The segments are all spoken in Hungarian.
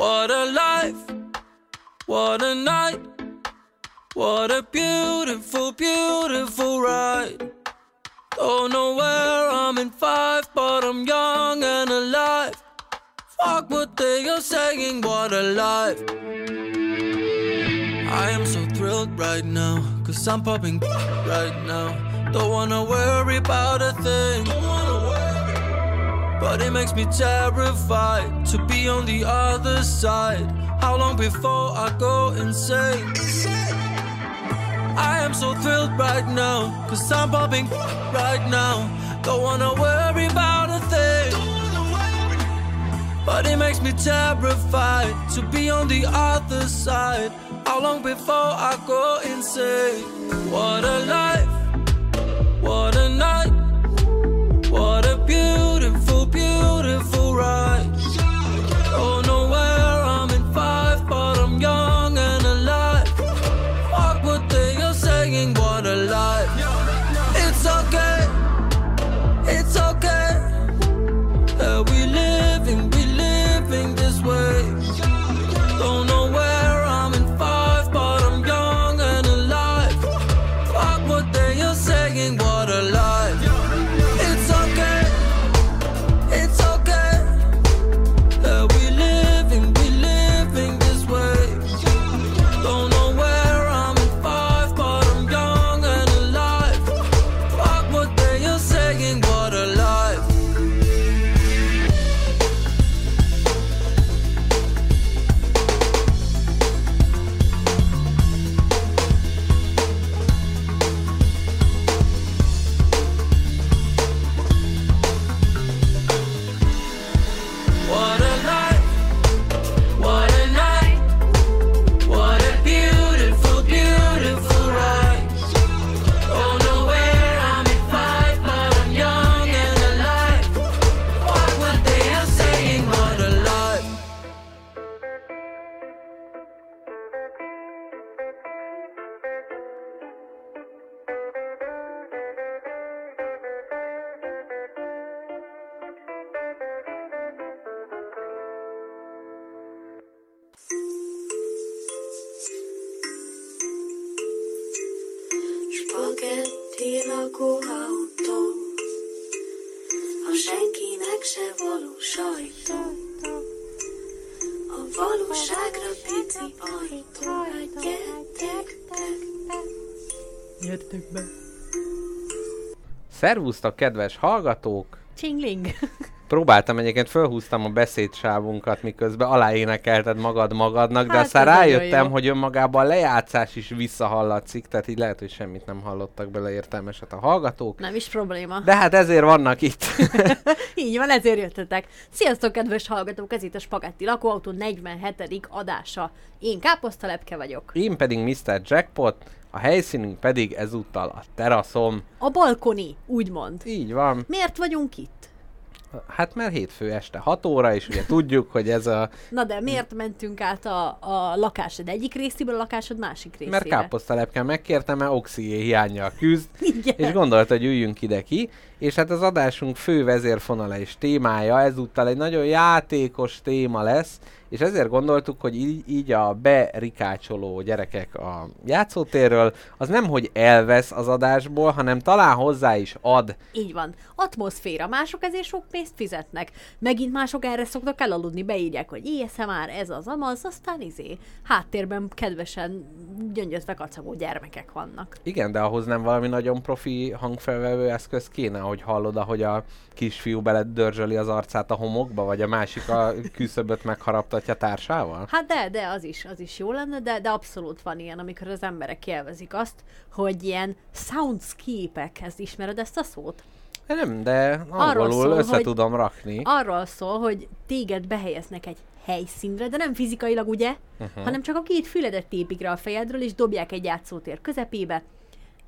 What a life, what a night, what a beautiful, beautiful ride. Don't know where I'm in five, but I'm young and alive. Fuck what they are saying, what a life. I am so thrilled right now, cause I'm popping right now. Don't wanna worry about a thing. But it makes me terrified to be on the other side. How long before I go insane? I am so thrilled right now, cause I'm popping right now. Don't wanna worry about a thing. But it makes me terrified to be on the other side. How long before I go insane? What a life, Szervusztok, kedves hallgatók! Csingling. Próbáltam egyébként, fölhúztam a beszédsávunkat, miközben aláénekelted magad magadnak, de Hát, aztán rájöttem, jó. hogy önmagában a lejátszás is visszahallatszik, tehát így lehet, hogy semmit nem hallottak bele értelmeset a hallgatók. Nem is probléma. De hát ezért vannak itt. Így van, ezért jöttetek. Sziasztok, kedves hallgatók, ez itt a Spagetti Lakóautó 47. adása. Én Káposztalepke vagyok. Én pedig Mr. Jackpot, a helyszínünk pedig ezúttal a teraszom. A balkoni, úgymond. Így van. Miért vagyunk itt? Hát mert hétfő este 6 óra, és ugye tudjuk, hogy ez a... Na de miért mentünk át a, a lakásod egyik részéből a lakásod másik részébe? Mert káposztalepke megkérte, mert oxigén hiányjal küzd, Igen. és gondolta, hogy üljünk ide ki, és hát az adásunk fő vezérfonala és témája ezúttal egy nagyon játékos téma lesz, és ezért gondoltuk, hogy így, így a berikácsoló gyerekek a játszótérről, az nem, hogy elvesz az adásból, hanem talán hozzá is ad. Így van. Atmoszféra. Mások ezért sok pénzt fizetnek. Megint mások erre szoktak elaludni, beírják, hogy ASMR, ez az amaz, aztán izé. Háttérben kedvesen gyöngyözve kacagó gyermekek vannak. Igen, de ahhoz nem valami nagyon profi hangfelvevő eszköz kéne, hogy hallod, ahogy a kisfiú beledörzsöli az arcát a homokba, vagy a másik a küszöböt megharaptatja társával? Hát de, de az is, az is jó lenne, de, de abszolút van ilyen, amikor az emberek élvezik azt, hogy ilyen soundscape-ek, ezt ismered ezt a szót? Nem, de Arról angolul szól, össze hogy- tudom rakni. Arról szól, hogy téged behelyeznek egy helyszínre, de nem fizikailag, ugye? Uh-huh. Hanem csak a két füledet tépik rá a fejedről, és dobják egy játszótér közepébe,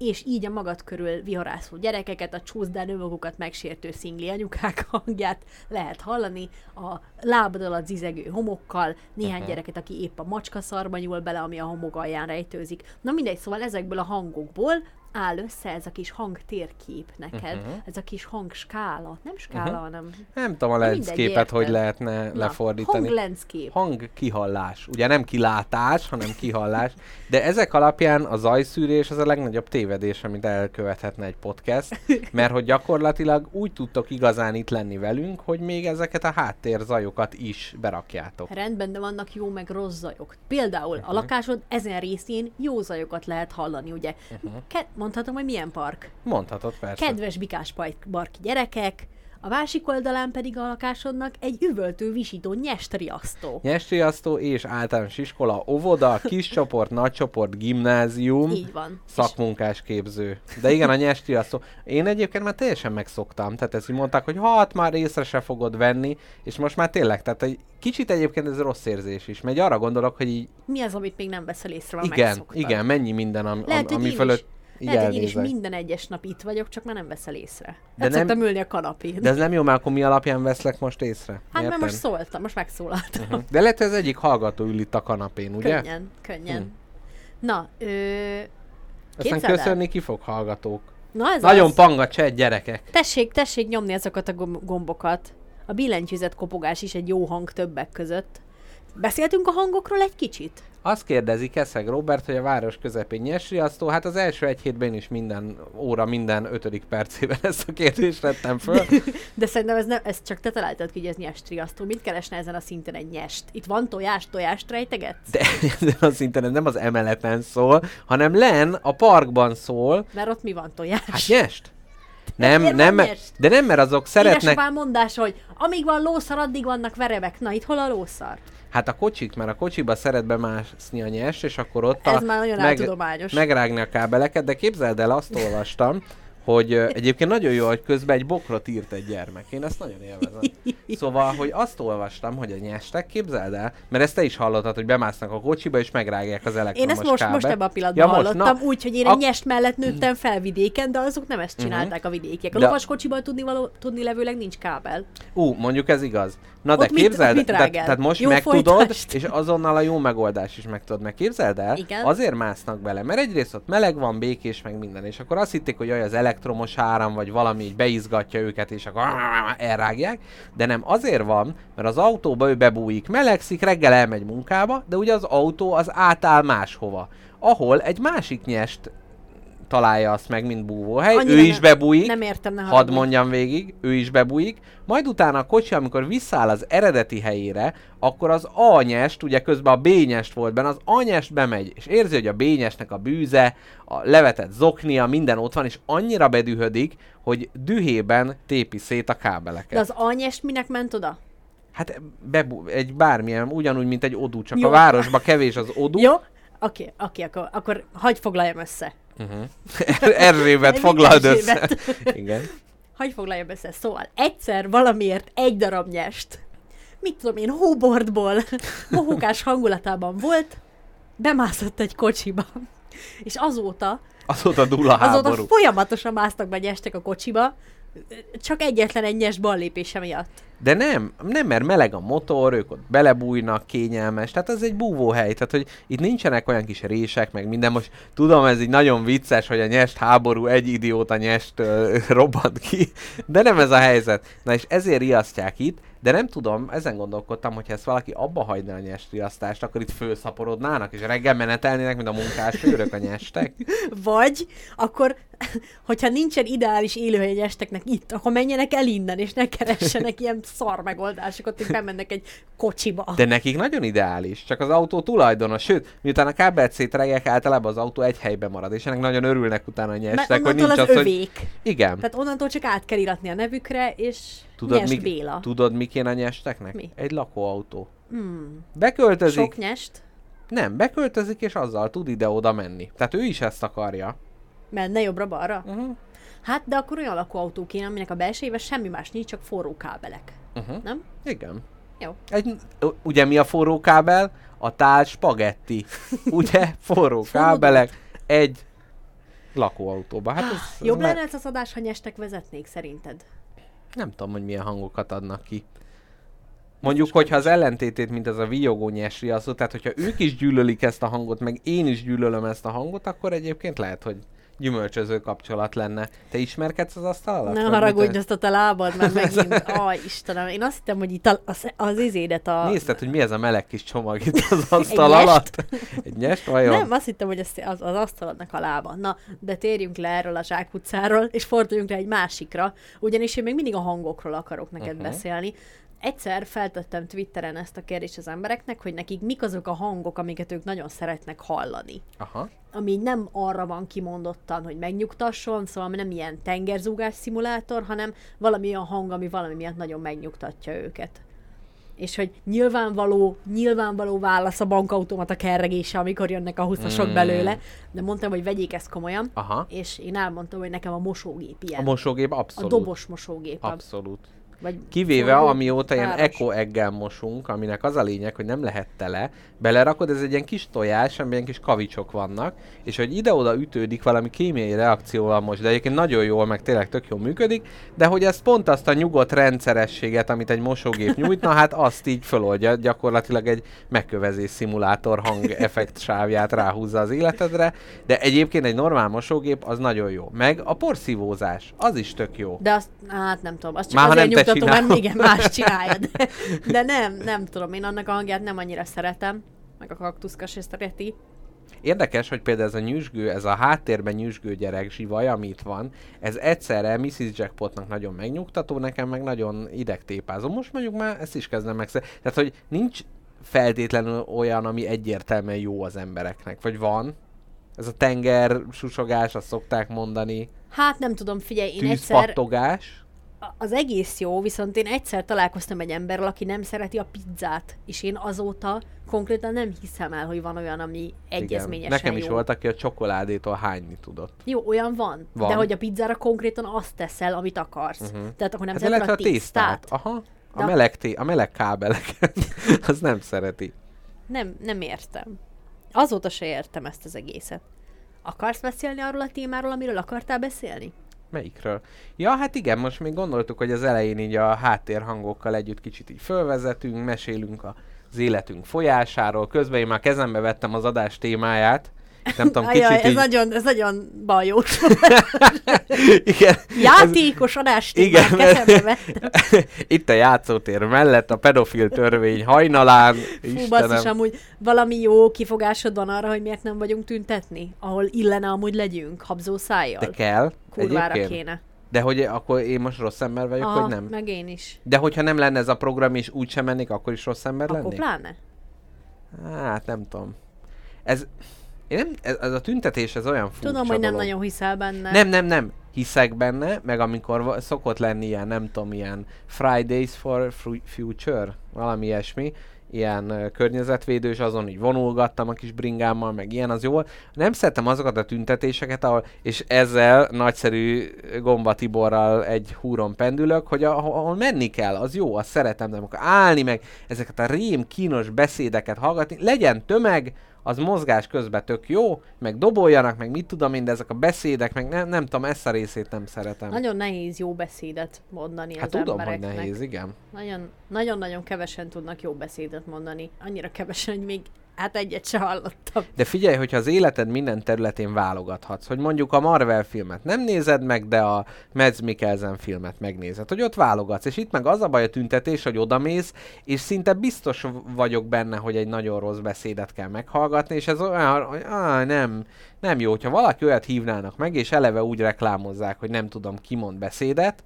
és így a magad körül viharászó gyerekeket, a csúszdán önmagukat megsértő szingli anyukák hangját lehet hallani, a lábad alatt zizegő homokkal, néhány uh-huh. gyereket, aki épp a macska szarba nyúl bele, ami a homok alján rejtőzik. Na mindegy, szóval ezekből a hangokból áll össze ez a kis hangtérkép neked, Mhm. ez a kis hangskála. Nem skála, Mhm. hanem Nem tudom a landscape-et hogy lehetne Na, lefordítani. Hang landscape. Hang kihallás. Ugye nem kilátás, hanem kihallás. De ezek alapján a zajszűrés az a legnagyobb tévedés, amit elkövethetne egy podcast, mert hogy gyakorlatilag úgy tudtok igazán itt lenni velünk, hogy még ezeket a háttérzajokat is berakjátok. Rendben, de vannak jó meg rossz zajok. Például Mhm. a lakásod ezen részén jó zajokat lehet hallani, ugye? Mhm. Ke- mondhatom, hogy milyen park? Mondhatod persze. Kedves bikás barki gyerekek, a másik oldalán pedig a lakásodnak egy üvöltő, visító nyesteriasztó. Nyesriasztó és általános iskola, óvoda, kis csoport, nagy csoport, gimnázium, Így van. Szakmunkás képző. De igen, a nyesriasztó. Én egyébként már teljesen megszoktam. Tehát ezt így mondták, hogy hát már észre se fogod venni, és most már tényleg, tehát egy kicsit egyébként ez rossz érzés is. Mert arra gondolok, hogy így, mi az, amit még nem veszel észre, igen, megszoktad? igen, mennyi minden, am, Lehet, ami fölött is, így lehet, hogy én is minden egyes nap itt vagyok, csak már nem veszel észre. De De nem... szoktam ülni a kanapén. De ez nem jó, mert akkor mi alapján veszlek most észre? hát mert Érted? most szóltam, most megszólaltam. Mhm. De lehet, hogy az egyik hallgató ül itt a kanapén, ugye? Könnyen, könnyen. Hm. Na, ö... Aztán köszönni ki fog hallgatók. Na ez Nagyon az. panga cset gyerekek. Tessék, tessék nyomni azokat a gom- gombokat. A billentyűzet kopogás is egy jó hang többek között. Beszéltünk a hangokról egy kicsit? Azt kérdezi Keszeg Robert, hogy a város közepén nyesriasztó. Hát az első egy hétben is minden óra, minden ötödik percében ezt a kérdést tettem föl. De szerintem ez, nem, ez csak te találtad ki, hogy ez nyestriasztó. Mit keresne ezen a szinten egy nyest? Itt van tojás, tojást rejtegetsz? De ezen a szinten ez nem az emeleten szól, hanem len a parkban szól. Mert ott mi van tojás? Hát nyest? Nem, nem, nyest? de nem, mert azok szeretnek... Édesapám mondása, hogy amíg van lószar, addig vannak verebek. Na, itt hol a lószar? Hát a kocsik, mert a kocsiba szeret bemászni a nyers, és akkor ott Ez a, már nagyon áltudományos. megrágni a kábeleket, de képzeld el, azt olvastam, hogy egyébként nagyon jó, hogy közben egy bokrot írt egy gyermek. Én ezt nagyon élvezem. Szóval, hogy azt olvastam, hogy a nyestek, képzeld el, mert ezt te is hallottad, hogy bemásznak a kocsiba, és megrágják az Én elektromos ezt most, kábelt. most ebben a pillanatban Ja, hallottam, na, úgy, hogy én ak- egy nyest mellett nőttem fel vidéken, de azok nem ezt csinálták a vidékiek. A De- lovaskocsiban tudni, való, tudni levőleg nincs kábel. Ú, mondjuk ez igaz. Na de Ott mit- képzeld, mit tehát, rágál? tehát most Jó megtudod, folytást. és azonnal a jó megoldás is megtudod meg. Képzeld el, Igen. azért másznak bele, mert egyrészt ott meleg van, békés, meg minden, és akkor azt hitték, hogy jaj, az elektromos áram, vagy valami így beizgatja őket, és akkor elrágják, de nem azért van, mert az autóba ő bebújik, melegszik, reggel elmegy munkába, de ugye az autó az átáll máshova, ahol egy másik nyest találja azt meg, mint búvóhely, Annyira ő is nem- bebújik, Nem értem, ne Hadd mondjam végig, ő is bebújik, majd utána a kocsi, amikor visszáll az eredeti helyére, akkor az A-nyest, ugye közben a B-nyest volt benne, az A-nyest bemegy, és érzi, hogy a B-nyestnek a bűze, a levetett zoknia, minden ott van, és annyira bedühödik, hogy dühében tépi szét a kábeleket. De az anyest minek ment oda? Hát bebu- egy bármilyen, ugyanúgy, mint egy odú, csak Jó. a városba kevés az odú. Jó? Oké, oké, akkor, akkor hagyj foglaljam össze. Uh-huh. Egy foglald össze. Igen. Hagyj foglaljam össze. Szóval egyszer valamiért egy darab nyest, mit tudom én, hóbordból, mohókás hangulatában volt, bemászott egy kocsiba. És azóta, Azóta dúl a azóta folyamatosan másztak be nyestek a kocsiba, csak egyetlen egy nyest ballépése miatt. De nem, nem, mert meleg a motor, ők ott belebújnak, kényelmes, tehát ez egy búvóhely, tehát hogy itt nincsenek olyan kis rések, meg minden. Most tudom, ez így nagyon vicces, hogy a nyest háború egy idióta nyest ö, robbant ki, de nem ez a helyzet. Na és ezért riasztják itt, de nem tudom, ezen gondolkodtam, hogy ezt valaki abba hagyná a nyest riasztást, akkor itt fölszaporodnának, és reggel menetelnének, mint a munkásőrök a nyestek. Vagy akkor, hogyha nincsen ideális élőhely nyesteknek itt, akkor menjenek el innen, és ne keressenek ilyen szar megoldásokat, hogy bemennek egy kocsiba. De nekik nagyon ideális, csak az autó tulajdonos, sőt, miután a kábelt szétregek, általában az autó egy helyben marad, és ennek nagyon örülnek utána a Mert nyestek, hogy nincs az az, hogy... övék. Igen. Tehát onnantól csak át kell iratni a nevükre, és Tudod, mi, Béla. tudod, mi kéne a nyesteknek? Mi? Egy lakóautó. Hmm. Beköltözik, Sok nyest, nem, beköltözik, és azzal tud ide-oda menni. Tehát ő is ezt akarja. menne jobbra-balra. Uh-huh. Hát, de akkor olyan lakóautó kéne, aminek a belsejében semmi más nincs, csak forró kábelek. Uh-huh. Nem? Igen. Jó. Egy, ugye mi a forró kábel? A tál spagetti. Ugye? Forró kábelek. Egy lakóautóba. Hát ez, ez Jobb me- lenne ez az adás, ha nyestek vezetnék, szerinted? Nem tudom, hogy milyen hangokat adnak ki. Mondjuk, hogyha az ellentétét, mint ez a viogó nyesri, az, tehát hogyha ők is gyűlölik ezt a hangot, meg én is gyűlölöm ezt a hangot, akkor egyébként lehet, hogy gyümölcsöző kapcsolat lenne. Te ismerkedsz az asztal alatt? Ne haragudj, azt a te lábad már megint. Aj, Istenem, én azt hittem, hogy itt az, az izédet a... Nézted, hogy mi ez a meleg kis csomag itt az asztal nyest? alatt? Egy nyest vajon? Nem, azt hittem, hogy az, az, az asztaladnak a lába. Na, de térjünk le erről a zsákutcáról, és forduljunk le egy másikra, ugyanis én még mindig a hangokról akarok neked uh-huh. beszélni. Egyszer feltettem Twitteren ezt a kérdést az embereknek, hogy nekik mik azok a hangok, amiket ők nagyon szeretnek hallani. Aha. Ami nem arra van kimondottan, hogy megnyugtasson, szóval nem ilyen tengerzúgás szimulátor, hanem valami olyan hang, ami valami miatt nagyon megnyugtatja őket. És hogy nyilvánvaló, nyilvánvaló válasz a bankautomata kerregése, amikor jönnek a huszasok Mm. belőle, de mondtam, hogy vegyék ezt komolyan, Aha. és én elmondtam, hogy nekem a mosógép ilyen. A mosógép a abszolút. dobos mosógép. Abszolút. Vagy Kivéve forró, amióta ilyen eko eggel mosunk, aminek az a lényeg, hogy nem lehet tele, belerakod, ez egy ilyen kis tojás, amiben kis kavicsok vannak, és hogy ide-oda ütődik valami kémiai reakcióval most, de egyébként nagyon jól, meg tényleg tök jól működik, de hogy ez pont azt a nyugodt rendszerességet, amit egy mosógép nyújtna, hát azt így föloldja, gyakorlatilag egy megkövezés szimulátor hang effekt sávját ráhúzza az életedre, de egyébként egy normál mosógép az nagyon jó. Meg a porszívózás, az is tök jó. De azt, hát nem tudom, azt csak Már azért nem mert csinálod. igen, más csinálja. De, de nem, nem tudom, én annak a hangját nem annyira szeretem, meg a kaktuszka se szereti. Érdekes, hogy például ez a nyüzsgő, ez a háttérben nyüzsgő gyerek zsivaj, ami itt van, ez egyszerre Mrs. Jackpotnak nagyon megnyugtató, nekem meg nagyon idegtépázó. Most mondjuk már ezt is kezdem meg. Tehát, hogy nincs feltétlenül olyan, ami egyértelműen jó az embereknek. Vagy van? Ez a tenger susogás, azt szokták mondani. Hát nem tudom, figyelj, én egyszer, Tűzpattogás. Az egész jó, viszont én egyszer találkoztam egy emberrel, aki nem szereti a pizzát, és én azóta konkrétan nem hiszem el, hogy van olyan, ami egyezményesen Nekem jó. is volt, aki a csokoládétól hányni tudott. Jó, olyan van, Van. de hogy a pizzára konkrétan azt teszel, amit akarsz. Uh-huh. Tehát akkor nem Hát szereted a a tésztát. tésztát. Aha. A meleg, té- a meleg kábeleket, az nem szereti. Nem, nem értem. Azóta se értem ezt az egészet. Akarsz beszélni arról a témáról, amiről akartál beszélni? Melyikről? Ja, hát igen, most még gondoltuk, hogy az elején így a háttérhangokkal együtt kicsit így fölvezetünk, mesélünk az életünk folyásáról. Közben én már kezembe vettem az adás témáját. Nem tudom, kicsit Ajaj, ez, így... nagyon, ez nagyon bajós. igen, Játékos adás Igen, témát mert- itt a játszótér mellett a pedofil törvény hajnalán. Fú, basszus, amúgy valami jó kifogásod van arra, hogy miért nem vagyunk tüntetni? Ahol illene amúgy legyünk, habzó szájjal. De kell. Kurvára egyébként. kéne. De hogy akkor én most rossz ember vagyok, Aha, hogy nem? meg én is. De hogyha nem lenne ez a program, és úgy sem mennék, akkor is rossz ember Akkor lennék? pláne. Hát nem tudom. Ez, én nem, ez, ez a tüntetés, ez olyan furcsa Tudom, hogy nem dolog. nagyon hiszel benne. Nem, nem, nem. Hiszek benne, meg amikor szokott lenni ilyen, nem tudom, ilyen Fridays for Fu- Future, valami ilyesmi, ilyen ö, környezetvédős, azon így vonulgattam a kis bringámmal, meg ilyen, az jó. Nem szeretem azokat a tüntetéseket, ahol, és ezzel nagyszerű Gomba Tiborral egy húron pendülök, hogy ahol, ahol menni kell, az jó, azt szeretem, de amikor állni, meg ezeket a rém kínos beszédeket hallgatni, legyen tömeg, az mozgás közben tök jó, meg doboljanak, meg mit tudom én, de ezek a beszédek, meg nem, nem tudom, ezt a részét nem szeretem. Nagyon nehéz jó beszédet mondani hát az tudom, hogy embereknek. nehéz, igen. Nagyon, nagyon-nagyon kevesen tudnak jó beszédet mondani. Annyira kevesen, hogy még hát egyet se hallottam. De figyelj, hogyha az életed minden területén válogathatsz, hogy mondjuk a Marvel filmet nem nézed meg, de a Mads Mikkelsen filmet megnézed, hogy ott válogatsz. És itt meg az a baj a tüntetés, hogy odamész, és szinte biztos vagyok benne, hogy egy nagyon rossz beszédet kell meghallgatni, és ez olyan, hogy áh, nem, nem jó. Hogyha valaki olyat hívnának meg, és eleve úgy reklámozzák, hogy nem tudom, ki mond beszédet,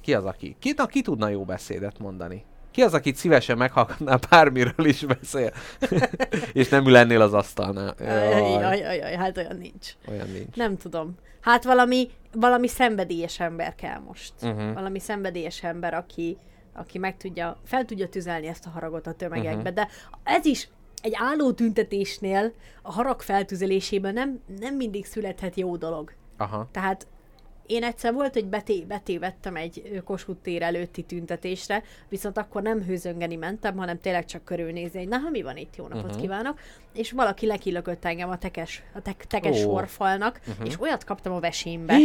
ki az, aki? Ki, na, ki tudna jó beszédet mondani? Ki az, akit szívesen meghallgatná, bármiről is beszél, és nem ül ennél az asztalnál? Jaj, Jaj, jaj, jaj, hát olyan nincs. olyan nincs. Nem tudom. Hát valami, valami szenvedélyes ember kell most. Uh-huh. Valami szenvedélyes ember, aki, aki meg tudja, fel tudja tüzelni ezt a haragot a tömegekbe. Uh-huh. De ez is egy álló tüntetésnél a harag feltüzelésében nem, nem mindig születhet jó dolog. Aha. Tehát én egyszer volt, hogy beté, betévettem egy Kossuth tér előtti tüntetésre, viszont akkor nem hőzöngeni mentem, hanem tényleg csak körülnézni, hogy na, ha mi van itt, jó napot uh-huh. kívánok, és valaki lekilökött engem a tekes, a tek, tekes Ó. sorfalnak, Mhm. uh-huh. és olyat kaptam a vesémbe.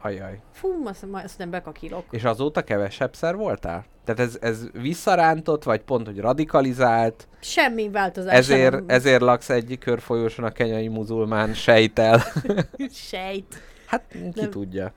Ajaj. Fú, azt, azt nem bekakilok. És azóta kevesebbszer voltál? Tehát ez, ez visszarántott, vagy pont, hogy radikalizált, Semmi változás ezért, nem. ezért laksz egy körfolyóson a kenyai muzulmán sejtel. Sejt. hát ki Nem. tudja.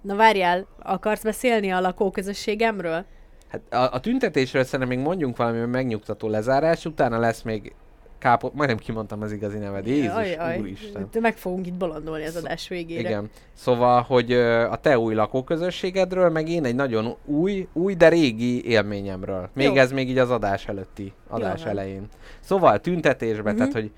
Na várjál, akarsz beszélni a lakóközösségemről? Hát a, a tüntetésről szerintem még mondjunk valami megnyugtató lezárás, utána lesz még kápo... Majdnem kimondtam az igazi neved. Jézus, úristen. Meg fogunk itt bolondolni az adás végére. Igen. Szóval, hogy a te új lakóközösségedről, meg én egy nagyon új, új, de régi élményemről. Még Jó. ez még így az adás előtti, adás van. elején. Szóval tüntetésbe, Mhm. tehát, hogy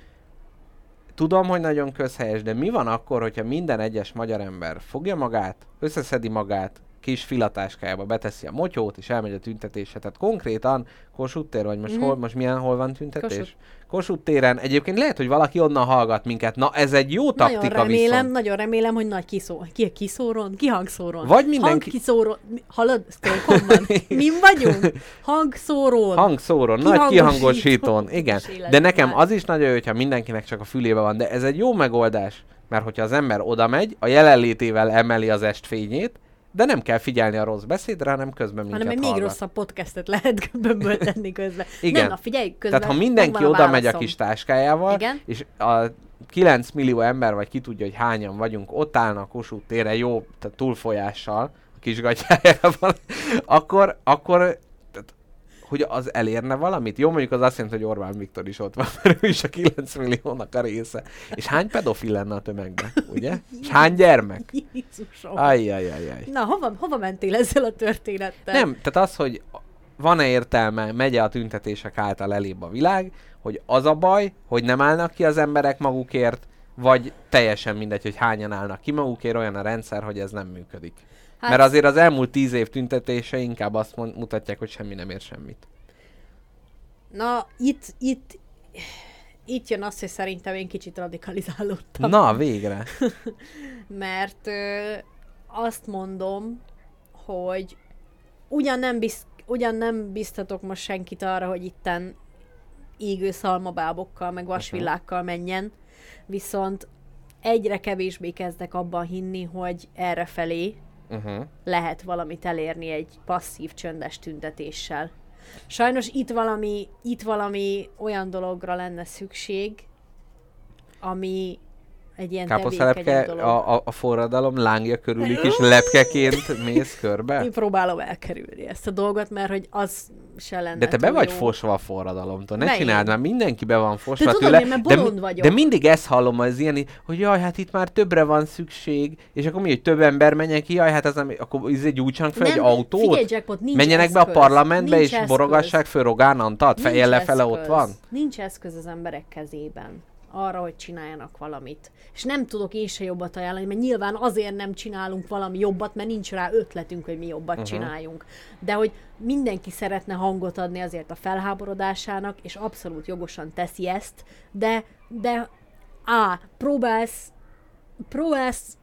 tudom, hogy nagyon közhelyes, de mi van akkor, hogyha minden egyes magyar ember fogja magát, összeszedi magát, kis filatáskájába beteszi a motyót, és elmegy a tüntetésre. Tehát konkrétan Kossuth tér, vagy most, Mhm. hol, most milyen, hol van tüntetés? Kossuth. Kossuth téren. Egyébként lehet, hogy valaki onnan hallgat minket. Na, ez egy jó taktika Nagyon remélem, viszont. nagyon remélem, hogy nagy kiszó, ki, kiszóron, kihangszóron. Vagy mindenki- Hangkiszóron, hallod, Stockholmban? Mi vagyunk? Hangszórón. Hangszóron, nagy Kihangosítón. igen. De nekem az is nagyon jó, hogyha mindenkinek csak a fülébe van, de ez egy jó megoldás, mert hogyha az ember oda megy, a jelenlétével emeli az estfényét, de nem kell figyelni a rossz beszédre, hanem közben minket hanem egy még rosszabb podcastet lehet bömböltetni közben. Igen. Nem, na figyelj, közben Tehát ha mindenki oda megy a kis táskájával, Igen. és a 9 millió ember, vagy ki tudja, hogy hányan vagyunk, ott állnak Kossuth téren jó tehát túlfolyással, a kis gatyájával, akkor, akkor hogy az elérne valamit? Jó, mondjuk az azt jelenti, hogy Orbán Viktor is ott van, mert ő is a 9 milliónak a része. És hány pedofil lenne a tömegben, ugye? És hány gyermek? Jézusom. Ajjajajaj. Na, hova, hova mentél ezzel a történettel? Nem, tehát az, hogy van-e értelme, megy a tüntetések által elébb a világ, hogy az a baj, hogy nem állnak ki az emberek magukért, vagy teljesen mindegy, hogy hányan állnak ki magukért, olyan a rendszer, hogy ez nem működik. Hát... Mert azért az elmúlt tíz év tüntetése inkább azt mond, mutatják, hogy semmi nem ér semmit. Na, itt, itt, itt jön az, hogy szerintem én kicsit radikalizálódtam. Na, végre. Mert ö, azt mondom, hogy ugyan nem, bizt, ugyan nem biztatok most senkit arra, hogy itten égő szalmabábokkal, meg vasvillákkal menjen, viszont egyre kevésbé kezdek abban hinni, hogy erre felé Uh-huh. lehet valamit elérni egy passzív, csöndes tüntetéssel. Sajnos itt valami, itt valami olyan dologra lenne szükség, ami egy ilyen dolog. a, a, a forradalom lángja körüli kis lepkeként mész körbe? Én próbálom elkerülni ezt a dolgot, mert hogy az se lenne De te be vagy jó. fosva a forradalomtól, ne Melyik? csináld, mert mindenki be van fosva De tudom tőle. én, mert de, vagyok. de mindig ezt hallom az ilyen, hogy jaj, hát itt már többre van szükség, és akkor mi, hogy több ember menjen ki, jaj, hát az nem, akkor izé gyújtsanak fel egy Nem, autót, Figyelj, Jackpot, nincs menjenek be eszköz. a parlamentbe, Nincs és eszköz. borogassák föl Rogán Antat, fejjel lefele ott van. Nincs eszköz az emberek kezében arra, hogy csináljanak valamit. És nem tudok én se jobbat ajánlani, mert nyilván azért nem csinálunk valami jobbat, mert nincs rá ötletünk, hogy mi jobbat uh-huh. csináljunk. De hogy mindenki szeretne hangot adni azért a felháborodásának, és abszolút jogosan teszi ezt, de, de á, próbálsz, próbálsz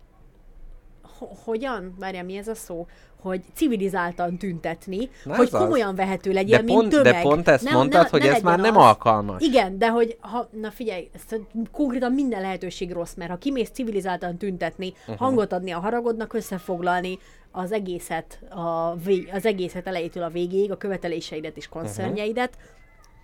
ho- hogyan? Várjál, mi ez a szó? Hogy civilizáltan tüntetni, Na hogy ez az. komolyan vehető legyél, De mint pont, tömeg. de pont ezt Ne- mondtad, ne- hogy ne ez már legyen nem az. alkalmas. Igen, de hogy ha, na figyelj, ezt konkrétan minden lehetőség rossz, mert ha kimész civilizáltan tüntetni, Mhm. uh-huh. hangot adni a haragodnak, összefoglalni az egészet, a az egészet elejétől a végéig, a követeléseidet és koncernjeidet, uh-huh.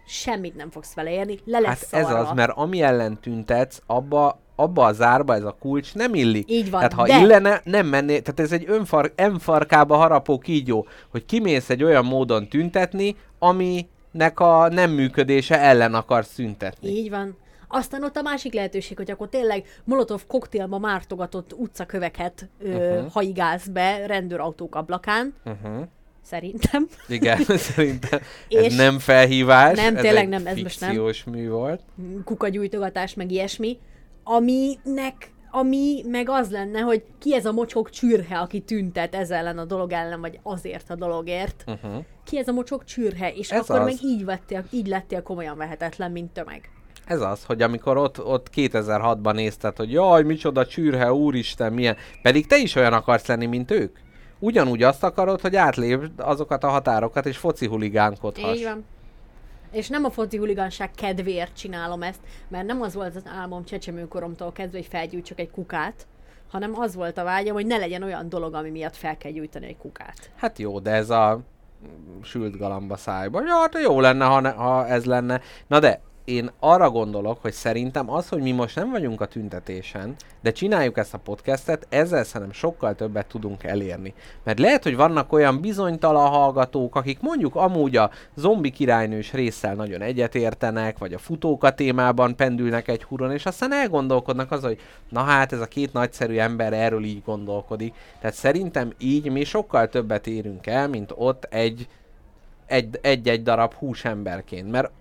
Semmit nem fogsz vele érni, le lesz Hát ez az, mert ami ellen tüntetsz, abba, abba a zárba ez a kulcs nem illik. Így van, Tehát ha de- illene, nem menné, tehát ez egy önfar, önfarkába harapó kígyó, hogy kimész egy olyan módon tüntetni, aminek a nem működése ellen akarsz szüntetni. Így van. Aztán ott a másik lehetőség, hogy akkor tényleg Molotov koktélba mártogatott utcaköveket ö, Mhm. uh-huh. haigálsz be rendőrautók ablakán, Uh-huh. Szerintem. Igen, szerintem És ez nem felhívás, nem, tényleg nem, ez most nem. mű volt. kukagyújtogatás, meg ilyesmi, aminek ami meg az lenne, hogy ki ez a mocsok csürhe, aki tüntet ez ellen a dolog ellen, vagy azért a dologért. Uh-huh. Ki ez a mocsok csürhe, és Ez akkor az. meg így, vettél, így lettél komolyan vehetetlen, mint tömeg. Ez az, hogy amikor ott, ott 2006-ban nézted, hogy jaj, micsoda csürhe, úristen, milyen, pedig te is olyan akarsz lenni, mint ők. Ugyanúgy azt akarod, hogy átlépd azokat a határokat, és foci huligánkodhass. Így van. És nem a foci huligánság kedvéért csinálom ezt, mert nem az volt az álmom csecsemőkoromtól kezdve, hogy felgyújtsak egy kukát, hanem az volt a vágyam, hogy ne legyen olyan dolog, ami miatt fel kell gyújtani egy kukát. Hát jó, de ez a sült galamba szájba. Ja, hát jó lenne, ha, ne, ha ez lenne. Na de, én arra gondolok, hogy szerintem az, hogy mi most nem vagyunk a tüntetésen, de csináljuk ezt a podcastet, ezzel szerintem sokkal többet tudunk elérni. Mert lehet, hogy vannak olyan bizonytalan hallgatók, akik mondjuk amúgy a zombi királynős résszel nagyon egyetértenek, vagy a futóka témában pendülnek egy huron, és aztán elgondolkodnak az, hogy na hát ez a két nagyszerű ember erről így gondolkodik. Tehát szerintem így mi sokkal többet érünk el, mint ott egy egy- egy-egy darab húsemberként. Mert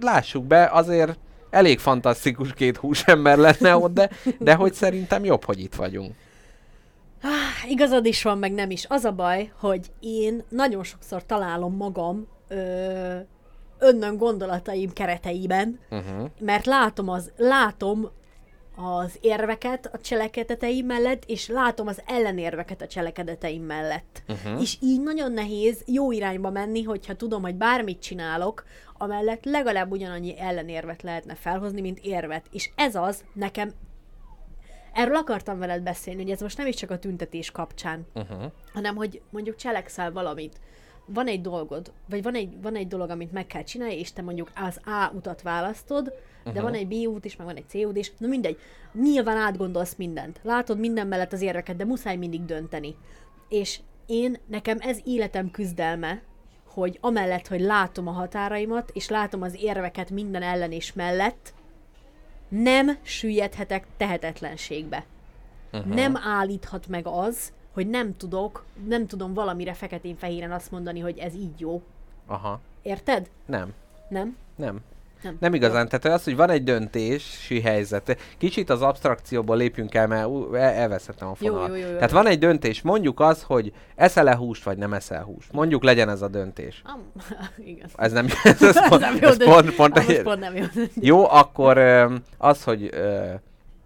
lássuk be, azért elég fantasztikus két húsember lenne ott, de, de hogy szerintem jobb, hogy itt vagyunk. Igazad is van, meg nem is. Az a baj, hogy én nagyon sokszor találom magam ö, önnön gondolataim kereteiben, Uh-huh. mert látom az, látom az érveket a cselekedeteim mellett, és látom az ellenérveket a cselekedeteim mellett. Uh-huh. És így nagyon nehéz jó irányba menni, hogyha tudom, hogy bármit csinálok, amellett legalább ugyanannyi ellenérvet lehetne felhozni, mint érvet. És ez az, nekem Erről akartam veled beszélni, hogy ez most nem is csak a tüntetés kapcsán, Uh-huh. hanem hogy mondjuk cselekszel valamit. Van egy dolgod, vagy van egy, van egy dolog, amit meg kell csinálni, és te mondjuk az A utat választod, de uh-huh. van egy B út is, meg van egy C út is, na mindegy. Nyilván átgondolsz mindent. Látod minden mellett az érveket, de muszáj mindig dönteni. És én, nekem ez életem küzdelme, hogy amellett, hogy látom a határaimat, és látom az érveket minden ellen és mellett, nem süllyedhetek tehetetlenségbe. Uh-huh. Nem állíthat meg az, hogy nem tudok, nem tudom valamire feketén-fehéren azt mondani, hogy ez így jó. Aha. Érted? Nem. Nem? Nem. Nem. Nem igazán, tehát az, hogy van egy döntési helyzet. Kicsit az abstrakcióból lépjünk el, mert ú, el- elvesztettem a Jó, fonalat. jó, jó, jó. Tehát van egy döntés, mondjuk az, hogy eszel-e húst, vagy nem eszel húst. Mondjuk legyen ez a döntés. Am, igen. Ez nem, ez, ez, pont, nem jó, ez de- pont, pont, egy- pont nem jó. Jó, akkor az, hogy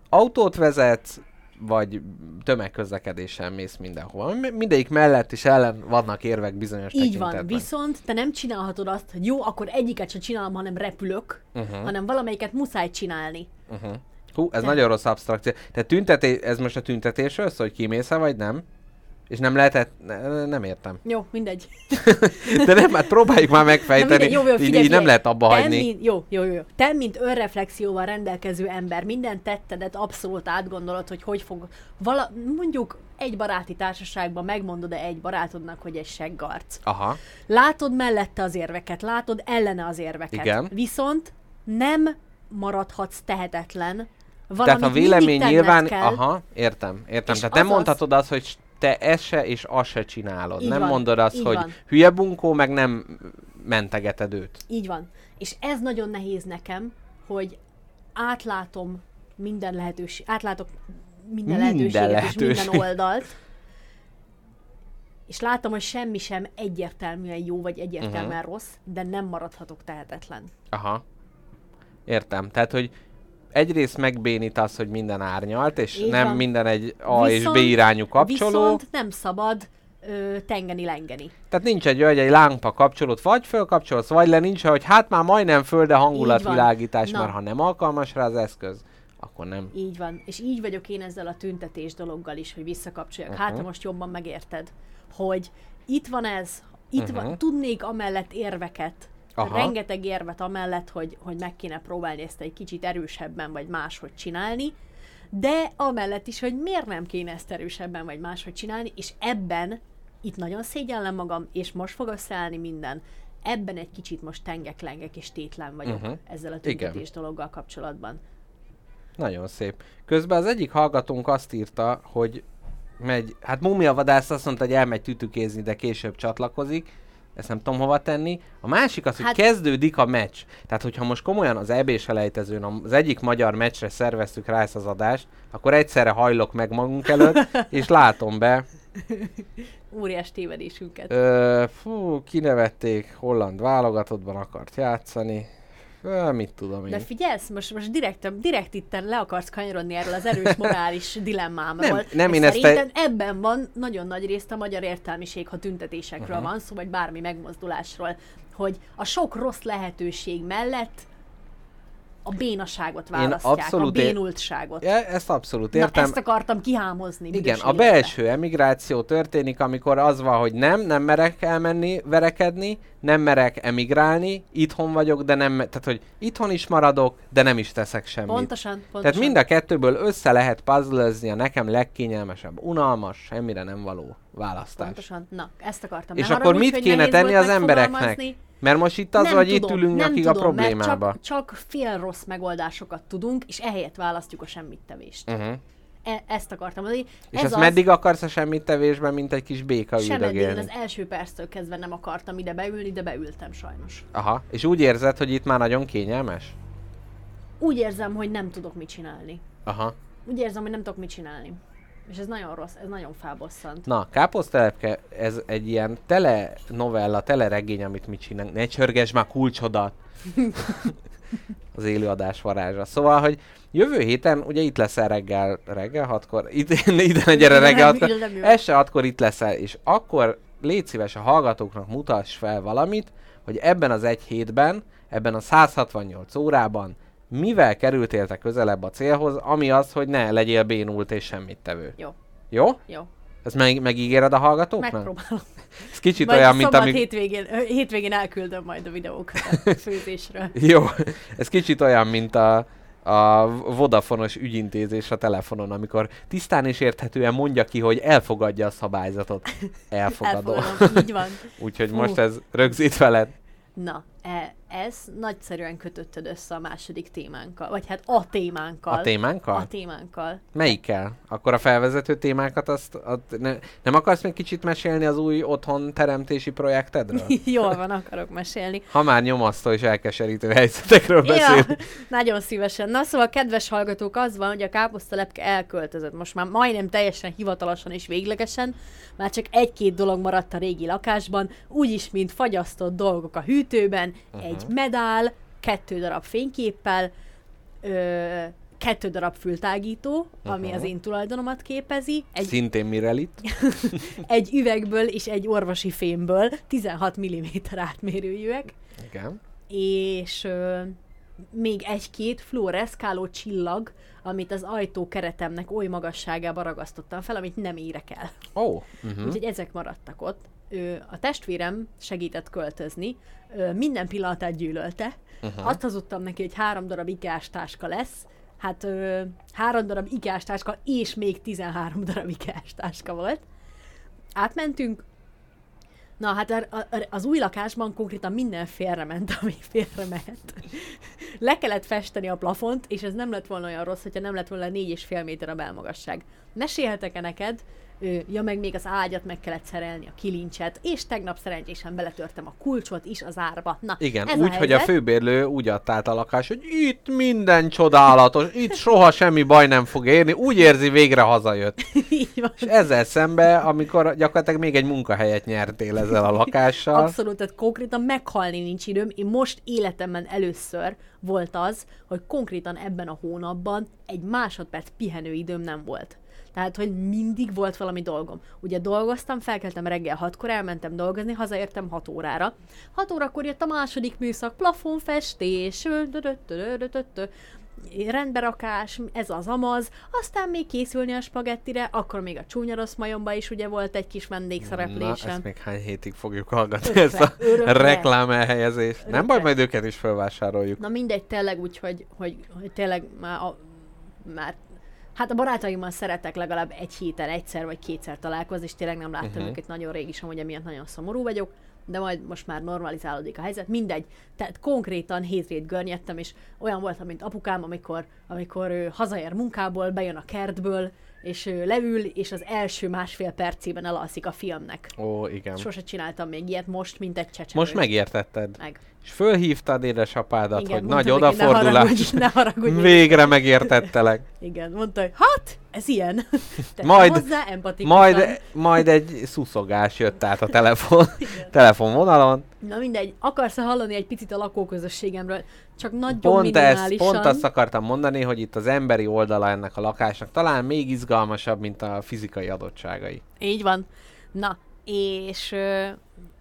autót vezetsz, vagy tömegközlekedéssel mész mindenhova. Mi- Mindegyik mellett is ellen vannak érvek bizonyos Így tekintetben. van, viszont te nem csinálhatod azt, hogy jó, akkor egyiket sem csinálom, hanem repülök, uh-huh. hanem valamelyiket muszáj csinálni. Uh-huh. Hú, ez Nem. nagyon rossz abstrakció. Tehát tüntetés, ez most a tüntetésről szól, hogy kimész vagy nem? És nem lehetett, ne, nem értem. Jó, mindegy. De nem, hát próbáljuk már Na megfejteni. mindegy, jó, jó, így, figyelj, így nem lehet abba Te, hagyni. Mint, jó, jó, jó. Te, mint önreflexióval rendelkező ember, minden tettedet abszolút átgondolod, hogy hogy fog, vala, mondjuk egy baráti társaságban megmondod-e egy barátodnak, hogy egy seggarc. Aha, Látod mellette az érveket, látod ellene az érveket. Igen. Viszont nem maradhatsz tehetetlen. tehát Valamit a vélemény nyilván, kell. aha, értem, értem. Tehát nem azaz- mondhatod azt, hogy te ezt se és azt se csinálod. Így nem van, mondod azt, hogy van. hülye bunkó, meg nem mentegeted őt. Így van. És ez nagyon nehéz nekem, hogy átlátom minden lehetőség, átlátok minden, Minden lehetőséget lehetőség. és minden oldalt, és látom, hogy semmi sem egyértelműen jó, vagy egyértelműen uh-huh. rossz, de nem maradhatok tehetetlen. Aha. Értem. Tehát, hogy egyrészt megbénít az, hogy minden árnyalt, és Így nem van. minden egy A és B Viszont- irányú kapcsoló. Viszont nem szabad ö, tengeni-lengeni. Tehát nincs egy olyan, egy lámpa kapcsolót vagy fölkapcsolsz, vagy le nincs, hogy hát már majdnem föl, de hangulatvilágítás, mert ha nem alkalmas rá az eszköz, akkor nem. Így van. És így vagyok én ezzel a tüntetés dologgal is, hogy visszakapcsoljak. Uh-huh. Hát, Mhm. ha most jobban megérted, hogy itt van ez, itt uh-huh. van, tudnék amellett érveket, Aha. Rengeteg érvet amellett, hogy, hogy meg kéne próbálni ezt egy kicsit erősebben, vagy máshogy csinálni, de amellett is, hogy miért nem kéne ezt erősebben, vagy máshogy csinálni, és ebben itt nagyon szégyellem magam, és most fog összeállni minden. Ebben egy kicsit most tengek, lengek és tétlen vagyok uh-huh. ezzel a tüntetés dologgal kapcsolatban. Nagyon szép. Közben az egyik hallgatónk azt írta, hogy megy, hát Mumia Vadász azt mondta, hogy elmegy tütükézni, de később csatlakozik. Ezt nem tudom hova tenni. A másik az, hogy hát... Kezdődik a meccs. Tehát, hogyha most komolyan az EB selejtezőn az egyik magyar meccsre szerveztük rá ezt az adást, akkor egyszerre hajlok meg magunk előtt, és látom be. Óriás tévedésünket. Ö, fú, kinevették, holland válogatottban akart játszani. Mit tudom én. De figyelsz, most, most direkt, direkt itt le akarsz kanyarodni erről az erős morális dilemmámról. Nem, nem, én ezt szerintem ebben van nagyon nagy részt a magyar értelmiség, ha tüntetésekről uh-huh. van szó, vagy bármi megmozdulásról, hogy a sok rossz lehetőség mellett a bénaságot választják, abszolút a bénultságot. Ja, ezt abszolút Na, értem. ezt akartam kihámozni. Igen, a belső emigráció történik, amikor az van, hogy nem, nem merek elmenni, verekedni, nem merek emigrálni, itthon vagyok, de nem, tehát hogy itthon is maradok, de nem is teszek semmit. Pontosan, pontosan. Tehát mind a kettőből össze lehet puzzlezni a nekem legkényelmesebb, unalmas, semmire nem való választás. Pontosan. Na, ezt akartam. És akkor mit kéne tenni az embereknek? Mert most itt az, Nem hogy itt tudom, ülünk nem nyakig a tudom, mert problémába. Csak, csak fél rossz megoldásokat tudunk, és ehelyett választjuk a semmittevést. Uh-huh. E- ezt akartam mondani. És Ez ezt az, meddig akarsz a semmit tevésben, mint egy kis béka üldögélni? az első perctől kezdve nem akartam ide beülni, de beültem sajnos. Aha. És úgy érzed, hogy itt már nagyon kényelmes? Úgy érzem, hogy nem tudok mit csinálni. Aha. Úgy érzem, hogy nem tudok mit csinálni. És ez nagyon rossz, ez nagyon felbosszant. Na, Káposztelepke, ez egy ilyen tele novella, tele regény, amit mit csinálunk. Ne csörgesd már kulcsodat! az élőadás varázsa. Szóval, hogy jövő héten, ugye itt leszel reggel, reggel hatkor, ide, ide gyere reggel hatkor, este hatkor itt leszel, és akkor légy szíves a hallgatóknak mutass fel valamit, hogy ebben az egy hétben, ebben a 168 órában mivel kerültél te közelebb a célhoz, ami az, hogy ne legyél bénult és semmit tevő. Jó, Jó? jó. Ezt meg, megígéred a hallgatóknak? Megpróbálom. Ez kicsit Majd olyan, mint amíg... hétvégén, hétvégén elküldöm majd a videókat a főzésről. Jó, ez kicsit olyan, mint a, a Vodafonos ügyintézés a telefonon, amikor tisztán és érthetően mondja ki, hogy elfogadja a szabályzatot. Elfogadom. Elfogadom, így van. Úgyhogy most ez rögzít veled. Na, e, ez nagyszerűen kötötted össze a második témánkkal, vagy hát a témánkkal. A témánkkal? A témánkkal. Melyikkel? Akkor a felvezető témákat azt, azt ne, nem akarsz még kicsit mesélni az új otthon teremtési projektedről? Jól van, akarok mesélni. Ha már nyomasztó és elkeserítő helyzetekről Ja, beszél. nagyon szívesen. Na szóval, kedves hallgatók, az van, hogy a káposztalepke elköltözött. Most már majdnem teljesen hivatalosan és véglegesen. Már csak egy-két dolog maradt a régi lakásban, úgyis, mint fagyasztott dolgok a hűtőben, uh-huh. egy medál, kettő darab fényképpel, ö, kettő darab fültágító, ami Aha. az én tulajdonomat képezi, egy Szintén Mirelit. egy üvegből és egy orvosi fémből, 16 mm átmérőjűek, Igen. és ö, még egy-két fluoreszkáló csillag, amit az ajtó keretemnek oly magasságába ragasztottam fel, amit nem érek el. Ó, oh, uh-huh. Úgyhogy ezek maradtak ott. A testvérem segített költözni, minden pillanatát gyűlölte. Uh-huh. Azt hazudtam neki, hogy három darab ikás táska lesz, hát ö, három darab ikás táska, és még 13 darab ikás táska volt. Átmentünk, Na hát az új lakásban konkrétan minden félrement, ami félrement. Le kellett festeni a plafont, és ez nem lett volna olyan rossz, hogyha nem lett volna 4,5 méter a belmagasság. Mesélhetek-e neked? Ja, meg még az ágyat meg kellett szerelni, a kilincset, és tegnap szerencsésen beletörtem a kulcsot is az árba. Na, Igen, ez úgy, a hogy a főbérlő úgy adta át a lakást, hogy itt minden csodálatos, itt soha semmi baj nem fog érni, úgy érzi végre hazajött. Így van. És ezzel szembe, amikor gyakorlatilag még egy munkahelyet nyertél ezzel a lakással. Abszolút, tehát konkrétan meghalni nincs időm. Én most életemben először volt az, hogy konkrétan ebben a hónapban egy másodperc pihenő időm nem volt. Tehát, hogy mindig volt valami dolgom. Ugye dolgoztam, felkeltem reggel hatkor, elmentem dolgozni, hazaértem 6 órára. 6 órakor jött a második műszak, plafonfestés, rendberakás, ez az amaz, aztán még készülni a spagettire, akkor még a csúnya rossz majomba is ugye volt egy kis Na, vendégszereplésem. ezt még hány hétig fogjuk hallgatni, Örökre, ezt a örökre. reklám elhelyezést. Nem Örökre. baj, majd őket is felvásároljuk. Na mindegy, tényleg úgy, hogy, hogy, hogy tényleg már, a, már Hát a barátaimmal szeretek legalább egy héten egyszer vagy kétszer találkozni, és tényleg nem láttam uh-huh. őket nagyon rég is, amúgy emiatt nagyon szomorú vagyok, de majd most már normalizálódik a helyzet. Mindegy, tehát konkrétan hétvét görnyedtem, és olyan voltam, mint apukám, amikor, amikor ő hazaér munkából, bejön a kertből, és ő leül, és az első másfél percében elalszik a filmnek. Ó, igen. Sose csináltam még ilyet most, mint egy csecsemő. Most megértetted. Meg. És fölhívtad édesapádat, Igen, hogy nagy neki, ne haragudj, odafordulás. ne haragudj. Végre megértettelek. Igen, mondta, hogy hát, ez ilyen. Te Majd- hozzá. Majd, majd egy szuszogás jött át a telefon, telefonvonalon. Na mindegy, akarsz hallani egy picit a lakóközösségemről? Csak nagyon Pont, ezt, minimálisan. pont azt akartam mondani, hogy itt az emberi oldala ennek a lakásnak talán még izgalmasabb, mint a fizikai adottságai. Így van. Na, és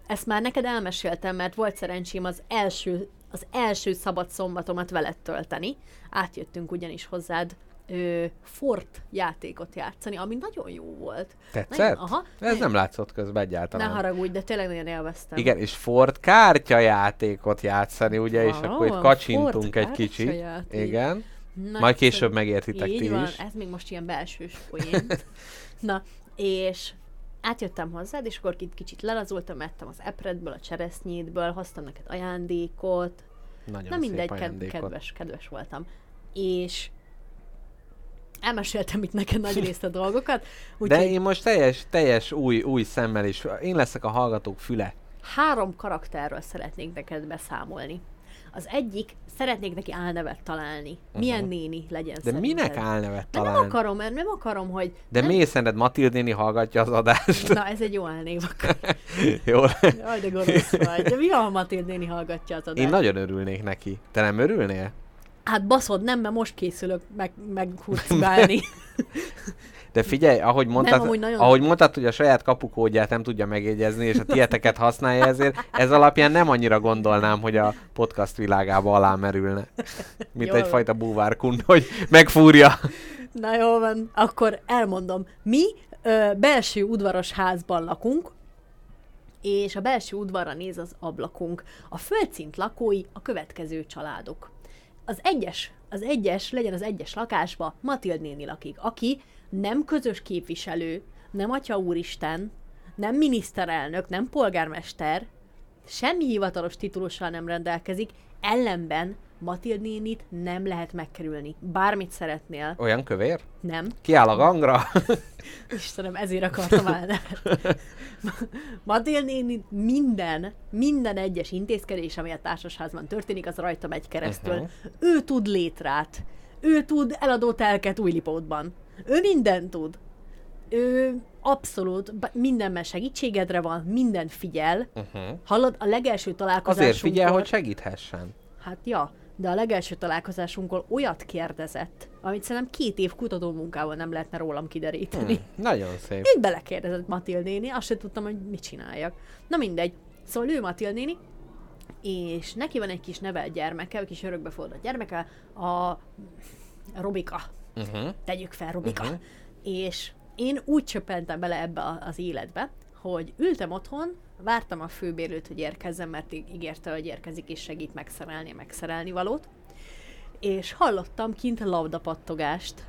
ezt már neked elmeséltem, mert volt szerencsém az első az első szabad szombatomat veled tölteni. Átjöttünk ugyanis hozzád ö, Fort játékot játszani, ami nagyon jó volt. Tetszett? Nagyon- aha. Ez nem látszott közben Ne egyáltalán. haragudj, de tényleg nagyon élveztem. Igen, és Ford kártyajátékot játszani, ugye, és Valóban, akkor itt Ford kacsintunk egy kicsit. Igen. Na, Majd később szóval- megértitek Így ti van, is. ez még most ilyen belsős poén. Na, és átjöttem hozzád, és akkor kicsit lelazultam, ettem az epredből, a cseresznyétből, hoztam neked ajándékot. Nagyon Na mindegy, ajándékot. kedves, kedves voltam. És elmeséltem itt neked nagy részt a dolgokat, De úgyhogy én most teljes, teljes új, új szemmel is, én leszek a hallgatók füle. három karakterről szeretnék neked beszámolni. Az egyik, szeretnék neki álnevet találni. Milyen néni legyen De szerinted? minek álnevet De nem találni? akarom, mert nem akarom, hogy... De nem... miért szerinted Matild néni hallgatja az adást? Na, ez egy jó elnév akkor. Jó. Jaj, de gonosz vagy. De mi van, ha Matild néni hallgatja az adást? Én nagyon örülnék neki. Te nem örülnél? Hát baszod, nem, mert most készülök meg, meg hurcibálni. De figyelj, ahogy mondtad, amúgy nagyon- ahogy mondtad, hogy a saját kapukódját nem tudja megjegyezni, és a tieteket használja ezért, ez alapján nem annyira gondolnám, hogy a podcast világába alá merülne. Mint Jól egyfajta búvárkund, hogy megfúrja. Na jó van, akkor elmondom. Mi ö, belső udvaros házban lakunk, és a belső udvarra néz az ablakunk. A földszint lakói a következő családok. Az egyes, az egyes, legyen az egyes lakásba Matild néni lakik, aki nem közös képviselő, nem atya úristen, nem miniszterelnök, nem polgármester, semmi hivatalos titulussal nem rendelkezik, ellenben Matild nénit nem lehet megkerülni. Bármit szeretnél, Olyan kövér? nem. Kiáll a gangra? Istenem, ezért akartam elnevet. Matil néni minden, minden egyes intézkedés, ami a társasházban történik, az rajta megy keresztül. Mhm. Ő tud létrát. Ő tud eladó telket Újlipótban. Ő mindent tud. Ő abszolút mindenben segítségedre van, mindent figyel. Uh-huh. Hallod, a legelső találkozásunkkor... Azért figyel, hogy segíthessen. Hát ja, de a legelső találkozásunkkor olyat kérdezett, amit szerintem két év kutatómunkával nem lehetne rólam kideríteni. Hm, nagyon szép. Így belekérdezett Matil néni, azt sem tudtam, hogy mit csináljak. Na mindegy. Szóval ő Matil néni, és neki van egy kis nevelt gyermeke, egy kis örökbefogadott gyermeke, a Robika. Uh-huh. Tegyük fel, Robika. Mhm. És én úgy csöppentem bele ebbe az életbe, hogy ültem otthon, vártam a főbérlőt, hogy érkezzen, mert ígérte, hogy érkezik és segít megszerelni megszerelni valót. És hallottam kint labdapattogást.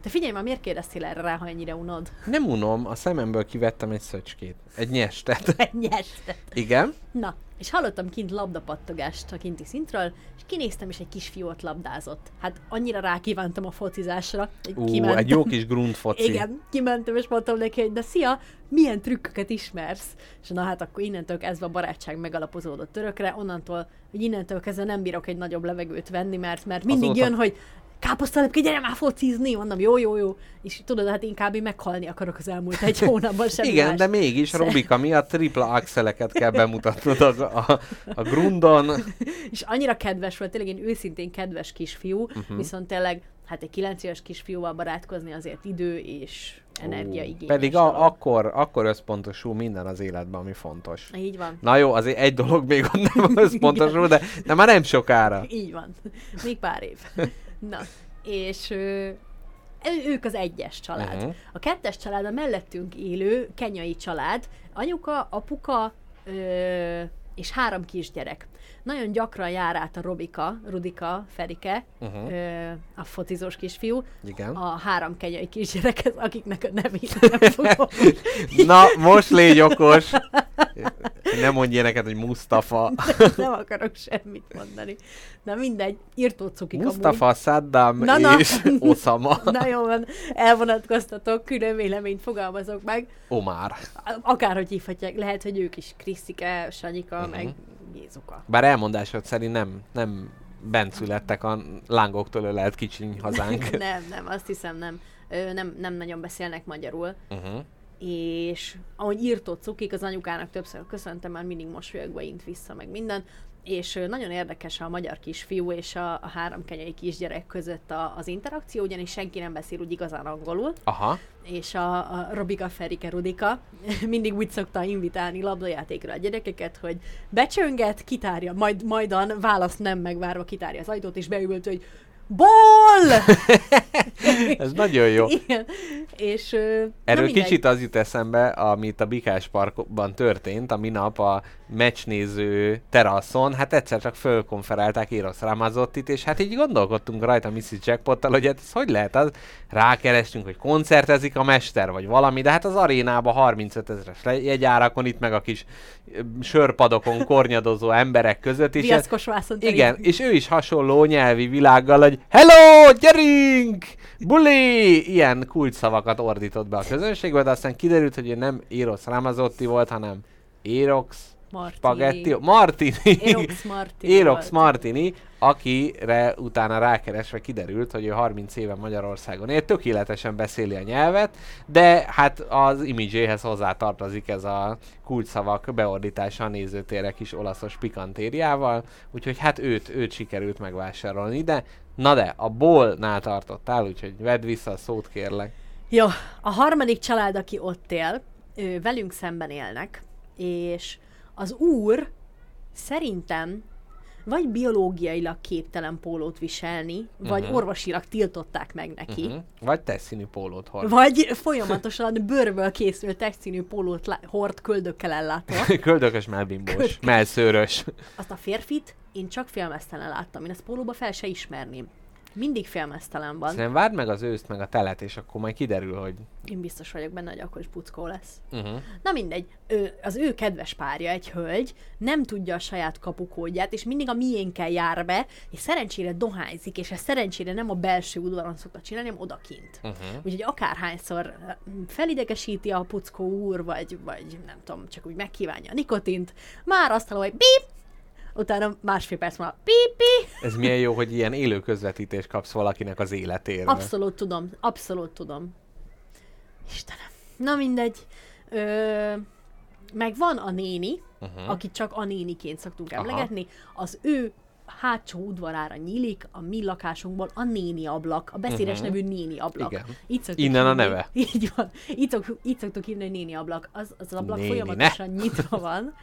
Te figyelj már, miért kérdeztél erre rá, ha ennyire unod? Nem unom, a szememből kivettem egy szöcskét. Egy nyestet. Nyestet. Igen? Na, és hallottam kint labdapattogást a kinti szintről, és kinéztem, és egy kisfiú ott labdázott. Hát annyira rákívántam a focizásra, hogy Ú, kimentem. egy jó kis grundfoci. Igen, kimentem, és mondtam neki, hogy de szia, milyen trükköket ismersz? És na hát akkor innentől kezdve a barátság megalapozódott törökre, onnantól, hogy innentől kezdve nem bírok egy nagyobb levegőt venni, mert, mert mindig Azóta- jön, hogy káposztalepke, gyere már focizni, mondom, jó, jó, jó. És tudod, hát én kb. meghalni akarok az elmúlt egy hónapban, semmi Igen, más. de mégis Robika miatt tripla axeleket kell bemutatnod a, a, a grundon. És annyira kedves volt, tényleg én őszintén kedves kisfiú, uh-huh. viszont tényleg, hát egy 9 éves kisfiúval barátkozni azért idő és energia Ú, igényes Pedig a, akkor, akkor összpontosul minden az életben, ami fontos. Így van. Na jó, azért egy dolog még ott nem összpontosul, de, de már nem sokára. Így van. Még pár év. Na, és ő- ők az egyes család. Mhm. A kettes család a mellettünk élő kenyai család, anyuka, apuka ö, és három kisgyerek. Nagyon gyakran jár át a Robika, Rudika, Ferike, Uh-huh. ö, a focizós kisfiú, Igen. a három kenyai kisgyerekhez, akiknek a nevét nem fogom. Na, most légy okos. Nem mondj ilyeneket, hogy Mustafa. nem akarok semmit mondani. Na mindegy, írtó cukik Mustafa, Saddam Na, na. és Osama. Na jó van, elvonatkoztatok, külön véleményt fogalmazok meg. Omar. Akárhogy hívhatják, lehet, hogy ők is Krisztike, Sanyika. Uh-huh. meg Jézuka. Bár elmondásod szerint nem, nem bent születtek a lángoktól ölelt kicsiny hazánk. nem, nem, azt hiszem nem. Ö, nem, nem nagyon beszélnek magyarul. uh-huh. és ahogy írtott cukik, az anyukának többször köszöntem, már mindig mosolyogva int vissza, meg minden, és nagyon érdekes a magyar kisfiú és a, a három kenyai kisgyerek között a, az interakció, ugyanis senki nem beszél úgy igazán angolul, Aha. és a, a Robika Ferike Rudika mindig úgy szokta invitálni labdajátékra a gyerekeket, hogy becsönget, kitárja, majd majdan választ nem megvárva kitárja az ajtót, és beült, hogy Ból! Ez nagyon jó. Igen. És ö, Erről kicsit az jut eszembe, amit a Bikás Parkban történt, a minap a meccsnéző teraszon, hát egyszer csak fölkonferálták Eros Ramazottit, és hát így gondolkodtunk rajta Mrs. Jackpottal, hogy hát ez hogy lehet, az rákerestünk, hogy koncertezik a mester, vagy valami, de hát az arénába 35 ezeres jegyárakon, itt meg a kis sörpadokon kornyadozó emberek között, ez, Viaszkos vászon igen, és ő is hasonló nyelvi világgal, hogy Hello, gyerünk! Buli! Ilyen kulcsszavakat ordított be a közönségbe, de aztán kiderült, hogy ő nem Eros Ramazotti volt, hanem Erox Martini. Spaghetti, Martini. Erox Martini Erox. Martini, akire utána rákeresve kiderült, hogy ő 30 éve Magyarországon él, tökéletesen beszéli a nyelvet, de hát az imidzséhez hozzá tartozik ez a kulcsszavak beordítása a nézőtérre kis olaszos pikantériával, úgyhogy hát őt, őt sikerült megvásárolni, de na de, a bolnál tartottál, úgyhogy vedd vissza a szót kérlek. Jó, a harmadik család, aki ott él, ő, velünk szemben élnek, és az úr szerintem vagy biológiailag képtelen pólót viselni, vagy Mhm. orvosilag tiltották meg neki, Uh-huh. Vagy teszínű pólót hord. vagy folyamatosan bőrből készült testszínű pólót lá- hord köldökkel ellátva. Köldökös melbimbós, Köld- melszőrös. Azt a férfit én csak félmeztelen láttam, én ezt pólóba fel se ismerném. Mindig félmeztelen van. Szerintem várd meg az őszt, meg a telet, és akkor majd kiderül, hogy... Én biztos vagyok benne, hogy akkor is puckó lesz. Uh-huh. Na mindegy, ő, az ő kedves párja, egy hölgy, nem tudja a saját kapukódját, és mindig a miénkkel jár be, és szerencsére dohányzik, és ezt szerencsére nem a belső udvaron szokta csinálni, hanem odakint. Uh-huh. Úgyhogy akárhányszor felidegesíti a puckó úr, vagy, vagy nem tudom, csak úgy megkívánja a nikotint, már azt hallom, hogy bip, utána másfél perc múlva pip, pip. Ez milyen jó, hogy ilyen élő közvetítést kapsz valakinek az életéről. Abszolút tudom, abszolút tudom. Istenem. Na mindegy. Ö, meg van a néni, uh-huh. akit csak a néniként szoktunk Aha. emlegetni, az ő hátsó udvarára nyílik a mi lakásunkból a néni ablak, a beszédes Mhm. nevű néni ablak. Igen. Szoktuk Innen a hívni. neve. Így van. Így, szok, így szoktuk hívni, hogy néni ablak. Az, az ablak Néni, folyamatosan nyitva van.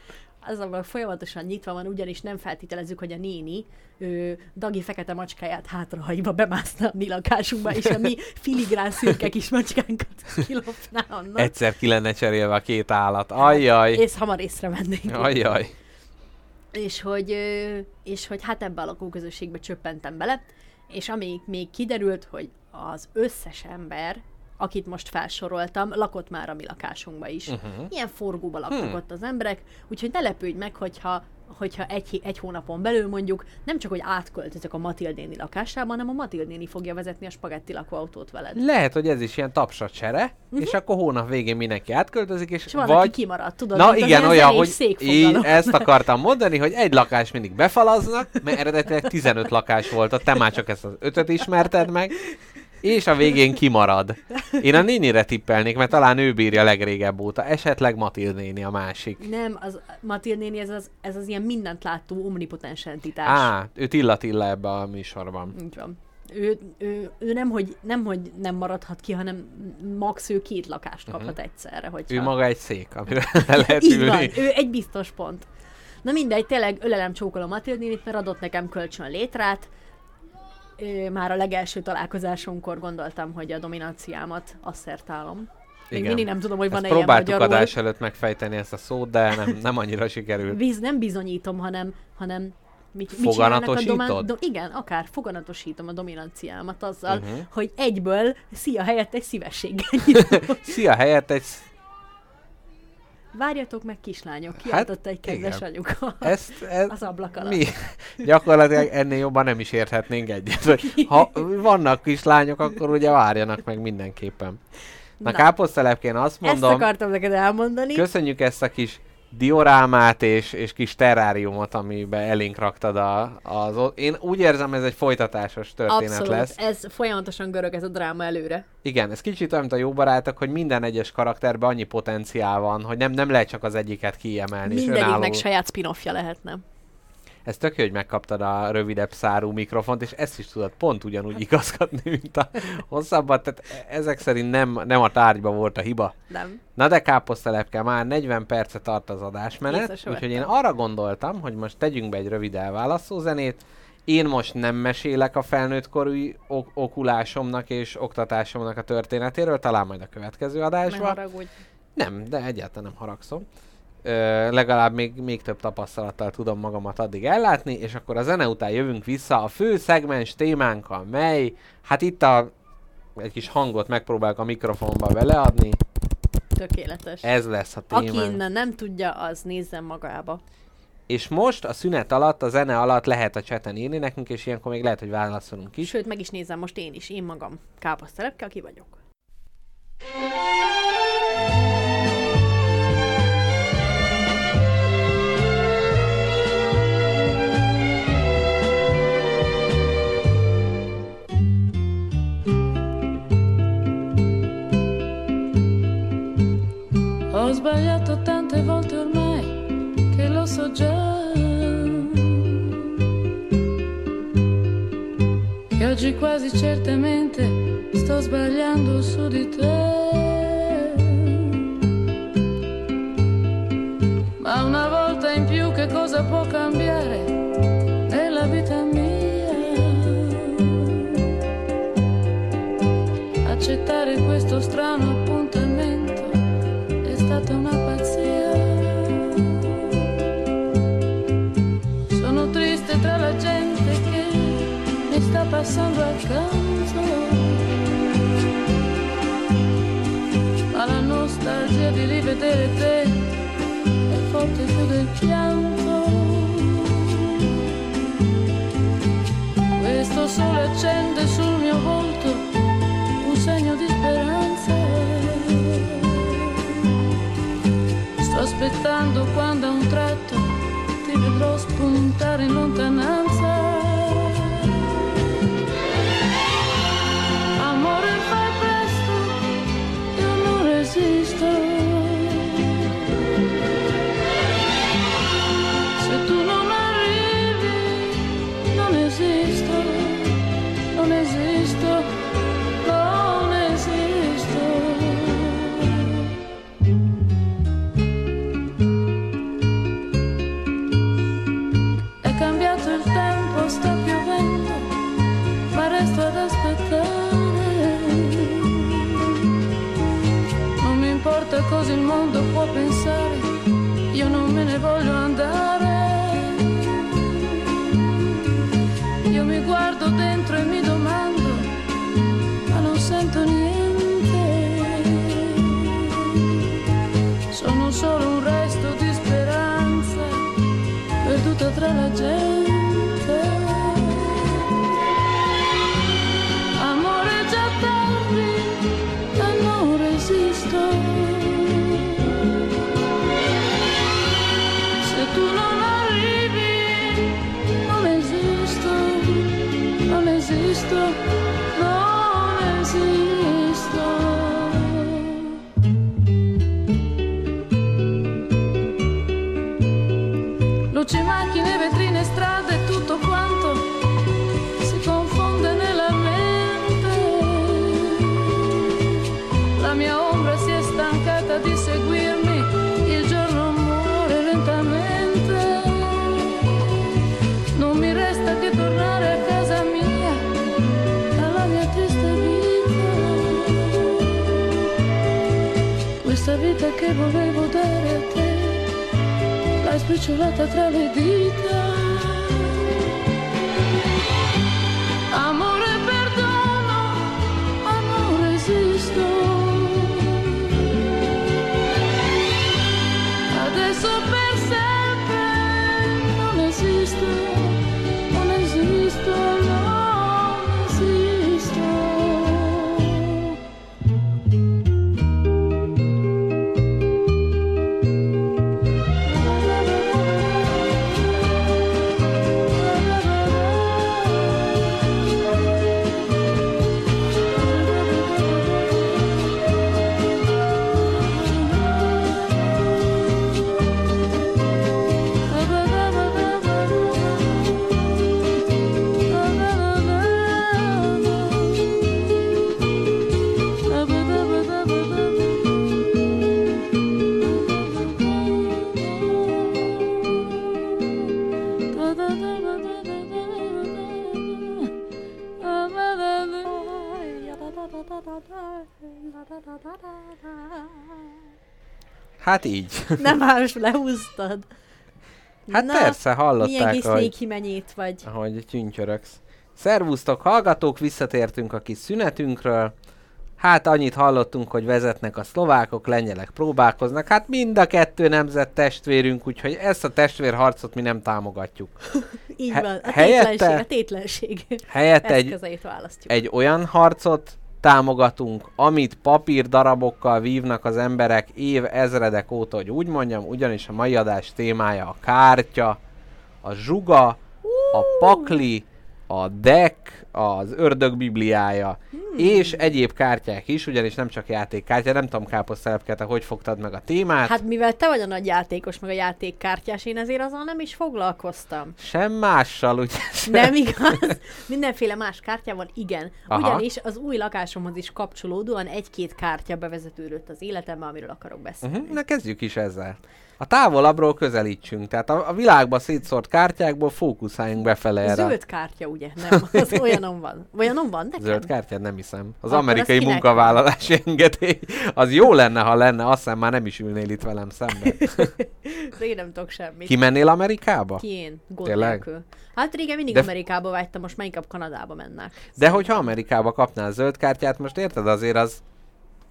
Az ablak folyamatosan nyitva van, ugyanis nem feltételezzük, hogy a néni ő, Dagi fekete macskáját hátrahagyva bemászna a mi lakásunkba, és a mi filigrán szürke kis macskánkat kilopná onnan. Egyszer ki lenne cserélve a két állat. Ajjaj! És hamar észrevennénk. Ajjaj! és hogy, és hogy hát ebbe a lakóközösségbe csöppentem bele, és amíg még kiderült, hogy az összes ember, akit most felsoroltam, lakott már a mi lakásunkba is. Uh-huh. Ilyen forgóba laktak Hmm. ott az emberek, úgyhogy ne lepődj meg, hogyha hogyha egy, egy hónapon belül mondjuk nem csak, hogy átköltözök a Matildéni lakásába, hanem a Matildéni fogja vezetni a spagetti lakóautót veled. Lehet, hogy ez is ilyen tapsacsere, uh-huh. és akkor hónap végén mindenki átköltözik, és, És van, vagy... kimaradt, tudod, Na igen, olyan, hogy így, ezt akartam mondani, hogy egy lakás mindig befalaznak, mert eredetileg 15 lakás volt, ott te már csak ezt az ötöt ismerted meg, és a végén kimarad. Én a nénire tippelnék, mert talán ő bírja legrégebb óta, esetleg Matild néni a másik. Nem, az Matil néni, ez az, ez az ilyen mindent látó, omnipotens entitás. Á, ő illatilla ebbe a műsorban. Így van. Ő, ő, ő nem, hogy, nem, hogy nem maradhat ki, hanem max ő két lakást kaphat uh-huh. egyszerre. Hogyha... Ő maga egy szék, amire le lehet Így van, ülni. ő egy biztos pont. Na mindegy, tényleg ölelem csókolom Matild nénit, mert adott nekem kölcsön létrát. Már a legelső találkozásunkkor gondoltam, hogy a dominanciámat asszertálom. Még Igen. mindig nem tudom, hogy van-e ilyen magyarul. adás előtt megfejteni ezt a szót, de nem, nem annyira sikerült. Biz, nem bizonyítom, hanem, hanem mit, mit Foganatosítod? csinálnak a domán- do, igen, akár foganatosítom a dominanciámat azzal, uh-huh. hogy egyből szia helyett egy szívességgel. Szia, helyett egy... Várjatok meg, kislányok, kiáltotta egy kedves igen. anyuka Ezt, ez, az ablak alatt. mi? Gyakorlatilag ennél jobban nem is érthetnénk egyet. Ha vannak kislányok, akkor ugye várjanak meg mindenképpen. Na, Na. káposztelepként azt Ezt mondom, akartam neked elmondani. köszönjük ezt a kis diorámát és, és kis terráriumot, amiben elénk raktad a, az... Én úgy érzem, ez egy folytatásos történet Abszolút. lesz. Ez folyamatosan görög ez a dráma előre. Igen, ez kicsit olyan, mint a jó barátok, hogy minden egyes karakterben annyi potenciál van, hogy nem, nem lehet csak az egyiket kiemelni. Mindegyiknek önálló... saját spin-offja lehetne. Ez tök jó, hogy megkaptad a rövidebb szárú mikrofont, és ezt is tudod pont ugyanúgy igazgatni, mint a hosszabbat. Tehát ezek szerint nem, nem a tárgyba volt a hiba. Nem. Na de káposztelepke, már 40 perce tart az adásmenet, úgyhogy én arra gondoltam, hogy most tegyünk be egy rövid elválasztó zenét. Én most nem mesélek a felnőttkorú ok- okulásomnak és oktatásomnak a történetéről, talán majd a következő Ne adásban. haragudj. Nem, de egyáltalán nem haragszom. Ö, legalább még, még több tapasztalattal tudom magamat addig ellátni, és akkor a zene után jövünk vissza a fő szegmens témánkkal, mely, hát itt a egy kis hangot megpróbálok a mikrofonba beleadni, Tökéletes. ez lesz a Aki témánk. innen nem tudja, az nézzen magába. És most a szünet alatt, a zene alatt lehet a cseten írni nekünk, és ilyenkor még lehet, hogy válaszolunk is. Sőt, meg is nézem most én is, én magam. Káposztelepke, aki vagyok. Ho sbagliato tante volte ormai che lo so già. Che oggi quasi certamente sto sbagliando su di te. Ma una volta in più che cosa può cambiare nella vita mia? Accettare questo strano appuntamento è stata una pazzia. Sono triste tra la gente che mi sta passando accanto. Ma la nostalgia di rivedere te è forte più del pianto. Questo sole accende sul mio volto un segno di speranza. Aspettando quando a un tratto ti vedrò spuntare in lontananza. Amore, fai presto, io non resisto. Può pensare, io non me ne voglio andare. Io mi guardo dentro e mi domando, ma non sento niente. Sono solo un resto di speranza perduta tra la gente. Vita che volevo dare a te l'hai spicciolata tra le dita. Hát így. Nem más, lehúztad. Hát persze, hallották, Milyen hogy- székhimenyét vagy. ahogy tyüntyöröksz. Szervusztok, hallgatók, visszatértünk a kis szünetünkről. Hát annyit hallottunk, hogy vezetnek a szlovákok, lengyelek próbálkoznak. Hát mind a kettő nemzet testvérünk, úgyhogy ezt a testvérharcot mi nem támogatjuk. Így He- van. A helyette- tétlenség, a tétlenség Helyette egy, egy olyan harcot támogatunk, amit papírdarabokkal vívnak az emberek év ezredek óta, hogy úgy mondjam, ugyanis a mai adás témája a kártya, a zsuga, a pakli, a deck, az ördög bibliája, és egyéb kártyák is, ugyanis nem csak játékkártya, nem tudom káposztelepke, te hogy fogtad meg a témát. Hát mivel te vagy a nagy játékos, meg a játékkártyás, én ezért azon nem is foglalkoztam. Sem mással, ugye? Nem igaz? Mindenféle más kártyával igen. Aha. Ugyanis az új lakásomhoz is kapcsolódóan egy-két kártya bevezetődött az életembe, amiről akarok beszélni. Uh-huh, na kezdjük is ezzel. A távolabbról közelítsünk, tehát a, a világba szétszórt kártyákból fókuszáljunk befele erre. Zöld kártya, ugye? Nem, az olyanon van. Olyanon van nekem? Zöld kártyát nem hiszem. Az Akkor amerikai az munkavállalási engedély, az jó lenne, ha lenne, azt hiszem már nem is ülnél itt velem szemben. De én nem tudok semmit. Kimennél Amerikába? Ki én? Gond Tényleg? nélkül. Hát régen mindig De- Amerikába vágytam, most már inkább Kanadába mennek. De hogyha Amerikába kapnál zöld kártyát, most érted, azért az,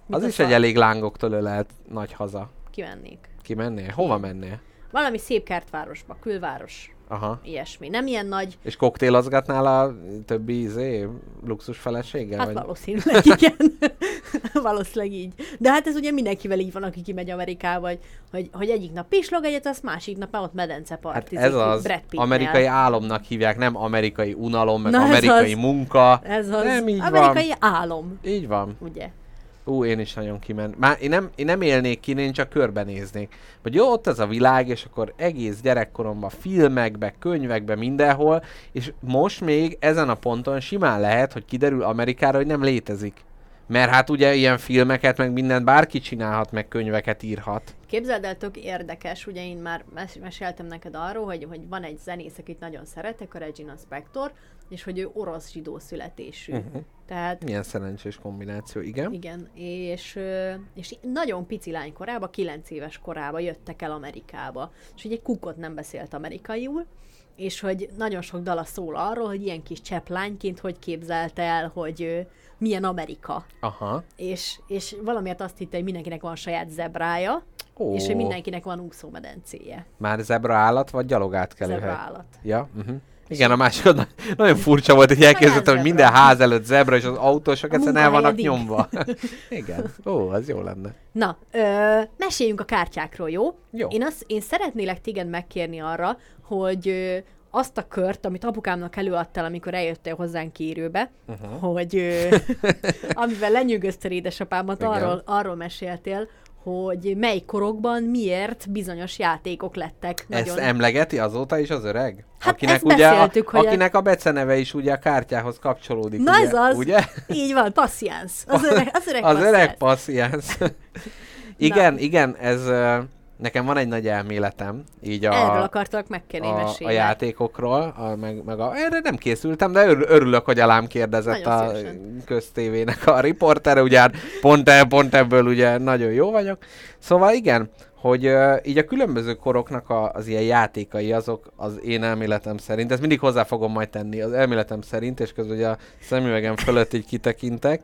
Mit az is szar? egy elég lángoktól ölelt nagy haza. Kimennék. Kimennél? Hova mennél? Valami szép kertvárosba, külváros, Aha. ilyesmi. Nem ilyen nagy, És koktélozgatnál a többi izé, luxus feleséggel? hát vagy? valószínűleg igen. valószínűleg így. De hát ez ugye mindenkivel így van, aki kimegy Amerikába, hogy, hogy, hogy egyik nap pislog egyet, az másik nap ott medence Hát partizik. ez az amerikai álomnak hívják, nem amerikai unalom, meg Na ez amerikai az. munka. Ez az Nem így amerikai van. álom, Így van. ugye? Ú, én is nagyon kiment. Már én nem, én nem élnék ki, én csak körbenéznék. Vagy jó, ott az a világ, és akkor egész gyerekkoromban filmekbe, könyvekbe, mindenhol, és most még ezen a ponton simán lehet, hogy kiderül Amerikára, hogy nem létezik. Mert hát ugye ilyen filmeket, meg mindent bárki csinálhat, meg könyveket írhat. Képzeld el, tök érdekes, ugye én már mes- meséltem neked arról, hogy, hogy van egy zenész, akit nagyon szeretek, a Regina Spektor, és hogy ő orosz zsidó születésű. Uh-huh. Tehát Milyen szerencsés kombináció, igen? igen, és, és nagyon pici lány korában, 9 éves korában jöttek el Amerikába, és hogy egy kukot nem beszélt amerikaiul, és hogy nagyon sok dala szól arról, hogy ilyen kis csepp lányként hogy képzelte el, hogy ö, milyen Amerika. Aha. És, és valamiért azt hitte, hogy mindenkinek van saját zebrája, Ó, és hogy mindenkinek van úszómedencéje. Már zebra állat, vagy gyalogátkelő Zebra hely? állat. Ja, uh-huh. Igen, a másik nagyon furcsa volt, hogy elképzeltem, hogy minden ház előtt zebra, és az autósok egyszerűen el vannak nyomva. Igen. Ó, az jó lenne. Na, ö, meséljünk a kártyákról, jó? Jó. Én, azt, én szeretnélek téged megkérni arra, hogy ö, azt a kört, amit apukámnak előadtál, amikor eljöttél hozzánk kérőbe, uh-huh. hogy ö, amivel lenyűgöztél édesapámat, Igen. arról, arról meséltél, hogy mely korokban miért bizonyos játékok lettek nagyon... Ezt emlegeti azóta is az öreg? Hát akinek ugye a, hogy akinek a beceneve is ugye a kártyához kapcsolódik. Na ugye? ez az, Ugye? így van, passziánsz. Az öreg, az öreg Az öreg passziánsz. passziánsz. igen, igen, ez ö, nekem van egy nagy elméletem, így a, Erről akartalak megkérni, a, a játékokról, a, meg, meg a, erre nem készültem, de ör, örülök, hogy alám kérdezett Nagyon a szívesen. köztévének a riportere, ugye hát pont, e, pont ebből ugye nagyon jó vagyok. Szóval igen, hogy uh, így a különböző koroknak a, az ilyen játékai azok az én elméletem szerint, ezt mindig hozzá fogom majd tenni, az elméletem szerint, és közben ugye a szemüvegem fölött így kitekintek,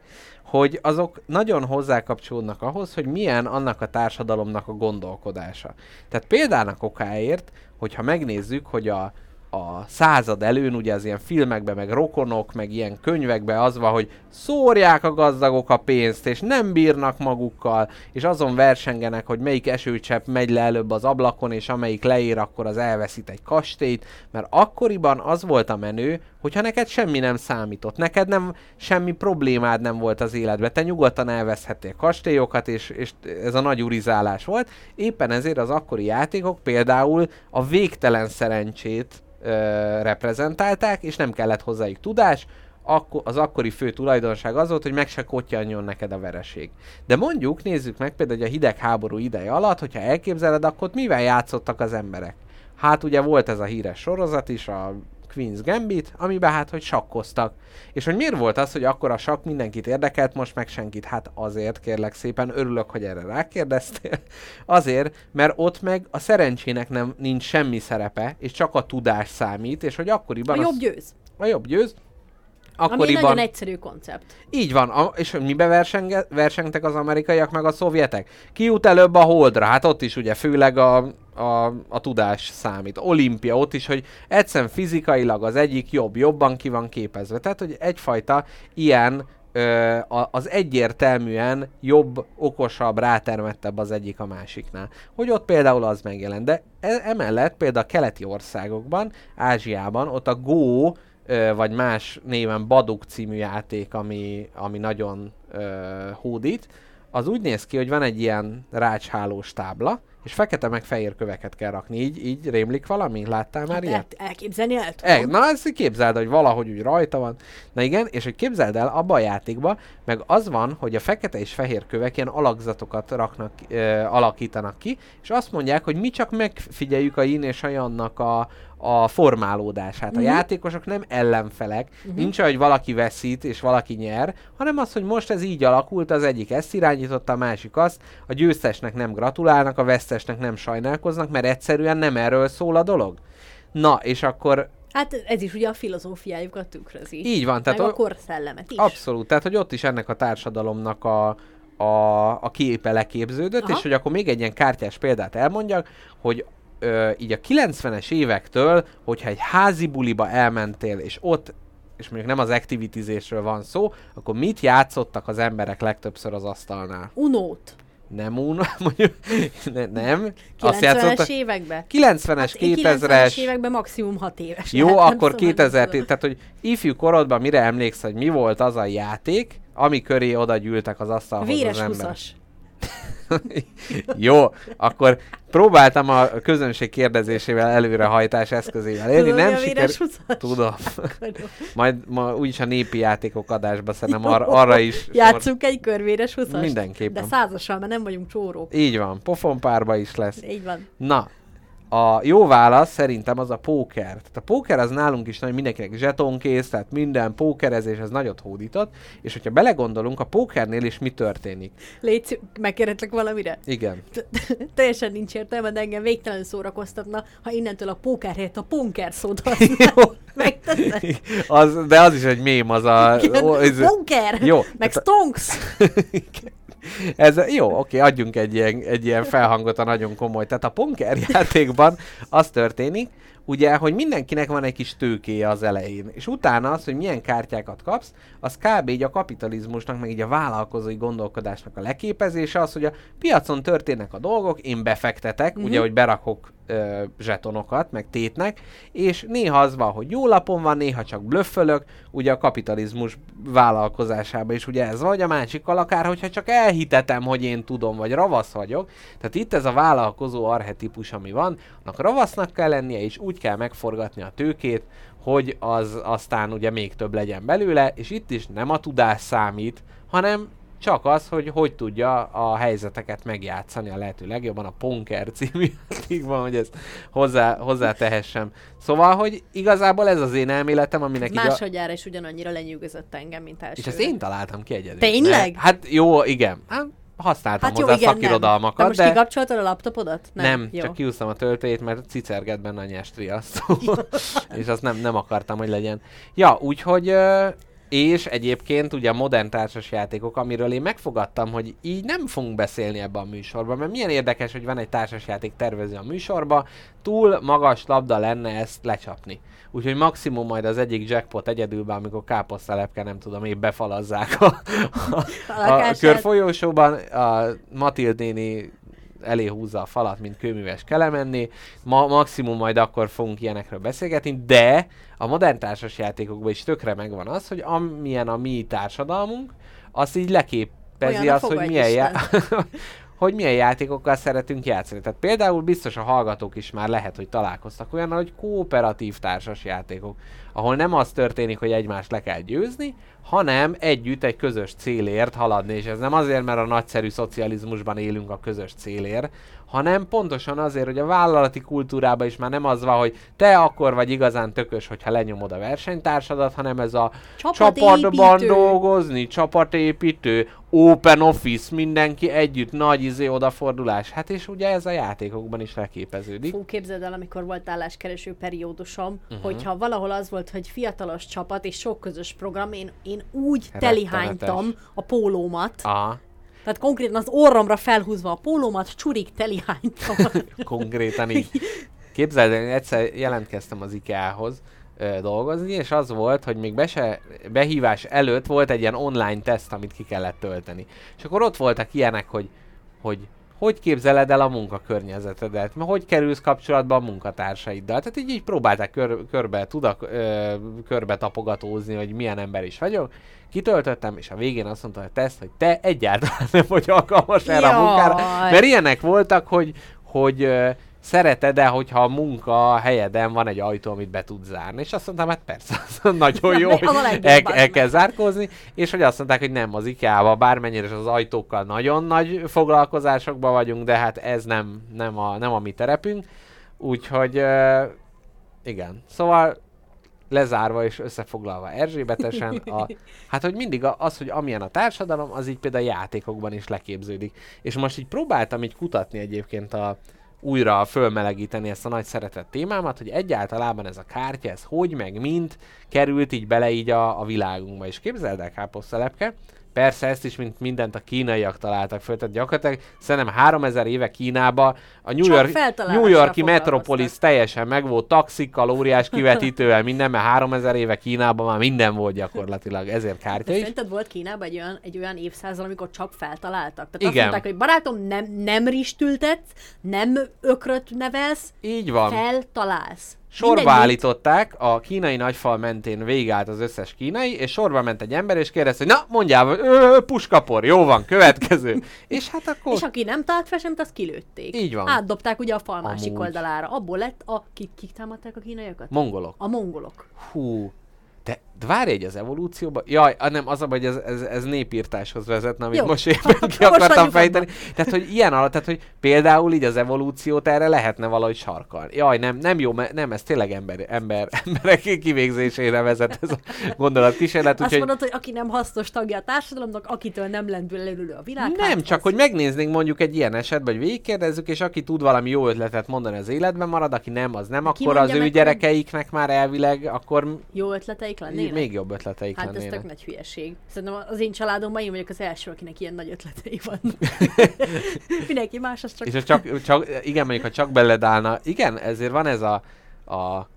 hogy azok nagyon hozzákapcsolódnak ahhoz, hogy milyen annak a társadalomnak a gondolkodása. Tehát példának okáért, hogyha megnézzük, hogy a, a század előn, ugye az ilyen filmekben, meg rokonok, meg ilyen könyvekben az van, hogy szórják a gazdagok a pénzt, és nem bírnak magukkal, és azon versengenek, hogy melyik esőcsepp megy le előbb az ablakon, és amelyik leér, akkor az elveszít egy kastélyt, mert akkoriban az volt a menő, hogyha neked semmi nem számított, neked nem semmi problémád nem volt az életben, te nyugodtan elveszhettél kastélyokat, és, és ez a nagy urizálás volt. Éppen ezért az akkori játékok például a végtelen szerencsét ö, reprezentálták, és nem kellett hozzájuk tudás, akkor, az akkori fő tulajdonság az volt, hogy meg se kottyanjon neked a vereség. De mondjuk, nézzük meg például, hogy a hidegháború ideje alatt, hogyha elképzeled, akkor mivel játszottak az emberek? Hát ugye volt ez a híres sorozat is, a Queen's Gambit, amiben hát, hogy sakkoztak. És hogy miért volt az, hogy akkor a sakk mindenkit érdekelt, most meg senkit? Hát azért, kérlek szépen, örülök, hogy erre rákérdeztél. Azért, mert ott meg a szerencsének nem nincs semmi szerepe, és csak a tudás számít, és hogy akkoriban... A az- jobb győz. a jobb győz. Ami Akkoriban... nagyon egyszerű koncept. Így van, a, és mibe versenge, versengtek az amerikaiak meg a szovjetek? Ki jut előbb a holdra? Hát ott is ugye főleg a, a, a tudás számít. Olimpia, ott is, hogy egyszerűen fizikailag az egyik jobb, jobban ki van képezve. Tehát, hogy egyfajta ilyen ö, az egyértelműen jobb, okosabb, rátermettebb az egyik a másiknál. Hogy ott például az megjelent. De e- emellett például a keleti országokban, Ázsiában, ott a Go vagy más néven Baduk című játék, ami, ami nagyon ö, hódít, az úgy néz ki, hogy van egy ilyen rácshálós tábla, és fekete meg fehér köveket kell rakni. Így, így rémlik valami? Láttál már Hát ilyet? el, elképzelni el tudom. E, na ezt képzeld, hogy valahogy úgy rajta van. Na igen, és hogy képzeld el, abba a játékba, meg az van, hogy a fekete és fehér kövek ilyen alakzatokat raknak, ö, alakítanak ki, és azt mondják, hogy mi csak megfigyeljük a yin és a jannak a, a formálódását. A Mhm. játékosok nem ellenfelek, nincs olyan, hogy valaki veszít és valaki nyer, hanem az, hogy most ez így alakult, az egyik ezt irányította, a másik azt, a győztesnek nem gratulálnak, a vesztesnek nem sajnálkoznak, mert egyszerűen nem erről szól a dolog. Na, és akkor Hát ez is ugye a filozófiájukat tükrözi. így van, tehát Meg a korszellemet is. abszolút, tehát hogy ott is ennek a társadalomnak a, a, a képe leképződött, Aha. és hogy akkor még egy ilyen kártyás példát elmondjak, hogy ö, így a 90-es évektől, hogyha egy házi buliba elmentél, és ott és mondjuk nem az activitizésről van szó, akkor mit játszottak az emberek legtöbbször az asztalnál? Unót. Nem un, mondjuk, ne, nem. 90-es években? 90-es, Hát én 2000-es. 90-es években maximum 6 éves. Jó, lehettem, akkor szóval nem 2000, tudom. tehát hogy ifjú korodban mire emlékszel, hogy mi volt az a játék, ami köré oda gyűltek az asztalhoz Véres az emberek. 20-as. Jó, akkor próbáltam a közönség kérdezésével előrehajtás eszközével élni, Tudod, nem siker... 20-as? Tudom. Majd ma úgyis a népi játékok adásba szerintem ar- arra is... sor- Játszunk egy körvéres 20 Mindenképpen. De százassal, mert nem vagyunk csórók. Így van, pofonpárba is lesz. Így van. Na, a jó válasz szerintem az a póker. Tehát a póker az nálunk is nagy, mindenkinek zsetonkész, tehát minden pókerezés, ez nagyot hódított, és hogyha belegondolunk, a pókernél is mi történik. Légy megkérhetlek valamire? Igen. Teljesen nincs értelme, de engem végtelenül szórakoztatna, ha innentől a póker helyett a ponker szót? Az, de az is egy mém, az a... Ponker! Jó, Meg stonks! ez, jó, oké, adjunk egy ilyen, egy ilyen felhangot a nagyon komoly. Tehát a poker játékban az történik, ugye, hogy mindenkinek van egy kis tőkéje az elején, és utána az, hogy milyen kártyákat kapsz, az kb. így a kapitalizmusnak, meg így a vállalkozói gondolkodásnak a leképezése az, hogy a piacon történnek a dolgok, én befektetek, Mhm. uh-huh. ugye, hogy berakok ö, zsetonokat, meg tétnek, és néha az van, hogy jó lapon van, néha csak blöffölök, ugye a kapitalizmus vállalkozásában is ugye ez vagy, a másikkal akár, hogyha csak elhitetem, hogy én tudom, vagy ravasz vagyok. Tehát itt ez a vállalkozó arhetipus, ami van, annak ravasznak kell lennie, és úgy kell megforgatni a tőkét, hogy az aztán ugye még több legyen belőle, és itt is nem a tudás számít, hanem csak az, hogy hogy tudja a helyzeteket megjátszani a lehető legjobban a Ponker című játékban, hogy ezt hozzá, tehessem. Szóval, hogy igazából ez az én elméletem, aminek így a... Másodjára is ugyanannyira lenyűgözött engem, mint első. És ezt én találtam ki egyedül. Tényleg? Ne? Hát jó, igen. Hát, használtam Hát jó, hozzá igen, nem. szakirodalmakat, De most de... kikapcsoltad a laptopodat? Nem, Nem, nem jó. csak kiúztam a töltőjét, mert cicerget benne a nyestriasztó. és azt nem, nem akartam, hogy legyen. Ja, úgyhogy... És egyébként ugye a modern társasjátékok, amiről én megfogadtam, hogy így nem fogunk beszélni ebben a műsorban, mert milyen érdekes, hogy van egy társasjáték tervező a műsorba, túl magas labda lenne ezt lecsapni. Úgyhogy maximum majd az egyik jackpot egyedülben, amikor káposztelepke, nem tudom, épp befalazzák a, a, a lakását. körfolyósóban, a Matild néni elé húzza a falat, mint kőműves kelemenni. Ma maximum majd akkor fogunk ilyenekről beszélgetni, de a modern társasjátékokban is tökre megvan az, hogy amilyen a mi társadalmunk, azt így leképezi Olyan a az, hogy milyen, já- hogy milyen játékokkal szeretünk játszani. Tehát például biztos a hallgatók is már lehet, hogy találkoztak olyan, hogy kooperatív társas játékok, ahol nem az történik, hogy egymást le kell győzni, hanem együtt egy közös célért haladni, és ez nem azért, mert a nagyszerű szocializmusban élünk a közös célért, hanem pontosan azért, hogy a vállalati kultúrában is már nem az van, hogy te akkor vagy igazán tökös, hogyha lenyomod a versenytársadat, hanem ez a csapatban dolgozni, csapatépítő, open office, mindenki együtt, nagy izé odafordulás. Hát és ugye ez a játékokban is leképeződik. Fú, képzeld el, amikor volt álláskereső periódusom, uh-huh. hogyha valahol az volt, hogy fiatalos csapat és sok közös program, én, én úgy Rettenetes. telihánytam a pólómat, Aha, tehát konkrétan az orromra felhúzva a pólómat, csurig telihánytam. konkrétan így. Képzeld, el, én egyszer jelentkeztem az IKEA-hoz dolgozni, és az volt, hogy még be se, behívás előtt volt egy ilyen online teszt, amit ki kellett tölteni. És akkor ott voltak ilyenek, hogy hogy hogy képzeled el a munkakörnyezetedet, hogy kerülsz kapcsolatba a munkatársaiddal. Tehát így, így próbálták kör, körbe, tudak, ö, körbe tapogatózni, hogy milyen ember is vagyok. Kitöltöttem, és a végén azt mondta a teszt, hogy te egyáltalán nem vagy alkalmas erre a munkára. Mert ilyenek voltak, hogy, hogy szereted-e, hogyha a munka helyeden van egy ajtó, amit be tud zárni. És azt mondtam, hát persze, az nagyon Na, jó, hogy el, el kell zárkózni, és hogy azt mondták, hogy nem az IKEA-ba, bármennyire is az ajtókkal nagyon nagy foglalkozásokban vagyunk, de hát ez nem, nem, a, nem a mi terepünk. Úgyhogy igen, szóval lezárva és összefoglalva Erzsébetesen, a, hát hogy mindig a- az, hogy amilyen a társadalom, az így például a játékokban is leképződik. És most így próbáltam így kutatni egyébként a, újra fölmelegíteni ezt a nagy szeretett témámat, hogy egyáltalában ez a kártya, ez hogy meg mint került így bele így a, a világunkba. És képzeld el, káposztelepke, Persze ezt is, mint mindent a kínaiak találtak föl, tehát gyakorlatilag szerintem 3000 éve Kínába a New, York, New Yorki metropolis teljesen meg volt taxikkal, óriás kivetítővel, minden, mert 3000 éve Kínában már minden volt gyakorlatilag, ezért kártya is. szerinted volt Kínában egy olyan, egy olyan évszázad, amikor csak feltaláltak? Tehát azt Igen. mondták, hogy barátom, nem, nem ristültetsz, nem ökröt nevelsz, Így van. feltalálsz. Sorba Mindegyik- állították, a kínai nagyfal mentén végállt az összes kínai, és sorba ment egy ember, és kérdezte, hogy na, mondjál, ö, puskapor, jó van, következő. és hát akkor... És aki nem talált fel semmit, azt kilőtték. Így van. Átdobták ugye a fal másik Amúgy. oldalára. Abból lett a... Kik, kik támadták a kínaiakat? Mongolok. A mongolok. Hú, de, de várj egy az evolúcióba. Jaj, nem, az a hogy ez, ez, ez népírtáshoz vezetne, amit Jó, most éppen ki akartam fejteni. Tehát, hogy ilyen alatt, tehát, hogy például így az evolúciót erre lehetne valahogy sarkalni. Jaj, nem, nem jó, nem, ez tényleg ember, ember, emberek kivégzésére vezet ez a gondolatkísérlet, Azt úgyhogy mondod, hogy aki nem hasznos tagja a társadalomnak, akitől nem lendül előlő a világ. nem, hát csak az- hogy megnéznénk mondjuk egy ilyen esetben, hogy végigkérdezzük, és aki tud valami jó ötletet mondani az életben marad, aki nem, az nem, Ki akkor az ő hogy- gyerekeiknek már elvileg, akkor Jó ötleteik lennének? Még jobb ötleteik Hát ez lennének. tök nagy hülyeség. Szerintem az én családomban én vagyok az első, akinek ilyen nagy ötletei van. Mindenki más, az csak... És csak, csak, igen, mondjuk, ha csak beled állna, igen, ezért van ez a, a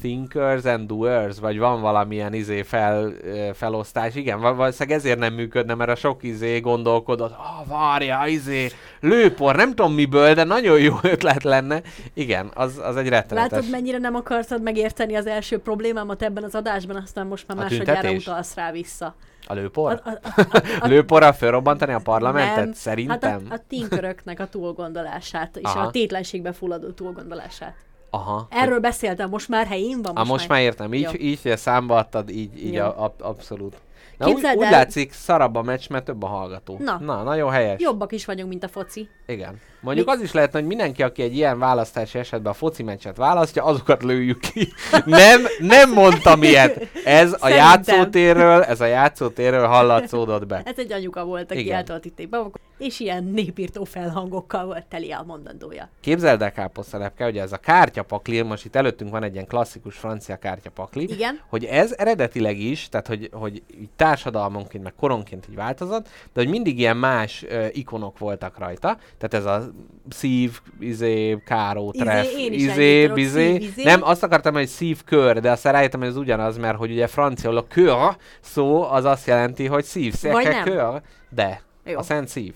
thinkers and doers, vagy van valamilyen izé fel, felosztás, igen, val- valószínűleg ezért nem működne, mert a sok izé gondolkodott, ah, várja, izé, lőpor, nem tudom miből, de nagyon jó ötlet lenne. Igen, az, az egy rettenetes. Látod, mennyire nem akartad megérteni az első problémámat ebben az adásban, aztán most már másodjára utalsz rá vissza. A lőpor? A, a, a, a, Lőporral felrobbantani a parlamentet? nem. Szerintem? Hát a, a tinköröknek a túlgondolását, és Aha. a tétlenségbe fulladó túlgondolását. Aha. Erről beszéltem, most már helyén van. Ah, most már értem, így, Jó. így hogy számba adtad, így, így a, a, abszolút. Na, úgy, Képzeld úgy el- látszik, szarabb a meccs, mert több a hallgató. Na. Na nagyon helyes. Jobbak is vagyunk, mint a foci. Igen. Mondjuk Mi- az is lehetne, hogy mindenki, aki egy ilyen választási esetben a foci meccset választja, azokat lőjük ki. nem, nem mondtam ilyet. Ez a játszótérről, ez a játszótérről hallatszódott be. Ez egy anyuka volt, aki Igen. eltöltötték be, és ilyen népírtó felhangokkal volt teli a mondandója. Képzeld el, káposztelepke, hogy ez a kártyapakli, most itt előttünk van egy ilyen klasszikus francia kártyapakli, Igen. hogy ez eredetileg is, tehát hogy, hogy így társadalmonként, meg koronként így változott, de hogy mindig ilyen más ö, ikonok voltak rajta, tehát ez a szív, izé, káró, Izé, treff, én is izé, bizé. szív, izé. Nem, azt akartam, hogy szív kör, de aztán rájöttem, hogy ez ugyanaz, mert hogy ugye franciául a kör szó az azt jelenti, hogy szív, nem. kör, de, Jó. a szent szív.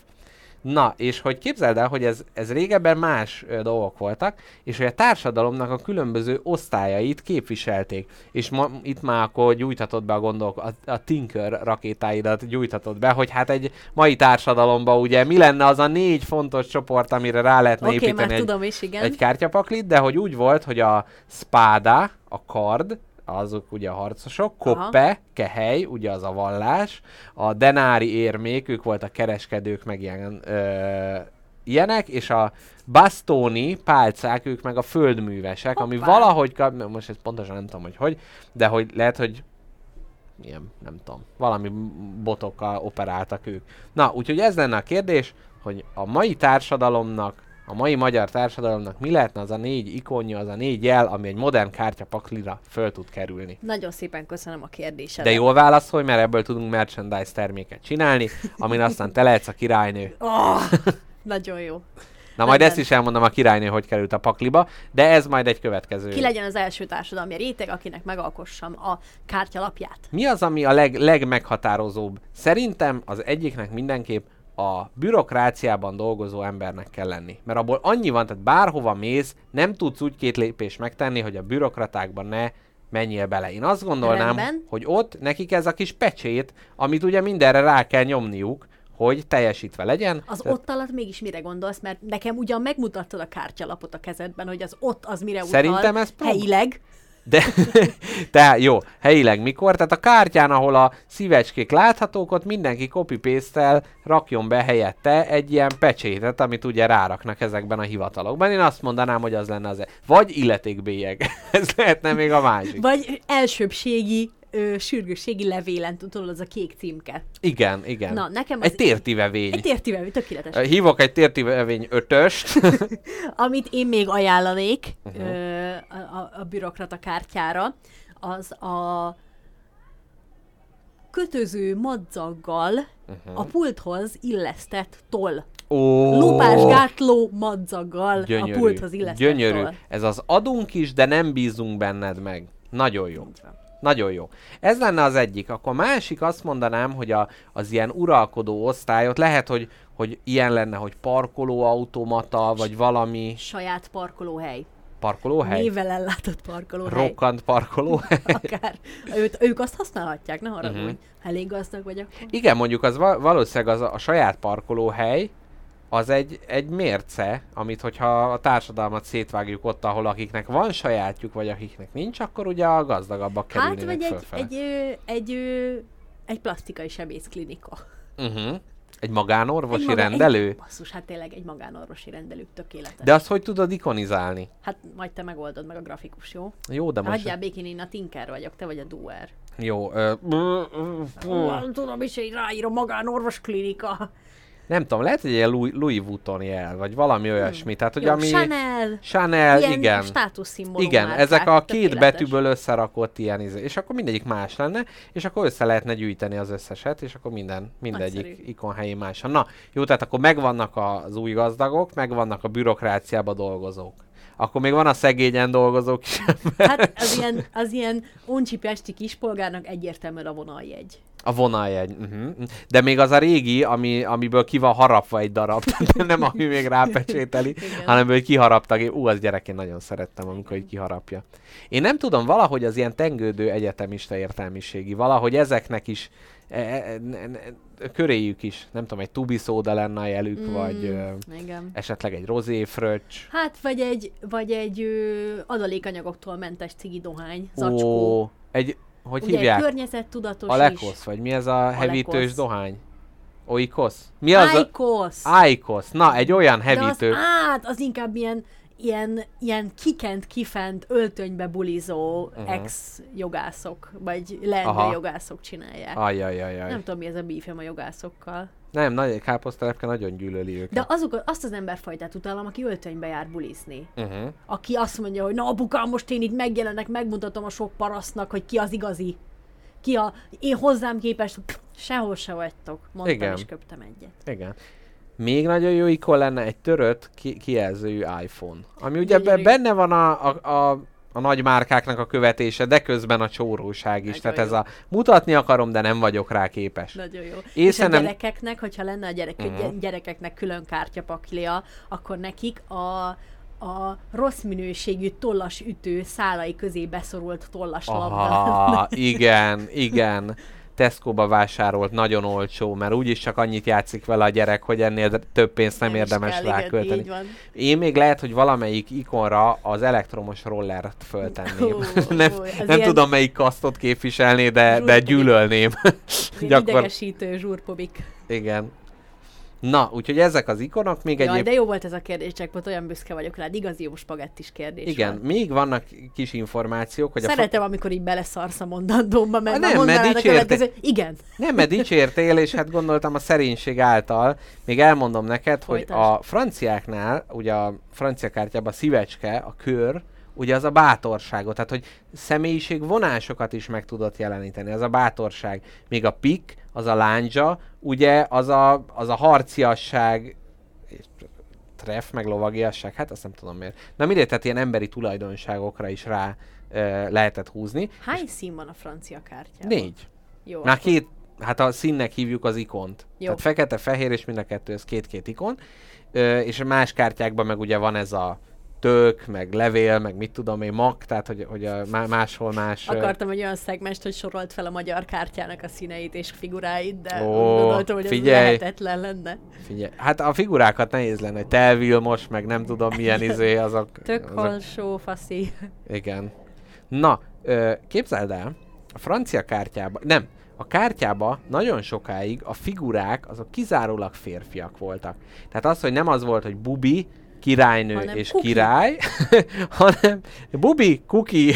Na, és hogy képzeld el, hogy ez, ez régebben más ö, dolgok voltak, és hogy a társadalomnak a különböző osztályait képviselték. És ma, itt már akkor gyújthatod be a gondolk, a, a Tinker rakétáidat gyújthatod be, hogy hát egy mai társadalomban ugye mi lenne az a négy fontos csoport, amire rá lehetne okay, építeni már egy, tudom is, igen. egy kártyapaklit, de hogy úgy volt, hogy a spada, a kard, azok ugye a harcosok, koppe, kehely, ugye az a vallás, a denári érmék, ők voltak kereskedők, meg ilyen ö, ilyenek, és a bastoni pálcák, ők meg a földművesek, ami Hoppá. valahogy, kap, most ezt pontosan nem tudom, hogy hogy, de hogy lehet, hogy ilyen, nem tudom, valami botokkal operáltak ők. Na, úgyhogy ez lenne a kérdés, hogy a mai társadalomnak, a mai magyar társadalomnak mi lehetne az a négy ikonja, az a négy jel, ami egy modern kártyapaklira föl tud kerülni. Nagyon szépen köszönöm a kérdésedet. De jól válaszolj, mert ebből tudunk merchandise terméket csinálni, amin aztán te lehetsz a királynő. Oh, nagyon jó. Na majd Legyen. ezt is elmondom a királynő, hogy került a pakliba, de ez majd egy következő. Ki legyen az első társadalmi réteg, akinek megalkossam a kártyalapját? Mi az, ami a leg, legmeghatározóbb? Szerintem az egyiknek mindenképp a bürokráciában dolgozó embernek kell lenni. Mert abból annyi van, tehát bárhova mész, nem tudsz úgy két lépést megtenni, hogy a bürokratákban ne menjél bele. Én azt gondolnám, Rendben. hogy ott nekik ez a kis pecsét, amit ugye mindenre rá kell nyomniuk, hogy teljesítve legyen. Az Tehát ott alatt mégis mire gondolsz? Mert nekem ugyan megmutattad a kártyalapot a kezedben, hogy az ott az mire Szerintem utal ez prób- helyileg. De, tehát jó, helyileg mikor? Tehát a kártyán, ahol a szívecskék láthatók, ott mindenki copy paste rakjon be helyette egy ilyen pecsétet, amit ugye ráraknak ezekben a hivatalokban. Én azt mondanám, hogy az lenne az e- Vagy illetékbélyeg. Ez lehetne még a másik. Vagy elsőbségi, ö, sürgősségi levélen, tudod, az a kék címke. Igen, igen. Na, nekem az egy tértivevény. Egy tértivel, tökéletes. Hívok egy tértivevény ötöst. Amit én még ajánlanék uh-huh. ö, a, a, bürokrata kártyára, az a kötöző madzaggal uh-huh. a pulthoz illesztett toll. Ó, Lopásgátló madzaggal gyönyörű, a pulthoz illesztett gyönyörű. toll. Ez az adunk is, de nem bízunk benned meg. Nagyon jó. Így van. Nagyon jó. Ez lenne az egyik. Akkor a másik azt mondanám, hogy a, az ilyen uralkodó osztályot lehet, hogy, hogy ilyen lenne, hogy parkolóautomata, vagy valami Saját parkolóhely. parkolóhely. Nével ellátott parkolóhely. Rokkant parkolóhely. Akár. Őt, ők azt használhatják, ne haragudj. Uh-huh. Elég gazdag vagy akkor. Igen, mondjuk az va- valószínűleg az a, a saját parkolóhely, az egy, egy mérce, amit hogyha a társadalmat szétvágjuk ott, ahol akiknek van sajátjuk, vagy akiknek nincs, akkor ugye a gazdagabbak Hát, kerülnének vagy egy, fölfele. egy, egy, ö, egy plastikai sebészklinika. Uh-huh. Egy magánorvosi Egy maga- rendelő? Egy, basszus, hát tényleg egy magánorvosi rendelő tökéletes. De azt hogy tudod ikonizálni? Hát majd te megoldod meg a grafikus, jó? Jó, de most... Hagyjál békén, én a Tinker vagyok, te vagy a Doer. Jó, ö, tudom is, hogy ráírom magánorvos klinika. Nem tudom, lehet, hogy ilyen Louis, Louis Vuitton jel, vagy valami olyasmi. Tehát, hogy Jó, ami... Chanel, Chanel, ilyen igen. státuszszimbólum Igen, ezek a két tökéletes. betűből összerakott ilyen izé, és akkor mindegyik más lenne, és akkor össze lehetne gyűjteni az összeset, és akkor minden, mindegyik Nagyszerű. ikon helyén más. Na, jó, tehát akkor megvannak az új gazdagok, megvannak a bürokráciába dolgozók. Akkor még van a szegényen dolgozók is. Hát az ilyen, az ilyen uncsi pesti kispolgárnak egyértelműen a vonaljegy. A vonaljegy. Uh-huh. De még az a régi, ami, amiből ki van harapva egy darab, nem ami még rápecsételi, Igen. hanem hogy kiharaptak. Én- Ú, az gyerek én nagyon szerettem, amikor így kiharapja. Én nem tudom, valahogy az ilyen tengődő egyetemista értelmiségi, valahogy ezeknek is e, e, ne, köréjük is, nem tudom, egy tubiszóda lenne a jelük, mm. vagy ö, Igen. esetleg egy rozéfröccs. Hát, vagy egy, vagy egy ö, adalékanyagoktól mentes cigi dohány, zacskó. Ó, egy, hogy Ugye hívják? egy környezettudatos A lekosz, vagy mi ez a hevítős Alekosz. dohány? Oikosz? Mi az a... Ájkosz. Ájkosz. Na, egy olyan De az, hevítő. át, az inkább ilyen, ilyen, ilyen kikent, kifent, öltönybe bulizó uh-huh. ex-jogászok, vagy leendő jogászok csinálják. Ajajajaj. Nem tudom, mi ez a bífem a jogászokkal. Nem, nagy, káposztelepke nagyon gyűlöli őket. De azok, azt az emberfajtát utálom, aki öltönybe jár bulizni. Uh-huh. Aki azt mondja, hogy na apukám, most én itt megjelenek, megmutatom a sok parasztnak, hogy ki az igazi. Ki a... Én hozzám képest... Sehol se vagytok. Mondtam Igen. és köptem egyet. Igen. Még nagyon jó ikon lenne egy törött ki- kijelzőjű iPhone. Ami ugye be, benne van a, a, a, a nagy márkáknak a követése, de közben a csóróság is. Nagyon Tehát ez jó. a mutatni akarom, de nem vagyok rá képes. Nagyon jó. És szerintem- a gyerekeknek, hogyha lenne a gyerek, uh-huh. gyerekeknek külön kártyapaklia, akkor nekik a, a rossz minőségű tollas ütő szálai közé beszorult tollas labda. Aha, igen, igen. Tesco-ba vásárolt, nagyon olcsó, mert úgyis csak annyit játszik vele a gyerek, hogy ennél több pénzt nem, is érdemes kell, rá igen, költeni. Így van. Én még lehet, hogy valamelyik ikonra az elektromos rollert föltenném. Ó, nem ez nem ilyen- tudom, melyik kasztot képviselné, de, de gyűlölném. Gyakor... idegesítő zsúrpobik. Igen. Na, úgyhogy ezek az ikonok még Jaj, egyéb... de jó volt ez a kérdés, csak olyan büszke vagyok rád. Igazi jó spagettis kérdés Igen, volt. még vannak kis információk, hogy a... Szeretem, amikor így beleszarsz a mondandómba, mert Ah, már nem, mert következő... Igen. Nem, mert dicsértél, és hát gondoltam a szerénység által, még elmondom neked, hogy Folytasd. a franciáknál, ugye a francia kártyában a szívecske, a kör, ugye az a bátorságot, tehát hogy személyiség vonásokat is meg tudott jeleníteni, az a bátorság. Még a pik, az a lándzsa, ugye az a, az a harciasság, és treff, meg lovagiasság, hát azt nem tudom miért. Na mindegy, tehát ilyen emberi tulajdonságokra is rá ö, lehetett húzni. Hány szín van a francia kártyában? Négy. Jó. Már két, hát a színnek hívjuk az ikont. Jó. Tehát fekete, fehér, és mind a kettő, ez két-két ikon. Ö, és a más kártyákban meg ugye van ez a tök, meg levél, meg mit tudom én, mak, tehát hogy, hogy a má- máshol más... Akartam egy olyan szegmest, hogy sorolt fel a magyar kártyának a színeit és figuráit, de Ó, gondoltam, hogy ez figyelj. lehetetlen lenne. Figyelj, hát a figurákat nehéz lenne, hogy telvilmos, meg nem tudom milyen izé, azok... Tök azok halsó, faszi. Igen. Na, képzeld el, a francia kártyában, nem, a kártyába nagyon sokáig a figurák azok kizárólag férfiak voltak. Tehát az, hogy nem az volt, hogy bubi, királynő Hanem és kuki. király, hanem bubi, kuki.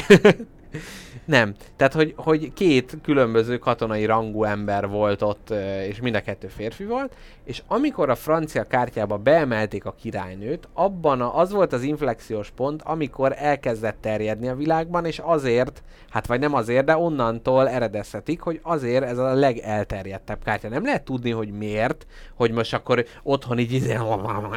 Nem. Tehát, hogy, hogy két különböző katonai rangú ember volt ott, és mind a kettő férfi volt, és amikor a francia kártyába beemelték a királynőt, abban a, az volt az inflexiós pont, amikor elkezdett terjedni a világban, és azért, hát vagy nem azért, de onnantól eredezhetik, hogy azért ez a legelterjedtebb kártya. Nem lehet tudni, hogy miért, hogy most akkor otthon így izé,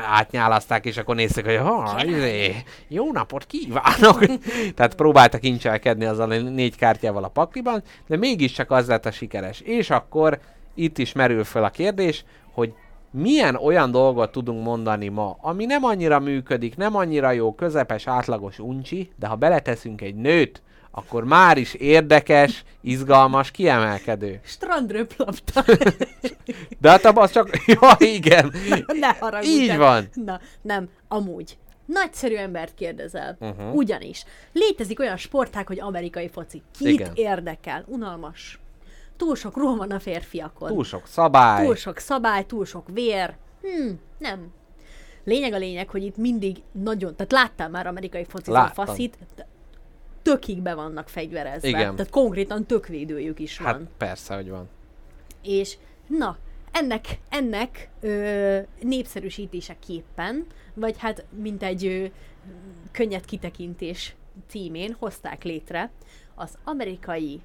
átnyálazták, és akkor néztek, hogy ha, izé, jó napot kívánok! Tehát próbáltak incselkedni azzal négy kártyával a pakliban, de mégiscsak az lett a sikeres. És akkor itt is merül fel a kérdés, hogy milyen olyan dolgot tudunk mondani ma, ami nem annyira működik, nem annyira jó, közepes, átlagos uncsi, de ha beleteszünk egy nőt, akkor már is érdekes, izgalmas, kiemelkedő. Strandröplapta. De hát az csak... Ja, igen. ne haragudj. Így de- van. Na, nem, amúgy. Nagyszerű embert kérdezel. Uh-huh. Ugyanis létezik olyan sportág, hogy amerikai foci. Kit Igen. érdekel? Unalmas. Túl sok ruha van a férfiakon. Túl sok szabály. túl sok szabály, túl sok vér. Hm, nem. Lényeg a lényeg, hogy itt mindig nagyon, tehát láttál már amerikai focizó faszit, tökig be vannak fegyverezve. Igen. Tehát konkrétan tökvédőjük is van. Hát persze, hogy van. És na, ennek, ennek ö, népszerűsítéseképpen, vagy hát mint egy ö, könnyed kitekintés címén hozták létre az amerikai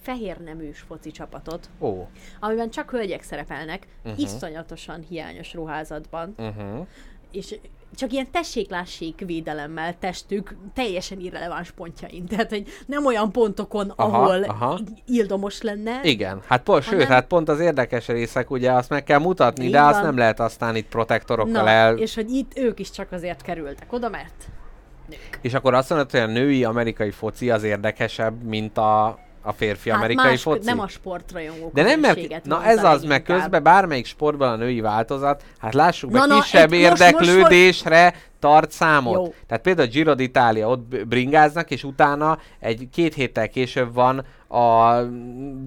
fehér neműs foci csapatot, Ó. amiben csak hölgyek szerepelnek, uh-huh. iszonyatosan hiányos ruházatban, Uh-huh. és csak ilyen tessék-lássék védelemmel testük teljesen irreleváns pontjain. Tehát, hogy nem olyan pontokon, Aha, ahol aha. ildomos lenne. Igen, hát pont, sőt, Hanem- hát pont az érdekes részek, ugye azt meg kell mutatni, Így de azt van. nem lehet aztán itt protektorokkal Na, el... És... és hogy itt ők is csak azért kerültek oda, mert nők. és akkor azt mondod, hogy a női amerikai foci az érdekesebb, mint a, a férfi amerikai Hát más, foci? nem a sportrajongó De nem, mert... Na ez az, meg közben bármelyik sportban a női változat, hát lássuk be, Na, na, kisebb egy- most- érdeklődésre tart számot. Jó. Tehát például a Giro d'Italia, ott bringáznak, és utána egy két héttel később van a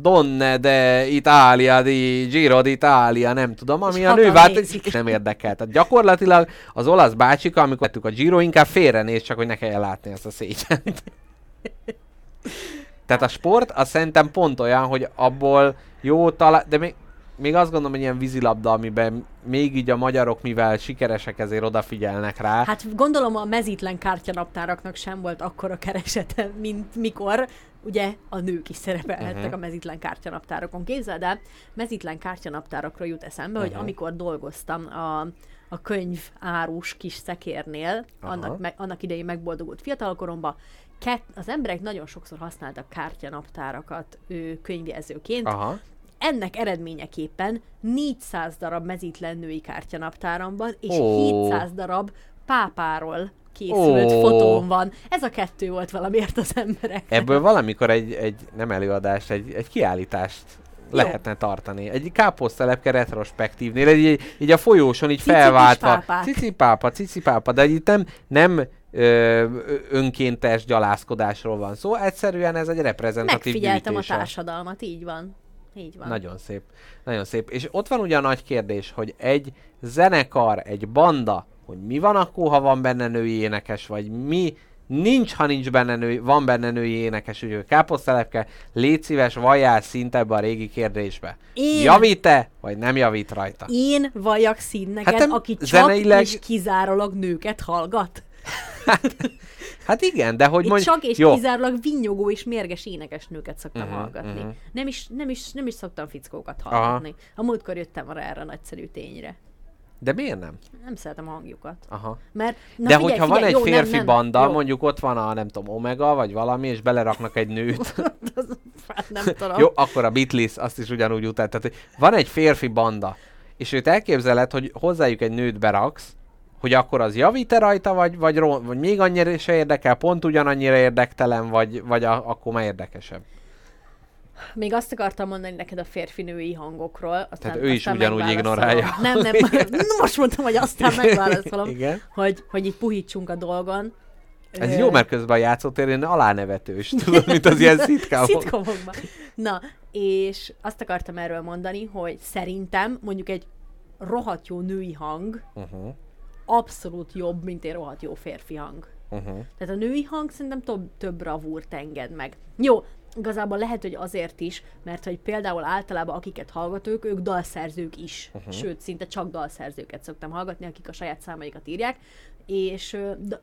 Donne de Italia di Giro d'Italia, nem tudom, ami És a nő hatan vált, nézik. nem érdekel. Tehát gyakorlatilag az olasz bácsika, amikor a Giro, inkább félrenéz, csak hogy ne kelljen látni ezt a szégyent. Tehát a sport, az szerintem pont olyan, hogy abból jó talán, de még, még azt gondolom, hogy ilyen vízilabda, amiben még így a magyarok, mivel sikeresek, ezért odafigyelnek rá. Hát gondolom a mezítlen kártyanaptáraknak sem volt akkora keresete, mint mikor ugye a nők is szerepelhettek uh-huh. a mezítlen kártyanaptárokon. Képzeld el, mezítlen kártyanaptárakról jut eszembe, uh-huh. hogy Mhm. amikor dolgoztam a, a könyv árus kis szekérnél, Aha. annak, me, annak idején megboldogult fiatalkoromban, kett, az emberek nagyon sokszor használtak kártyanaptárakat ő, könyvjelzőként, Aha. ennek eredményeképpen 400 darab mezítlen női kártyanaptáramban, és Ó. 700 darab pápáról készült Ó. fotón van. Ez a kettő volt valamiért az emberek. Ebből valamikor egy, egy nem előadást, egy, egy kiállítást Jó. lehetne tartani. Egy káposztelepke retrospektívnél, egy, így, így a folyóson így felváltva. Cicipápa, cicipápa, de itt nem, nem ö, önkéntes gyalászkodásról van szó, egyszerűen ez egy reprezentatív Megfigyeltem a gyűjtése. társadalmat, így van. Így van. Nagyon szép. Nagyon szép. És ott van ugye a nagy kérdés, hogy egy zenekar, egy banda, hogy mi van akkor, ha van benne női énekes, vagy mi nincs, ha nincs benne női, van benne női énekes, úgyhogy káposztelepke, légy szíves, valljál szint ebbe a régi kérdésbe. Én- Javít-e, vagy nem javít rajta? Én valljak szín neked, Hát aki csak zeneileg- és kizárólag nőket hallgat. Hát igen, de hogy Én mondj... csak és jó, kizárólag vinnyogó és mérges énekes nőket szoktam Mhm, hallgatni. mhm. Nem, is, nem, is, nem is szoktam fickókat Aha. hallgatni. A múltkor jöttem arra erre a nagyszerű tényre. de miért nem? Nem szeretem a hangjukat. Aha. Mert, na de figyelj, hogyha van figyelj, egy jó, nem, férfi nem, banda, jó. mondjuk ott van a nem tudom, Omega, vagy valami, és beleraknak egy nőt, hát nem tudom. Jó, akkor a Beatles azt is ugyanúgy utál. Tehát, van egy férfi banda, és őt elképzeled, hogy hozzájuk egy nőt beraksz, hogy akkor az javít-e rajta, vagy, vagy, vagy még annyira se érdekel, pont ugyanannyira érdektelen, vagy, vagy a, akkor már érdekesebb. Még azt akartam mondani neked a férfi-női hangokról. Aztán, Tehát ő is ugyanúgy ignorálja. Nem, nem, most mondtam, hogy aztán megválaszolom, Igen. hogy, hogy így puhítsunk a dolgon. Ez jó, mert közben a játszótérén alánevetős, tudod, mint az ilyen szitkámok. Szitkomokban. Na, és azt akartam erről mondani, hogy szerintem mondjuk egy rohadt jó női hang Uh-huh, abszolút jobb, mint egy rohadt jó férfi hang. uh-huh. Tehát a női hang szerintem több, több bravúrt enged meg. Jó, igazából lehet, hogy azért is, mert hogy például általában akiket hallgatok, ők dalszerzők is. Uh-huh. Sőt, szinte csak dalszerzőket szoktam hallgatni, akik a saját számaikat írják. És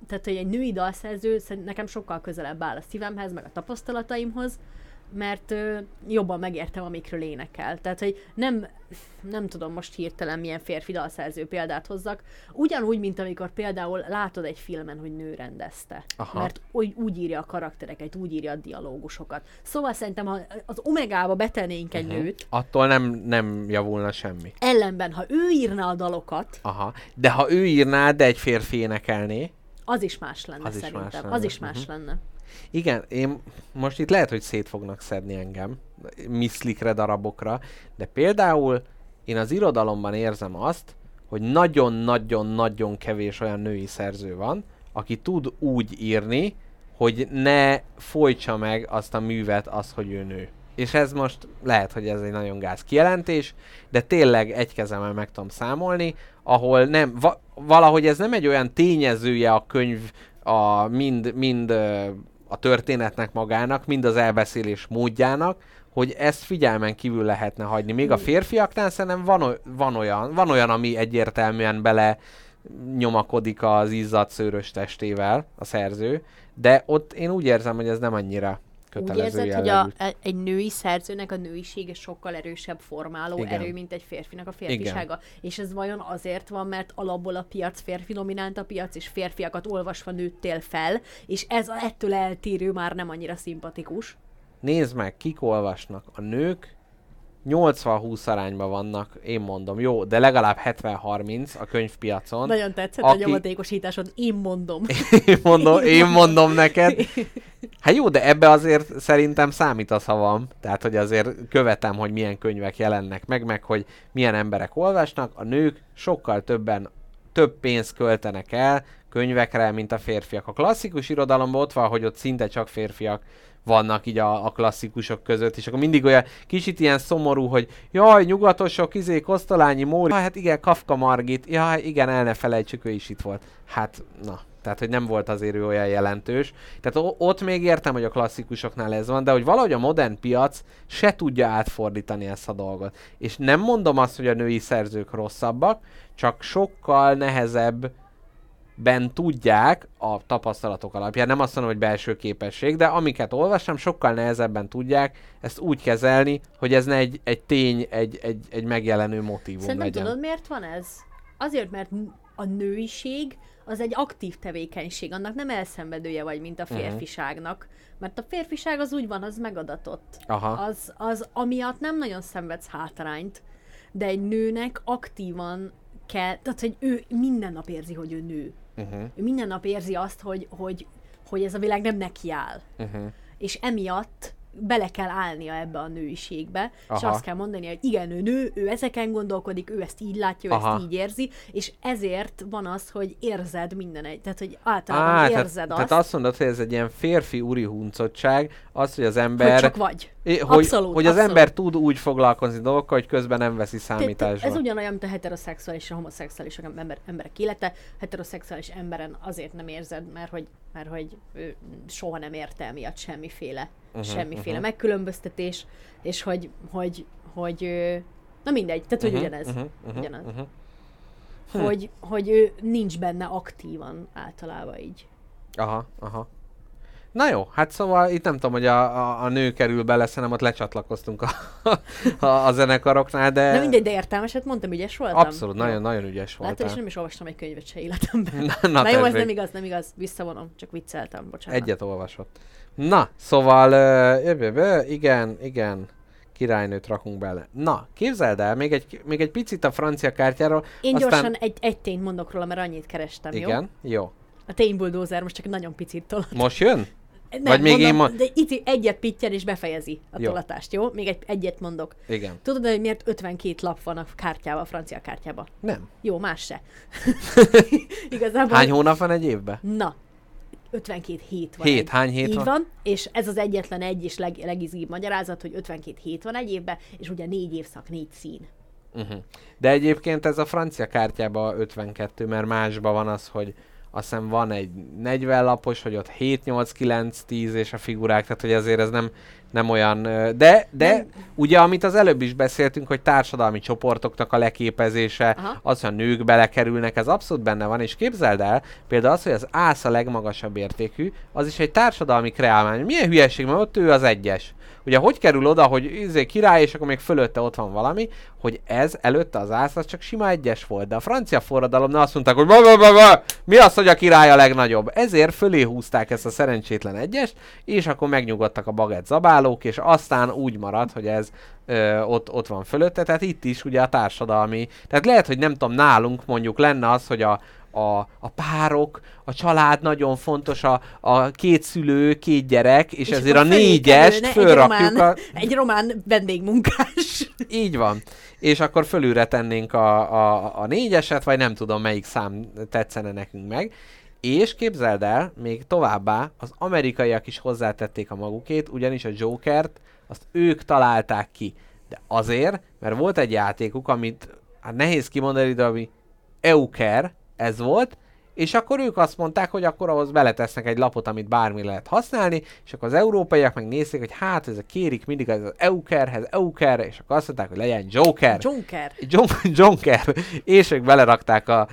tehát, hogy egy női dalszerző nekem sokkal közelebb áll a szívemhez, meg a tapasztalataimhoz, mert ö, jobban megértem, amikről énekel. Tehát, hogy nem, nem tudom most hirtelen milyen férfi dalszerző példát hozzak, ugyanúgy, mint amikor például látod egy filmen, hogy nő rendezte. Aha. Mert úgy, úgy írja a karaktereket, úgy írja a dialógusokat. Szóval szerintem, ha az Omegába betennénk egy Uh-huh. nőt, Attól nem, nem javulna semmi. ellenben, ha ő írna a dalokat, Aha. De ha ő írná, de egy férfi énekelné, az is más lenne Az is szerintem. más lenne. Az is más Mhm. lenne. Igen, én most itt lehet, hogy szét fognak szedni engem, miszlikre, darabokra, de például én az irodalomban érzem azt, hogy nagyon-nagyon-nagyon kevés olyan női szerző van, aki tud úgy írni, hogy ne folytsa meg azt a művet az, hogy ő nő. És ez most lehet, hogy ez egy nagyon gáz kijelentés, de tényleg egy kezemmel meg tudom számolni, ahol nem, va- valahogy ez nem egy olyan tényezője a könyv, a mind, mind a történetnek magának, mind az elbeszélés módjának, hogy ezt figyelmen kívül lehetne hagyni. Még a férfiaknál szerintem van, van, olyan, van olyan, ami egyértelműen bele nyomakodik az izzadt szőrös testével a szerző, de ott én úgy érzem, hogy ez nem annyira Úgy érzed, hogy jellegű. a, e- egy női szerzőnek a nőisége sokkal erősebb formáló Igen. erő, mint egy férfinak a férfisága. És ez vajon azért van, mert alapból a piac férfi dominánt a piac, és férfiakat olvasva nőttél fel, és ez a- ettől eltérő már nem annyira szimpatikus. Nézd meg, kik olvasnak. A nők 80-20 arányban vannak, én mondom, jó, de legalább 70-30 a könyvpiacon. Nagyon tetszett Aki- a nyomatékosításod, én mondom. Én mondom, én mondom neked. Hát jó, de ebbe azért szerintem számít a szavam. Tehát, hogy azért követem, hogy milyen könyvek jelennek meg, meg hogy milyen emberek olvasnak. A nők sokkal többen, több pénzt költenek el könyvekre, mint a férfiak. A klasszikus irodalomban ott van, hogy ott szinte csak férfiak vannak így a, a klasszikusok között, és akkor mindig olyan kicsit ilyen szomorú, hogy jaj, nyugatosok, izé, Kosztolányi Móri, hát igen, Kafka Margit, ja, igen, el ne felejtsük, ő is itt volt. Hát, na, tehát, hogy nem volt azért ő olyan jelentős. Tehát ott még értem, hogy a klasszikusoknál ez van, de hogy valahogy a modern piac se tudja átfordítani ezt a dolgot. És nem mondom azt, hogy a női szerzők rosszabbak, csak sokkal nehezebb ben tudják a tapasztalatok alapján, nem azt mondom, hogy belső képesség, de amiket olvastam, sokkal nehezebben tudják ezt úgy kezelni, hogy ez ne egy, egy tény, egy, egy, egy megjelenő motívum Szerintem legyen. tudod, miért van ez? Azért, mert a nőiség az egy aktív tevékenység, annak nem elszenvedője vagy, mint a Mhm. férfiságnak. Mert a férfiság az úgy van, az megadatott. Aha. Az, az amiatt nem nagyon szenvedsz hátrányt, de egy nőnek aktívan kell, tehát hogy ő minden nap érzi, hogy ő nő. Uh-huh, Ő minden nap érzi azt, hogy, hogy, hogy ez a világ nem neki áll. uh-huh. És emiatt bele kell állnia ebbe a nőiségbe, és Aha. azt kell mondani, hogy igen, ő nő, ő ezeken gondolkodik, ő ezt így látja, ő Aha. ezt így érzi, és ezért van az, hogy érzed minden egy, tehát hogy általában Á, tehát, érzed tehát azt, azt mondod, hogy ez egy ilyen férfi uri huncottság, az, hogy az hogy ember... csak vagy. Hogy, Abszolút, hogy az abszolút. ember tud úgy foglalkozni dolgokkal, hogy közben nem veszi számításba. Ez ugyanolyan, mint a heteroszexuális és a homoszexuális ember, emberek élete. Heteroszexuális emberen azért nem érzed, mert hogy, mert hogy ő soha nem érte emiatt semmiféle, uh-huh, semmiféle uh-huh. megkülönböztetés, és hogy, hogy, hogy, ö, na mindegy, tehát hogy Mhm, ugyanez. mhm, mhm, ugyanaz. mhm. Hogy, hogy ő nincs benne aktívan általában így. Aha, aha. Na jó, hát szóval itt nem tudom, hogy a, a, a nő kerül bele, szerintem ott lecsatlakoztunk a, a, a zenekaroknál, de De mindegy, de értelmeset mondtam, ügyes voltam? abszolút, Jó. nagyon, nagyon ügyes Látod, és nem is olvastam egy könyvet se életemben. Na, Na, jó, ez nem igaz, nem igaz, visszavonom, csak vicceltem, bocsánat. Egyet olvasott. Na, szóval, ö, igen, igen, királynőt rakunk bele. Na, képzeld el, még egy, még egy picit a francia kártyáról. Én aztán... gyorsan egy, egy tényt mondok róla, mert annyit kerestem, jó? Igen, jó. A ténybuldózer most csak nagyon picit tolat. Most jön? Nem, Vagy még én mondom, ma- De itt egyet pittyel és befejezi a Jó. tolatást, jó? Még egy, egyet mondok. Igen. Tudod, hogy miért 52 lap van a kártyában, a francia kártyában? Nem. Jó, más se. Igazából... Hány hónap van egy évben? Na, 52 hét van. Hét, egy. hány hét Így van? van? és ez az egyetlen egy és leg, legizgibb magyarázat, hogy 52 hét van egy évben, és ugye négy évszak, négy szín. Uh-huh. De egyébként ez a francia kártyában 52, mert másban van az, hogy azt hiszem van egy 40 lapos, hogy ott 7, 8, 9, 10 és a figurák, tehát hogy azért ez nem, nem olyan... De, de Nem. ugye, amit az előbb is beszéltünk, hogy társadalmi csoportoknak a leképezése, Aha. az, hogy a nők belekerülnek, ez abszolút benne van, és képzeld el, például az, hogy az ász a legmagasabb értékű, az is egy társadalmi kreálmány. Milyen hülyeség, mert ott ő az egyes. Ugye hogy kerül oda, hogy izé király, és akkor még fölötte ott van valami, hogy ez előtte az ász, az csak sima egyes volt. De a francia forradalomnál azt mondták, hogy ba, ba, ba, ba, mi az, hogy a király a legnagyobb. Ezért fölé húzták ezt a szerencsétlen egyest, és akkor megnyugodtak a bagett zabálók, és aztán úgy maradt, hogy ez ö, ott, ott van fölötte. Tehát itt is ugye a társadalmi. Tehát lehet, hogy nem tudom, nálunk mondjuk lenne az, hogy a, a, a párok, a család nagyon fontos, a, a két szülő, két gyerek, és, és ezért a négyest fölrakjuk Egy román, a... egy román vendégmunkás. Így van. És akkor fölülre tennénk a, a, a négyeset, vagy nem tudom melyik szám tetszene nekünk meg. És képzeld el, még továbbá az amerikaiak is hozzátették a magukét, ugyanis a Jokert azt ők találták ki. De azért, mert volt egy játékuk, amit hát nehéz kimondani, de ami Euker, ez volt, és akkor ők azt mondták, hogy akkor ahhoz beletesznek egy lapot, amit bármi lehet használni, és akkor az európaiak megnézték, hogy hát ez a kérik mindig az Eukerhez, Euker, és akkor azt mondták, hogy legyen Joker. Junker. John, Jonker, és ők belerakták a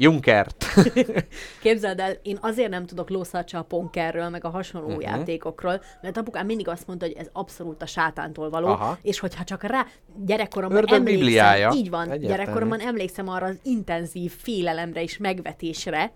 Junkert. Képzeld el, én azért nem tudok lószatsa a ponkerről, meg a hasonló uh-huh. játékokról, mert apukám mindig azt mondta, hogy ez abszolút a sátántól való, Aha. és hogyha csak rá gyerekkoromban Ördög emlékszem, bibliája. így van, Egyértelmű. gyerekkoromban emlékszem arra az intenzív félelemre és megvetésre,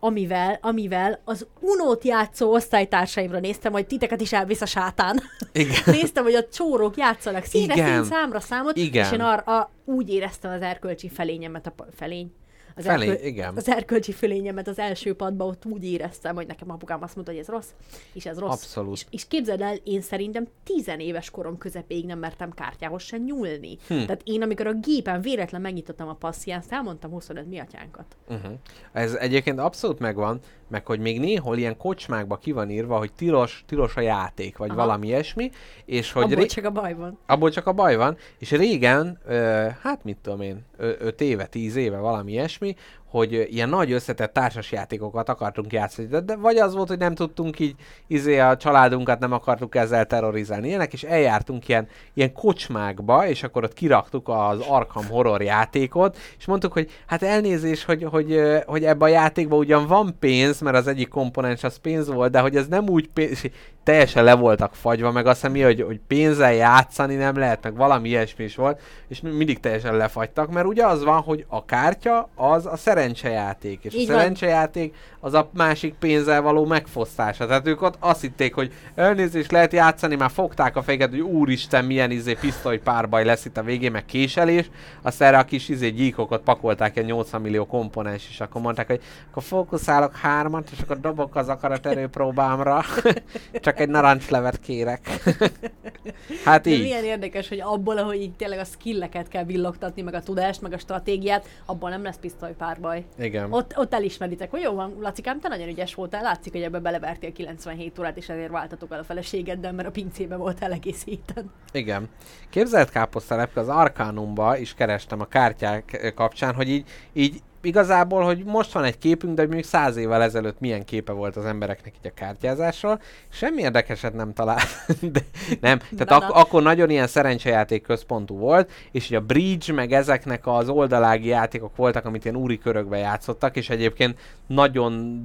amivel, amivel az unót játszó osztálytársaimra néztem, hogy titeket is elvisz a sátán. Igen. Néztem, hogy a csórok játszanak színre, Igen. szín, számra, számot, Igen. és én arra úgy éreztem az erkölcsi felényemet, a felény. Az, Felény, igen. az erkölcsi fölényemet az első padban ott úgy éreztem, hogy nekem apukám azt mondta, hogy ez rossz, és ez rossz. Abszolút. És, és képzeld el, én szerintem tizenéves korom közepéig nem mertem kártyához sem nyúlni. Hm. Tehát én, amikor a gépen véletlen megnyitottam a passziánzt, elmondtam 25 mi atyánkat. Uh-huh. Ez egyébként abszolút megvan, meg hogy még néhol ilyen kocsmákba ki van írva, hogy tilos, tilos a játék, vagy Aha. valami ilyesmi, és hogy Abból ré- csak a baj van. abból csak a baj van, és régen, ö, hát mit tudom én, 5 éve, 10 éve valami ilyesmi, hogy ilyen nagy összetett társasjátékokat akartunk játszani, de, de vagy az volt, hogy nem tudtunk így, izé a családunkat nem akartuk ezzel terrorizálni, ilyenek, és eljártunk ilyen, ilyen kocsmákba, és akkor ott kiraktuk az Arkham Horror játékot, és mondtuk, hogy hát elnézés, hogy, hogy, hogy ebben a játékban ugyan van pénz, mert az egyik komponens az pénz volt, de hogy ez nem úgy pénz, teljesen le voltak fagyva, meg azt hiszem, hogy, hogy pénzzel játszani nem lehet, meg valami ilyesmi is volt, és mi- mindig teljesen lefagytak, mert ugye az van, hogy a kártya az a szerencsejáték, és Így a szerencsejáték az a másik pénzzel való megfosztása. Tehát ők ott azt hitték, hogy elnézést lehet játszani, már fogták a fejeket, hogy úristen, milyen izé pisztoly párbaj lesz itt a végén, meg késelés. Aztán erre a kis izé gyíkokat pakolták egy 80 millió komponens, és akkor mondták, hogy akkor fókuszálok hármat, és akkor dobok az akarat erőpróbámra. Csak egy narancslevet kérek. hát De így. milyen érdekes, hogy abból, ahogy így tényleg a skilleket kell villogtatni, meg a tudást, meg a stratégiát, abból nem lesz pisztolypárbaj. Igen. Ott, ott elismeritek, hogy jó van, Lacikám, te nagyon ügyes voltál, látszik, hogy ebbe belevertél 97 órát, és ezért váltatok el a feleségeddel, mert a pincébe voltál egész héten. Igen. Képzelt káposztalepke az Arcanumba is kerestem a kártyák ö, kapcsán, hogy így, így igazából, hogy most van egy képünk, de mondjuk száz évvel ezelőtt milyen képe volt az embereknek így a kártyázásról, semmi érdekeset nem talál. de, nem, tehát ak- akkor nagyon ilyen szerencsejáték központú volt, és így a bridge, meg ezeknek az oldalági játékok voltak, amit ilyen úri körökbe játszottak, és egyébként nagyon,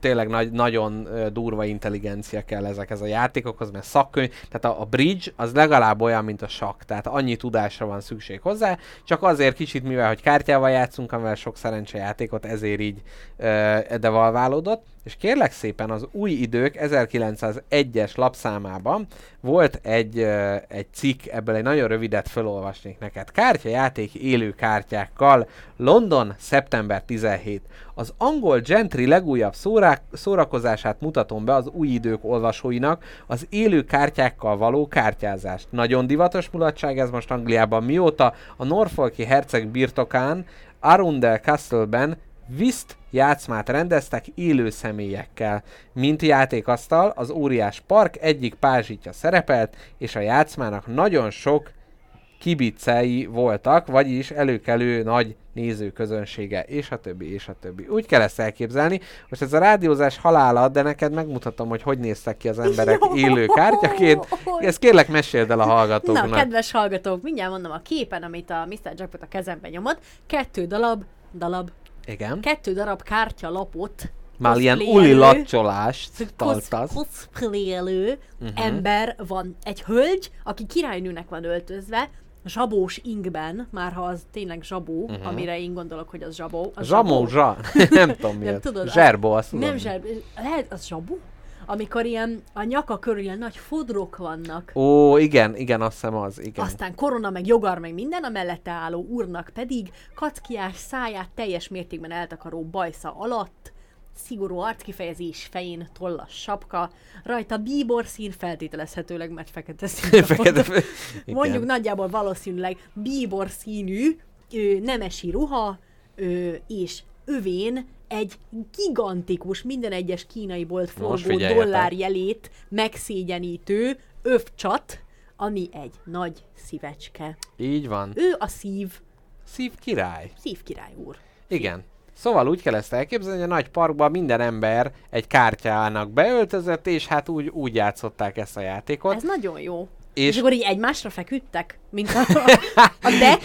tényleg nagy, nagyon durva intelligencia kell ezekhez a játékokhoz, mert szakkönyv, tehát a, a bridge az legalább olyan, mint a sakk, tehát annyi tudásra van szükség hozzá, csak azért kicsit, mivel hogy kártyával játszunk, amivel sok szerencsejátékot, ezért így ö, devalválódott, és kérlek szépen az új idők 1901-es lapszámában volt egy, ö, egy cikk, ebből egy nagyon rövidet felolvasnék neked. Kártyajáték élő kártyákkal, London, szeptember 17. Az angol gentry legújabb szórák, szórakozását mutatom be az új idők olvasóinak, az élő kártyákkal való kártyázást. Nagyon divatos mulatság ez most Angliában, mióta a Norfolki herceg birtokán Arundel Castle-ben Viszt játszmát rendeztek élő személyekkel. Mint játékasztal, az óriás park egyik pázsitja szerepelt, és a játszmának nagyon sok kibicei voltak, vagyis előkelő nagy nézőközönsége, és a többi, és a többi. Úgy kell ezt elképzelni. Most ez a rádiózás halála, de neked megmutatom, hogy hogy néztek ki az emberek élő kártyaként. Ezt kérlek meséld el a hallgatóknak. Na, kedves hallgatók, mindjárt mondom a képen, amit a Mr. Jackpot a kezembe nyomott. Kettő dalab, dalab, Igen. kettő darab kártyalapot Már ilyen uli lacsolást tartasz. cosplayelő uh-huh. ember van. Egy hölgy, aki királynőnek van öltözve, zsabós inkben, már ha az tényleg zsabó, uh-huh. amire én gondolok, hogy az zsabó. Az Zsamó, zsa. nem tudom mi Nem tudod, Zserbó, azt tudom. Nem zseb, lehet, az zsabó? Amikor ilyen a nyaka körül ilyen nagy fodrok vannak. Ó, igen, igen, azt hiszem az, igen. Aztán korona, meg jogar, meg minden, a mellette álló úrnak pedig kackiás száját teljes mértékben eltakaró bajsza alatt, szigorú arckifejezés, fején tollas sapka, rajta bíbor szín feltételezhetőleg, mert fekete szín. Fekete, igen. Mondjuk nagyjából valószínűleg bíbor színű, ö, nemesi ruha, ö, és övén egy gigantikus, minden egyes kínai bolt forgó figyeljetek. dollárjelét megszégyenítő övcsat, ami egy nagy szívecske. Így van. Ő a szív, Szív király. szívkirály úr. Igen. Szóval úgy kell ezt elképzelni, hogy a nagy parkban minden ember egy kártyának beöltözött, és hát úgy, úgy játszották ezt a játékot. Ez nagyon jó. És- És, akkor így egymásra feküdtek, mint a, a, a deck,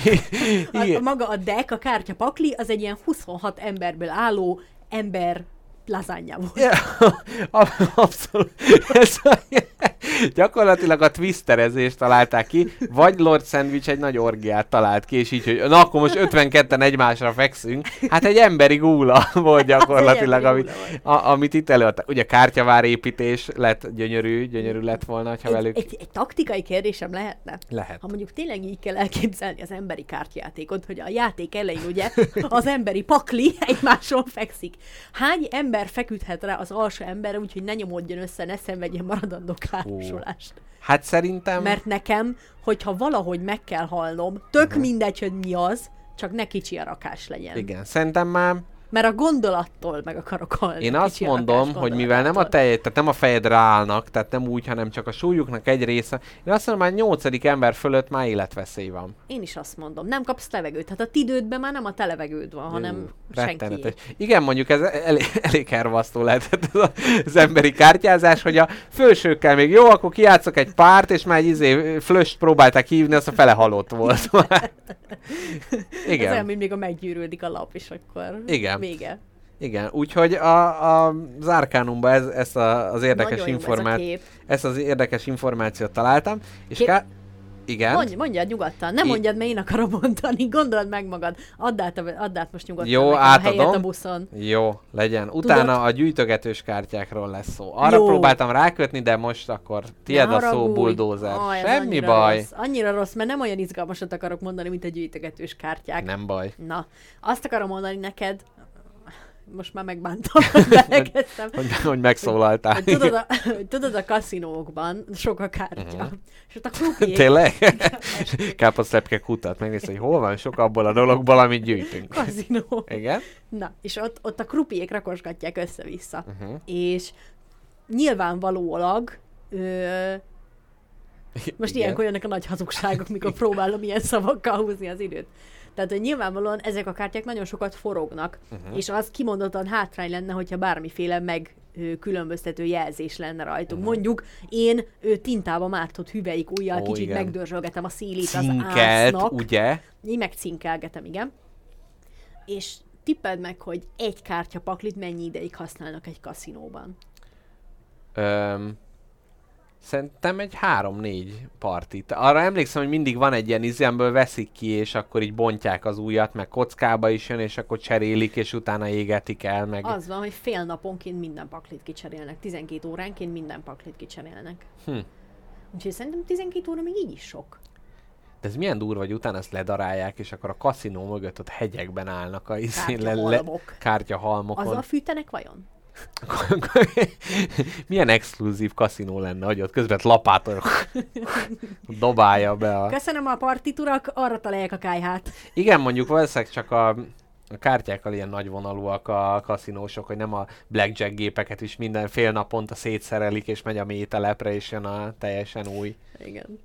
a, a, maga a deck, a kártya pakli, az egy ilyen 26 emberből álló ember lazányja volt. Ab- abszolút. Ez gyakorlatilag a twisterezést találták ki, vagy Lord Sandwich egy nagy orgiát talált ki, és így, hogy na akkor most 52-en egymásra fekszünk. Hát egy emberi gúla volt gyakorlatilag, emberi amit, a, amit itt előadtak. Ugye kártyavár építés lett gyönyörű, gyönyörű lett volna, ha Egy, velük egy, egy taktikai kérdésem lehetne? lehet. Ha mondjuk tényleg így kell elképzelni az emberi kártyajátékot, hogy a játék elején ugye az emberi pakli egymáson fekszik. Hány ember feküdhet rá az alsó emberre, úgyhogy ne nyomódjon össze, ne szenvedjen maradandó károsulást? Hát szerintem... Mert nekem, hogyha valahogy meg kell halnom, tök mindegy, hogy mi az, csak ne kicsi a rakás legyen. Igen, szerintem már Mert a gondolattól meg akarok halni. Én azt mondom, hogy mivel nem a tej, tehát nem a fejedre állnak, tehát nem úgy, hanem csak a súlyuknak egy része. Én azt mondom, már nyolcadik ember fölött már életveszély van. Én is azt mondom, nem kapsz levegőt. Hát a tidődben már nem a te levegőd van, hanem senki. Igen, mondjuk ez elég, elég hervasztó lehetett ez az emberi kártyázás, hogy a fősőkkel még jó, akkor kijátszok egy párt, és már egy izé flöst próbálták hívni, az a fele halott volt. Ez olyan, Igen. mint még a meggyűrődik a lap, és akkor Igen. Vége. Igen, úgyhogy a, a, az Arcanumban ez, ezt a, az érdekes jó ez ezt az érdekes információt találtam, és Kép- ká- Igen. Mondj, mondjad nyugodtan, nem Én- mondjad, mert én akarom mondani, gondold meg magad. Add át, add át most nyugodtan Jó, nekem a átadom. helyet a buszon. Jó, legyen. Utána a gyűjtögetős kártyákról lesz szó. Arra Jó. próbáltam rákötni, de most akkor tiéd a szó, buldózer. Aj, ez Semmi annyira baj. Rossz, annyira rossz, mert nem olyan izgalmasat akarok mondani, mint a gyűjtögetős kártyák. Nem baj. Na, azt akarom mondani neked, most már megbántam, hogy belekezdtem. Hogy, hogy megszólaltál. Hogy tudod, a, hogy tudod, a kaszinókban sok a kártya, és ott a krupiék, Tényleg? Káposztepke kutat, megnézd, hogy hol van sok abból a dologból, amit gyűjtünk. kaszinó. Igen? Na, és ott, ott a krupiék rakosgatják össze-vissza. Uh-huh. És nyilvánvalólag ö, most Igen. ilyenkor jönnek a nagy hazugságok, mikor próbálom ilyen szavakkal húzni az időt. Tehát, hogy nyilvánvalóan ezek a kártyák nagyon sokat forognak, uh-huh. és az kimondottan hátrány lenne, hogyha bármiféle meg különböztető jelzés lenne rajtunk. Uh-huh. Mondjuk én ő, tintába mártott hüvelyik ujjal Ó, kicsit igen. megdörzsölgetem a szélét Cinkelt, az ásznak. ugye? Én megcinkelgetem, igen. És tippeld meg, hogy egy kártya paklit mennyi ideig használnak egy kaszinóban. Öm, szerintem egy három-négy partit. Arra emlékszem, hogy mindig van egy ilyen izé, amiből veszik ki, és akkor így bontják az ujjat, meg kockába is jön, és akkor cserélik, és utána égetik el, meg... Az van, hogy fél naponként minden paklit kicserélnek, 12 óránként minden paklit kicserélnek. Hm. Úgyhogy szerintem 12 óra még így is sok. De ez milyen durva, hogy utána ezt ledarálják, és akkor a kaszinó mögött ott hegyekben állnak a izén le, le, Kártyahalmok. kártyahalmokon. Azzal fűtenek vajon? milyen exkluzív kaszinó lenne, hogy ott közben lapátol dobálja be a... Köszönöm a partiturak, arra találják a kájhát. Igen, mondjuk valószínűleg csak a, a kártyákkal ilyen nagyvonalúak a kaszinósok, hogy nem a blackjack gépeket is minden fél naponta szétszerelik, és megy a mételepre, és jön a teljesen új. Igen.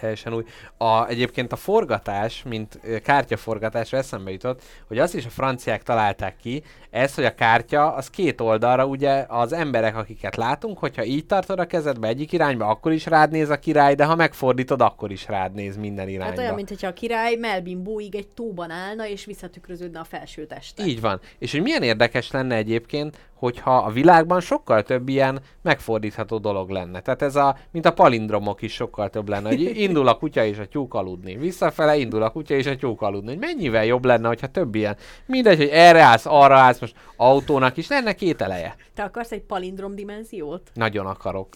Teljesen új. A, egyébként a forgatás, mint ö, kártyaforgatás eszembe jutott, hogy azt is a franciák találták ki, ez, hogy a kártya, az két oldalra ugye az emberek, akiket látunk, hogyha így tartod a kezedbe egyik irányba, akkor is rád néz a király, de ha megfordítod, akkor is rád néz minden irányba. Hát olyan, mintha a király Melvin Búig egy tóban állna, és visszatükröződne a felső teste. Így van. És hogy milyen érdekes lenne egyébként, hogyha a világban sokkal több ilyen megfordítható dolog lenne. Tehát ez a, mint a palindromok is sokkal több lenne, hogy indul a kutya és a tyúk aludni. Visszafele indul a kutya és a tyúk aludni. Hogy mennyivel jobb lenne, hogyha több ilyen. Mindegy, hogy erre állsz, arra állsz, most autónak is lenne két eleje. Te akarsz egy palindrom dimenziót? Nagyon akarok.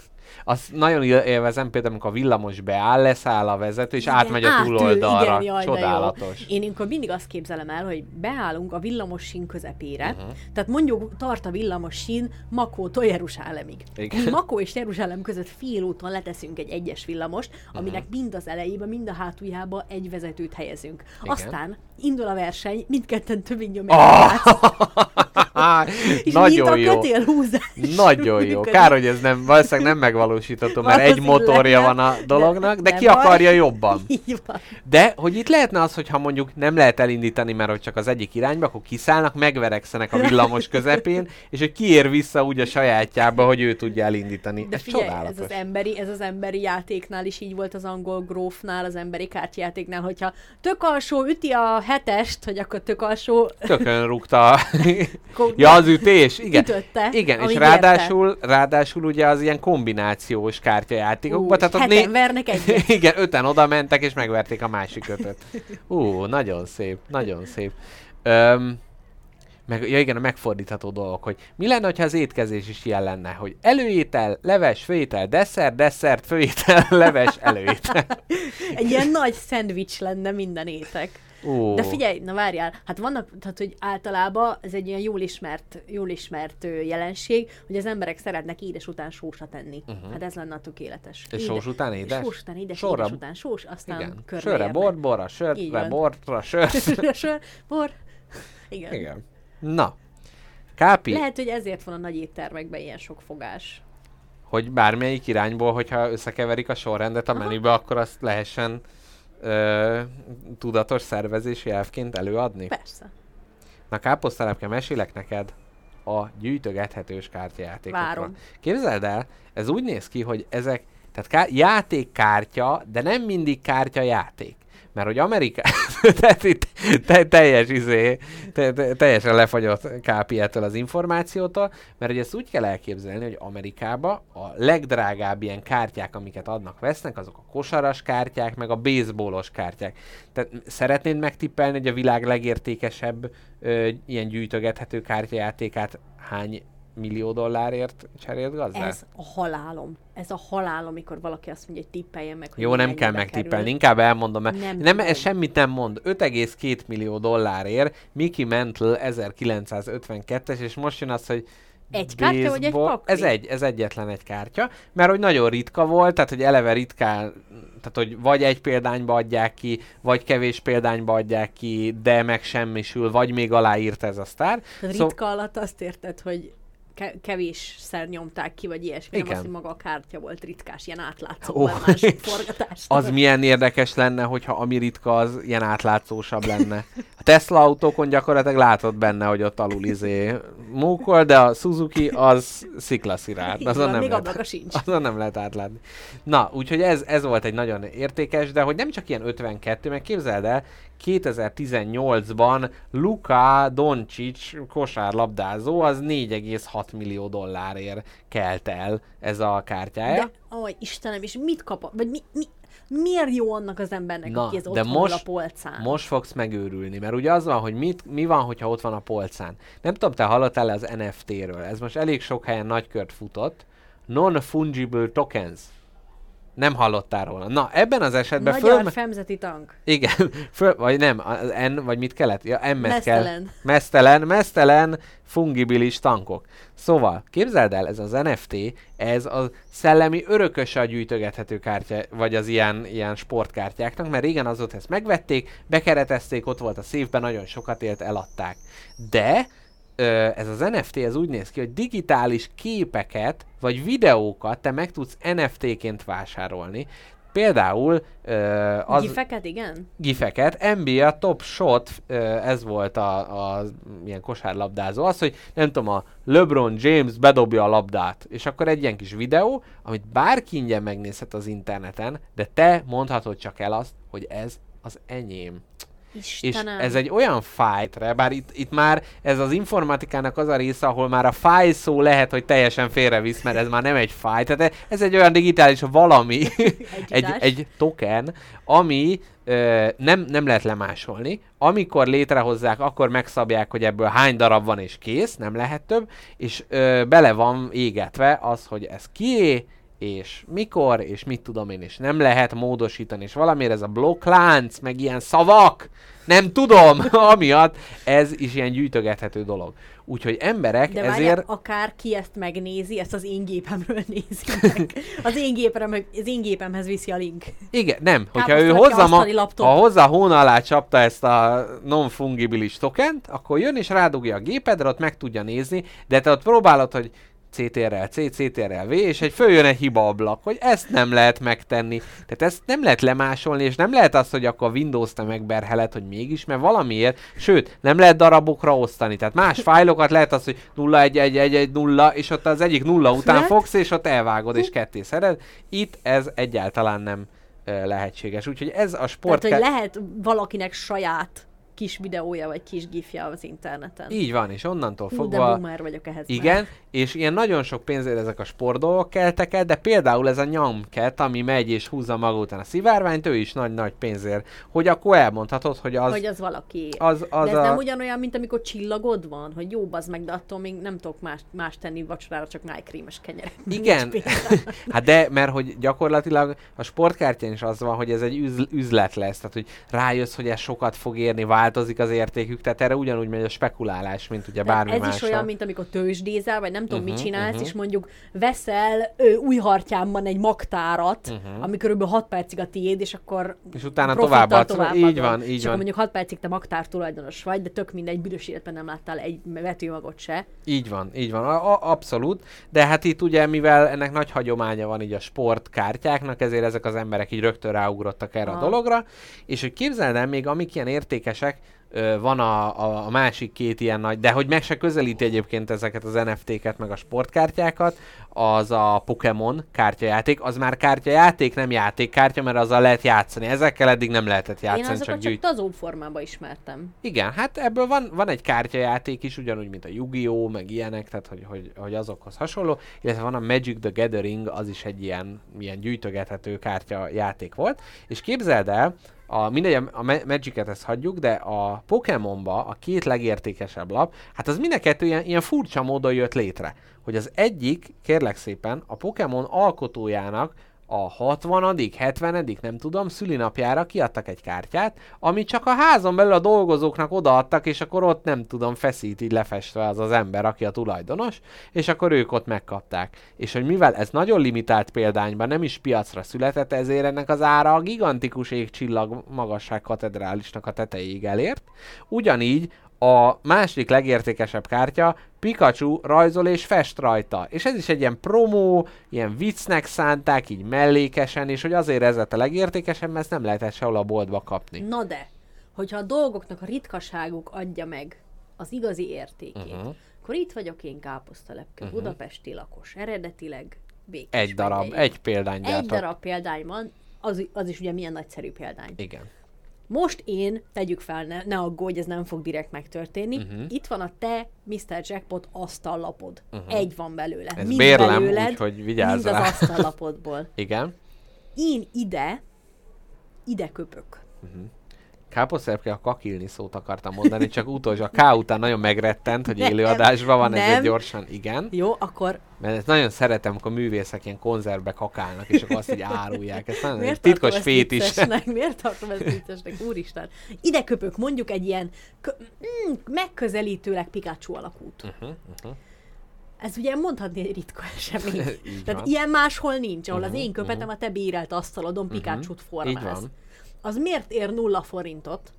Azt nagyon él- élvezem például, amikor a villamos beáll, leszáll a vezető, és Igen, átmegy a túloldalra. igen, jaj. Csodálatos. Én ilyenkor mindig azt képzelem el, hogy beállunk a villamos sín közepére, uh-huh. tehát mondjuk tart a villamos sín Makótól Jeruzsálemig. Igen. Mi Makó és Jeruzsálem között fél úton leteszünk egy egyes villamost, Mhm. aminek mind az elejébe, mind a hátuljába egy vezetőt helyezünk. Igen. Aztán indul a verseny, mindketten többig nyomják oh! és Nagyon jó. Nagyon jó. Kár, hogy ez nem, valószínűleg nem megvalósítható, mert egy motorja van a dolognak, de ki akarja jobban. De, hogy itt lehetne az, hogyha mondjuk nem lehet elindítani, mert hogy csak az egyik irányba, akkor kiszállnak, megverekszenek a villamos közepén, és hogy kiér vissza úgy a sajátjába, hogy ő tudja elindítani. De ez figyelj, ez csodálatos. az, emberi, ez az emberi játéknál is így volt az angol grófnál, az emberi kártyátéknál, hogyha tök alsó üti a hetest, hogy akkor tök alsó Tökön rúgta. ja, az ütés, igen. ütötte, Igen, és ráadásul, ráadásul ugye az ilyen kombinációs kártyajátékokban, tehát ott heten vernek egyet. Igen, öten oda mentek, és megverték a másik ötöt. Ú, nagyon szép, nagyon szép. Öm, meg, ja igen, a megfordítható dolog, hogy mi lenne, ha az étkezés is ilyen lenne, hogy előétel, leves, főétel, desszert, desszert, főétel, leves, előétel. Egy ilyen nagy szendvics lenne minden étek. Ú, De figyelj, na várjál, hát vannak, tehát hogy általában ez egy ilyen jól ismert, jól ismert jelenség, hogy az emberek szeretnek édes után sósat enni. Uh-huh. Hát ez lenne a tökéletes. És sós után édes? Sós után édes, Sorra- édes után sós, aztán igen. körbe Sörre bor, borra, sörre, van. borra, sör. Sör, bor. Igen. Igen. Na, Kápi, Lehet, hogy ezért van a nagy éttermekben ilyen sok fogás. hogy bármelyik irányból, hogyha összekeverik a sorrendet a menübe, akkor azt lehessen ö, tudatos szervezési elvként előadni? Persze. Na káposztalepke, mesélek neked a gyűjtögethetős kártyajátékokról. Várom. Képzeld el, ez úgy néz ki, hogy ezek, tehát ká- játékkártya, de nem mindig kártya játék. Mert hogy Amerika, tehát itt te, teljes izé, te, te, teljesen lefagyott kápi ettől az információtól, mert ugye ezt úgy kell elképzelni, hogy Amerikába a legdrágább ilyen kártyák, amiket adnak, vesznek, azok a kosaras kártyák, meg a baseballos kártyák. Tehát szeretnéd megtippelni, hogy a világ legértékesebb ö, ilyen gyűjtögethető kártyajátékát hány millió dollárért cserélt gazdát? Ez a halálom. Ez a halálom, amikor valaki azt mondja, hogy tippeljen meg, hogy Jó, nem kell megtippelni, inkább elmondom, mert Nem nem, ez semmit nem mond. 5,2 millió dollárért Mickey Mantle 1952-es, és most jön az, hogy Egy kártya vagy egy baseball- pakli? Ez egy, ez egyetlen egy kártya, mert hogy nagyon ritka volt, tehát hogy eleve ritkán, tehát hogy vagy egy példányba adják ki, vagy kevés példányba adják ki, de meg semmisül, vagy még aláírta ez a sztár. Ritka alatt azt érted, hogy kevésszer nyomták ki, vagy ilyesmi. Nem Igen. az, hogy maga a kártya volt ritkás, ilyen átlátszó oh. forgatás. Az milyen érdekes lenne, hogyha ami ritka, az ilyen átlátszósabb lenne. A Tesla autókon gyakorlatilag látod benne, hogy ott alul izé mókol, de a Suzuki az sziklaszirát. Azon van, nem, lehet, sincs. azon nem lehet átlátni. Na, úgyhogy ez, ez volt egy nagyon értékes, de hogy nem csak ilyen 52, meg képzeld el, 2018-ban Luka Doncic kosárlabdázó az 4,6 millió dollárért kelt el ez a kártyája. De, ó, Istenem, és mit kap, vagy mi, mi, miért jó annak az embernek, Na, aki ez de otthon most- a polcán? Most fogsz megőrülni, mert ugye az van, hogy mit, mi van, hogyha ott van a polcán. Nem tudom, te hallottál az NFT-ről. Ez most elég sok helyen nagykört futott. Non-fungible tokens. Nem hallottál róla. Na, ebben az esetben Magyar föl... femzeti tank. Igen, föl, vagy nem, az N, vagy mit kellett? Ja, M-et kell. Mesztelen. Mesztelen, mesztelen, fungibilis tankok. Szóval, képzeld el, ez az NFT, ez a szellemi örököse a gyűjtögethető kártya, vagy az ilyen, ilyen sportkártyáknak, mert régen az ott ezt megvették, bekeretezték, ott volt a szívben, nagyon sokat élt, eladták. De ez az NFT, ez úgy néz ki, hogy digitális képeket, vagy videókat te meg tudsz NFT-ként vásárolni. Például ö, az Gifeket, igen? gifeket. NBA Top Shot, ö, ez volt a, a ilyen kosárlabdázó, az, hogy nem tudom, a LeBron James bedobja a labdát, és akkor egy ilyen kis videó, amit bárki ingyen megnézhet az interneten, de te mondhatod csak el azt, hogy ez az enyém. És Istenem. ez egy olyan fájtre, bár itt, itt már ez az informatikának az a része, ahol már a fáj szó lehet, hogy teljesen félrevisz, mert ez már nem egy fáj, tehát ez egy olyan digitális valami, egy, egy token, ami ö, nem, nem lehet lemásolni. Amikor létrehozzák, akkor megszabják, hogy ebből hány darab van és kész, nem lehet több, és ö, bele van égetve az, hogy ez kié, és mikor, és mit tudom én, és nem lehet módosítani, és valamiért ez a blokklánc, meg ilyen szavak, nem tudom, amiatt ez is ilyen gyűjtögethető dolog. Úgyhogy emberek De ezért... várjál, akár ki ezt megnézi, ezt az én gépemről nézi meg. Az én, gépem, az én gépemhez viszi a link. Igen, nem. Hogyha Káposzta ő hozzá, ma, ha hozzá hóna alá csapta ezt a non-fungibilis tokent, akkor jön és rádugja a gépedre, ott meg tudja nézni, de te ott próbálod, hogy CTRL C, CTRL V, és egy följön egy hiba ablak, hogy ezt nem lehet megtenni. Tehát ezt nem lehet lemásolni, és nem lehet az, hogy akkor a Windows te megberheled, hogy mégis, mert valamiért, sőt, nem lehet darabokra osztani. Tehát más fájlokat lehet az, hogy 0, 1, 1, 1, 1, 0, és ott az egyik nulla után Flat? fogsz, és ott elvágod, és ketté szeded. Itt ez egyáltalán nem lehetséges. Úgyhogy ez a sport... Tehát, hogy lehet valakinek saját kis videója vagy kis gifja az interneten. Így van, és onnantól Hú, de fogva... boomer vagyok ehhez már. Igen, és ilyen nagyon sok pénzért ezek a sportdolgok keltek el, de például ez a nyomket, ami megy és húzza maga után a szivárványt, ő is nagy-nagy pénzért. Hogy akkor elmondhatod, hogy az... hogy az valaki. az, az de ez a... nem ugyanolyan, mint amikor csillagod van, hogy jó, bazd meg, de attól még nem tudok más, más tenni vacsorára, csak májkrémes kenyeret. Igen, hát de, mert hogy gyakorlatilag a sportkártyán is az van, hogy ez egy üz- üzlet lesz, tehát hogy rájössz, hogy ez sokat fog érni, változik az értékük, tehát erre ugyanúgy megy a spekulálás, mint ugye Tehát bármi ez más. is olyan, mint amikor tőzsdézel, vagy nem tudom, Mhm, mit csinálsz, mhm. és mondjuk veszel ö, új hartyámban egy magtárat, Mhm. ami körülbelül 6 percig a tiéd, és akkor És utána továbbadsz. Így továbbadod. van, így és van. akkor mondjuk 6 percig te magtár tulajdonos vagy, de tök mindegy, büdös életben nem láttál egy vetőmagot se. Így van, így van, a, a, abszolút. De hát itt ugye, mivel ennek nagy hagyománya van így a sportkártyáknak, ezért ezek az emberek így rögtön ráugrottak erre a Aha. dologra. És hogy képzeld el, még amik ilyen értékesek, van a, a, a másik két ilyen nagy, de hogy meg se közelíti egyébként ezeket az NFT-ket, meg a sportkártyákat, az a Pokémon kártyajáték, az már kártyajáték, nem játékkártya, mert azzal lehet játszani. Ezekkel eddig nem lehetett Én játszani, csak azokat csak gyűjt. tazóbb formában ismertem. Igen, hát ebből van, van egy kártyajáték is, ugyanúgy, mint a Yu-Gi-Oh! meg ilyenek, tehát hogy, hogy, hogy azokhoz hasonló, illetve van a Magic the Gathering, az is egy ilyen, ilyen gyűjtögethető kártyajáték volt, és képzeld el, a, mindegy, a- a Ma- Magic-et ezt hagyjuk, de a Pokémonba a két legértékesebb lap, hát az mind a kettő ilyen, ilyen furcsa módon jött létre. Hogy az egyik, kérlek szépen, a Pokémon alkotójának a 60 70 nem tudom, szülinapjára kiadtak egy kártyát, amit csak a házon belül a dolgozóknak odaadtak, és akkor ott nem tudom, feszít így lefestve az az ember, aki a tulajdonos, és akkor ők ott megkapták. És hogy mivel ez nagyon limitált példányban nem is piacra született, ezért ennek az ára a gigantikus égcsillag magasság katedrálisnak a tetejéig elért. Ugyanígy a második legértékesebb kártya Pikachu rajzol és fest rajta. És ez is egy ilyen promó, ilyen viccnek szánták, így mellékesen, és hogy azért ez lett a legértékesebb, mert ezt nem lehetett sehol a boltba kapni. Na de, hogyha a dolgoknak a ritkaságuk adja meg az igazi értékét, uh-huh. akkor itt vagyok én káposztalepke, uh-huh. budapesti lakos, eredetileg békés Egy darab, megyei. egy példány Egy gyártott. darab példány van, az, az is ugye milyen nagyszerű példány. Igen. Most én, tegyük fel, ne, ne aggódj, ez nem fog direkt megtörténni. Uh-huh. Itt van a te Mr. Jackpot asztallapod. Uh-huh. Egy van belőle. Ez mind bérlem, belőled, úgyhogy vigyázz mind rá. az asztallapodból. Igen. Én ide, ide köpök. Káposzterpke a kakilni szót akartam mondani, csak utolsó, a K után nagyon megrettent, hogy élőadásban van, ezért nem. gyorsan igen. Jó, akkor Mert ezt nagyon szeretem, amikor művészek ilyen konzervbe kakálnak, és akkor azt így árulják. Ez nagyon Miért titkos fét is. Miért tartom ezt viccesnek? Úristen. Ide köpök mondjuk egy ilyen kö- mm, megközelítőleg Pikachu alakút. Uh-huh, uh-huh. Ez ugye mondhatni egy ritka esemény. Tehát van. ilyen máshol nincs, ahol Mhm, az én köpetem a te bírelt asztalodon Pikachu-t formáz. Így van. Az miért ér nulla forintot?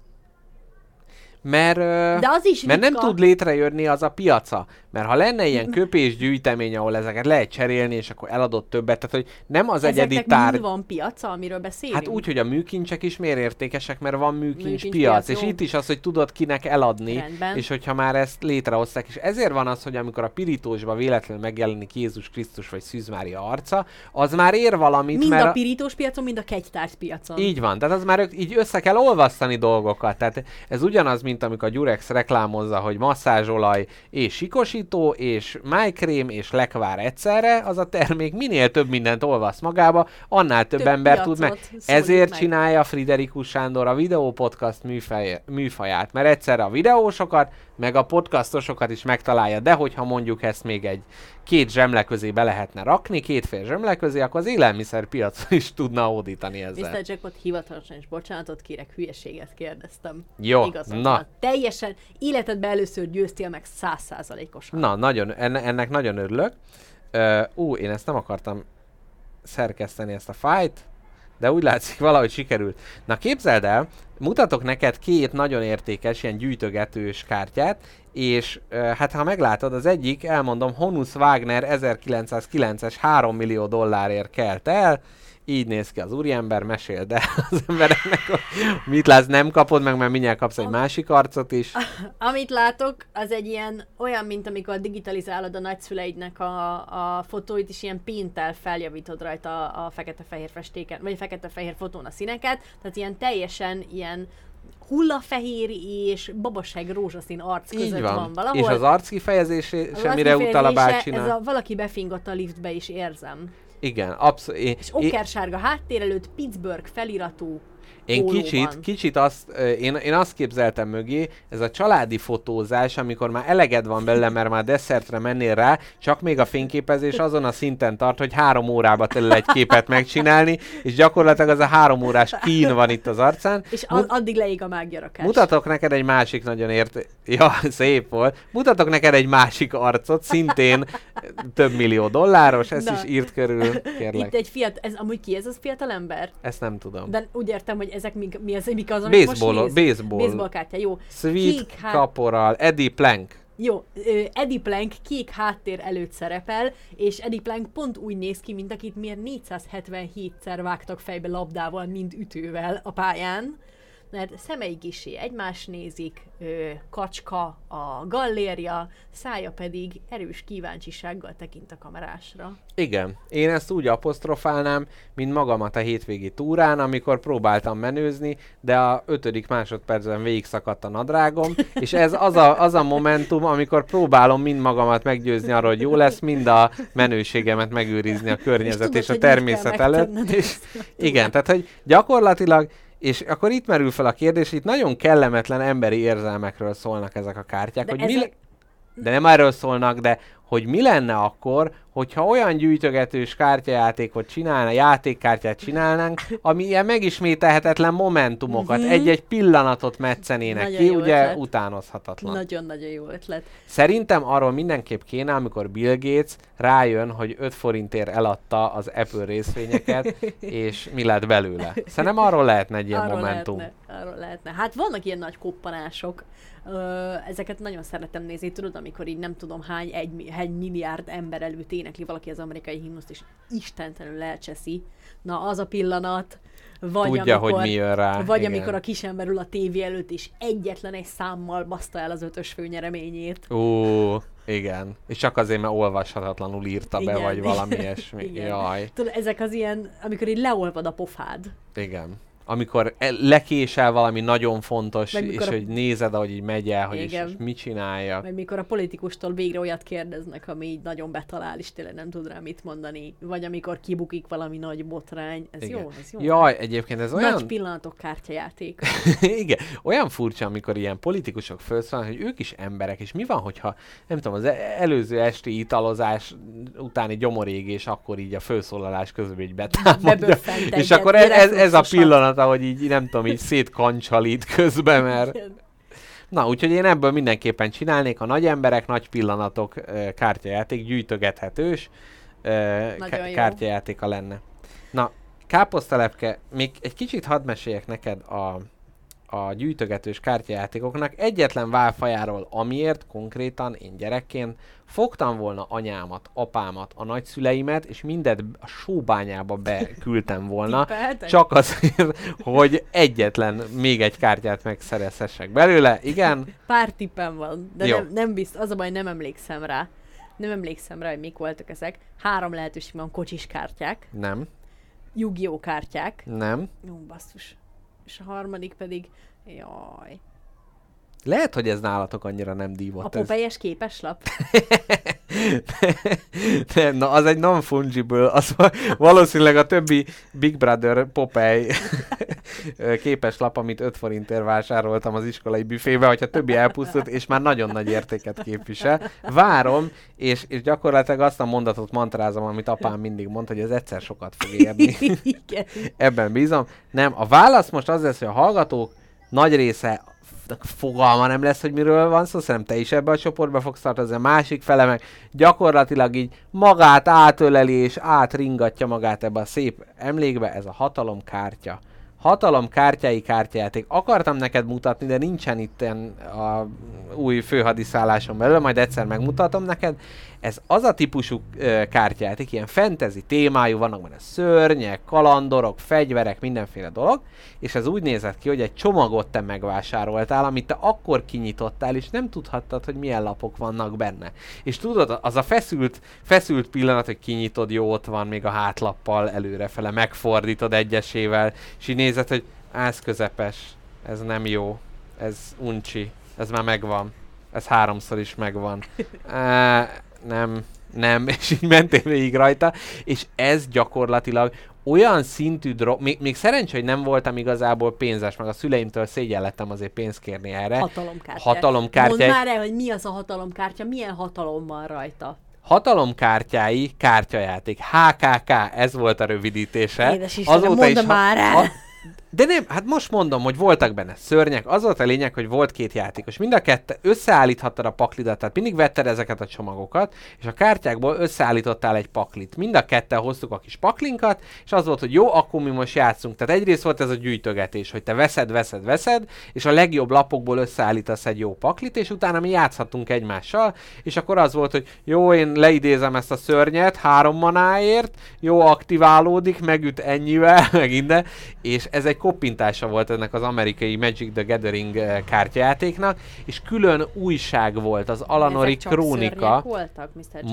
Mert, De az is mert nem tud létrejönni az a piaca. Mert ha lenne ilyen köpés gyűjtemény, ahol ezeket lehet cserélni, és akkor eladott többet, tehát hogy nem az egyedi Ezeknek tárgy. mind van piaca, amiről beszélünk? Hát úgy, hogy a műkincsek is miért értékesek, mert van műkincs, Műkincs piac, piac, és itt is az, hogy tudod kinek eladni, Rendben. és hogyha már ezt létrehozták, és ezért van az, hogy amikor a pirítósba véletlenül megjelenik Jézus Krisztus vagy Szűz Mária arca, az már ér valamit, mind mert a pirítós piacon, mind a kegytárgy piacon. így van, tehát az már így össze kell olvasztani dolgokat. Tehát ez ugyanaz, mint amikor a Durex reklámozza, hogy masszázsolaj és sikosító, és májkrém és lekvár egyszerre, az a termék minél több mindent olvaszt magába, annál több, Több ember tud meg. Ezért meg. csinálja Friderikus Sándor a videópodcast műfej, műfaját, mert egyszerre a videósokat, meg a podcastosokat is megtalálja, de hogyha mondjuk ezt még egy két zsemle közé be lehetne rakni, két fél zsemle közé, akkor az élelmiszerpiacon is tudna hódítani ezzel. Mr. Jackpot hivatalosan is bocsánatot kérek, hülyeséget kérdeztem. Jó, Igazad na. van. Teljesen életedben először győztél meg százszázalékosan. Na, nagyon, enne, ennek nagyon örülök. Ö, ú, én ezt nem akartam szerkeszteni, ezt a fájt, de úgy látszik valahogy sikerült. Na képzeld el, mutatok neked két nagyon értékes, ilyen gyűjtögetős kártyát, és hát ha meglátod, az egyik, elmondom, Honus Wagner 1909-es 3 millió dollárért kelt el, így néz ki az úriember, mesél, de az embereknek, hogy mit látsz, nem kapod meg, mert mindjárt kapsz egy másik arcot is. Amit látok, az egy ilyen, olyan, mint amikor digitalizálod a nagyszüleidnek a, a fotóit, és ilyen pinttel feljavítod rajta a, a fekete-fehér festéken, vagy a fekete-fehér fotón a színeket, tehát ilyen teljesen ilyen hullafehér és babaság rózsaszín arc között Így van, van. valahol. És az arckifejezés Az semmire utal a bácsinak. Ez a valaki befingott a liftbe is érzem. Igen, abszolút. És én, okkersárga háttér előtt Pittsburgh feliratú én pólóban. kicsit, kicsit azt, én, én azt képzeltem mögé, ez a családi fotózás, amikor már eleged van belőle, mert már desszertre mennél rá, csak még a fényképezés azon a szinten tart, hogy három órába telel egy képet megcsinálni, és gyakorlatilag az a három órás kín van itt az arcán. És az, addig leég a mágyarakás. Mutatok neked egy másik nagyon ért... Ja, szép volt. Mutatok neked egy másik arcot, szintén több millió dolláros, ezt Na. is írt körül, kérlek. Itt egy fiat, ez amúgy ki ez az fiatal ember? Ezt nem tudom. De úgy értem, hogy ezek mik, mi az, mik az, amit Baseball, most néz? baseball. Baseball kártya, jó. Sweet Kék hát- Caporal, Eddie Plank. Jó, Eddie Plank kék háttér előtt szerepel, és Eddie Plank pont úgy néz ki, mint akit miért 477-szer vágtak fejbe labdával, mind ütővel a pályán. Mert szemei kisé egymás nézik, ö, kacska a gallérja, szája pedig erős kíváncsisággal tekint a kamerásra. Igen, én ezt úgy apostrofálnám, mint magamat a hétvégi túrán, amikor próbáltam menőzni, de a ötödik másodpercben végigszakadt a nadrágom, és ez az a, az a momentum, amikor próbálom mind magamat meggyőzni arról, hogy jó lesz, mind a menőségemet megőrizni a környezet tudod, és, a természet előtt. És, igen, tehát hogy gyakorlatilag és akkor itt merül fel a kérdés, itt nagyon kellemetlen emberi érzelmekről szólnak ezek a kártyák, De hogy ezek- mi, le- de nem erről szólnak, de hogy mi lenne akkor, hogyha olyan gyűjtögetős kártyajátékot csinálna, játékkártyát csinálnánk, ami ilyen megismételhetetlen momentumokat, Mhm. egy-egy pillanatot metszenének Nagyon ki, ugye ötlet. utánozhatatlan. Nagyon-nagyon jó ötlet. Szerintem arról mindenképp kéne, amikor Bill Gates rájön, hogy 5 forintért eladta az Apple részvényeket, és mi lett belőle. Szerintem arról lehetne egy ilyen arról momentum. Lehetne, arról lehetne. Hát vannak ilyen nagy koppanások. Ö, ezeket nagyon szeretem nézni, tudod, amikor így nem tudom hány, egy, egy milliárd ember előtt énekli valaki az amerikai himnuszt, és istentelenül elcseszi. Na, az a pillanat, vagy Tudja, amikor, hogy mi jön rá. Vagy igen. amikor a kisember ül a tévé előtt, és egyetlen egy számmal baszta el az ötös főnyereményét. Ó, igen. És csak azért, mert olvashatatlanul írta be, Igen. vagy valami ilyesmi. Igen. Jaj, Tudod, ezek az ilyen, amikor így leolvad a pofád. igen. Amikor e- lekésel valami nagyon fontos, Meg és a- hogy nézed, ahogy így megy el, hogy és, és mit csinálja. Vagy mikor a politikustól végre olyat kérdeznek, ami így nagyon betalál, és tényleg nem tud rá mit mondani. Vagy amikor kibukik valami nagy botrány. Ez Igen. jó, ez jó. Jaj, egyébként ez Nagy olyan... pillanatok kártyajáték. Igen, olyan furcsa, amikor ilyen politikusok felszólnak, hogy ők is emberek, és mi van, hogyha, nem tudom, az e- előző esti italozás utáni gyomorégés, akkor így a felszólalás közben így betámadja. És akkor ez, ez, ez a refluxosat. Pillanat, ahogy így, nem tudom, így szétkancsalít közben, mert... Na, úgyhogy én ebből mindenképpen csinálnék a nagy emberek, nagy pillanatok kártyajáték, gyűjtögethetős jó. kártyajátéka lenne. Na, káposztelepke, még egy kicsit hadd meséljek neked a, a gyűjtögetős kártyajátékoknak egyetlen válfajáról, amiért konkrétan én gyerekként fogtam volna anyámat, apámat, a nagyszüleimet, és mindet a sóbányába beküldtem volna, csak azért, hogy egyetlen még egy kártyát megszerezhessek belőle. Igen, Pár tippem van, de Jó. nem, nem bizt, az a baj, nem emlékszem rá. Nem emlékszem rá, hogy mik voltak ezek. Három lehetőség van, kocsis kártyák, nem, Yu-Gi-Oh kártyák. nem. Jó, basszus. És a harmadik pedig, jaj, Lehet, hogy ez nálatok annyira nem a dívott. Ez. képeslap. nem, na az egy non-fungible, az va- valószínűleg a többi Big Brother Popeye ö, képes lap, amit 5 forintért vásároltam az iskolai büfébe, hogyha többi elpusztult, és már nagyon nagy értéket képvisel. Várom, és, és gyakorlatilag azt a mondatot mantrázom, amit apám mindig mond, hogy ez egyszer sokat fog érni. Ebben bízom. Nem, a válasz most az lesz, hogy a hallgatók nagy része fogalma nem lesz, hogy miről van szó, szerintem te is ebbe a csoportba fogsz tartozni, a másik fele meg gyakorlatilag így magát átöleli és átringatja magát ebbe a szép emlékbe, ez a hatalom kártya. Hatalom kártyái kártyájáték. Akartam neked mutatni, de nincsen itt a új főhadiszálláson belül, majd egyszer megmutatom neked. Ez az a típusú ö, kártyájáték, ilyen fantasy témájú, vannak benne szörnyek, kalandorok, fegyverek, mindenféle dolog, és ez úgy nézett ki, hogy egy csomagot te megvásároltál, amit te akkor kinyitottál, és nem tudhattad, hogy milyen lapok vannak benne. És tudod, az a feszült, feszült pillanat, hogy kinyitod, jó, ott van még a hátlappal előrefele, megfordítod egyesével, és így nézed, hogy "Á, ez közepes, ez nem jó, ez uncsi, ez már megvan, ez háromszor is megvan. nem, nem, és így mentél végig rajta, és ez gyakorlatilag olyan szintű drog, még, még szerencsé, hogy nem voltam igazából pénzes, meg a szüleimtől szégyellettem azért pénzt kérni erre. Hatalomkártya. Hatalomkártya. Mondd már el, hogy mi az a hatalomkártya, milyen hatalom van rajta. Hatalomkártyái kártyajáték. HKK, ez volt a rövidítése. Édes Istenem, mondd már el! De nem, hát most mondom, hogy voltak benne szörnyek. Az volt a lényeg, hogy volt két játékos. Mind a kettő összeállíthattad a paklidat, tehát mindig vetted ezeket a csomagokat, és a kártyákból összeállítottál egy paklit. Mind a ketten hoztuk a kis paklinkat, és az volt, hogy jó, akkor mi most játszunk. Tehát egyrészt volt ez a gyűjtögetés, hogy te veszed, veszed, veszed, és a legjobb lapokból összeállítasz egy jó paklit, és utána mi játszhatunk egymással, és akkor az volt, hogy jó, én leidézem ezt a szörnyet három manáért, jó, aktiválódik, megüt ennyivel, meg innen, és ez egy koppintása volt ennek az amerikai Magic the Gathering eh, kártyajátéknak, és külön újság volt, az Alanori Krónika. voltak, Mr.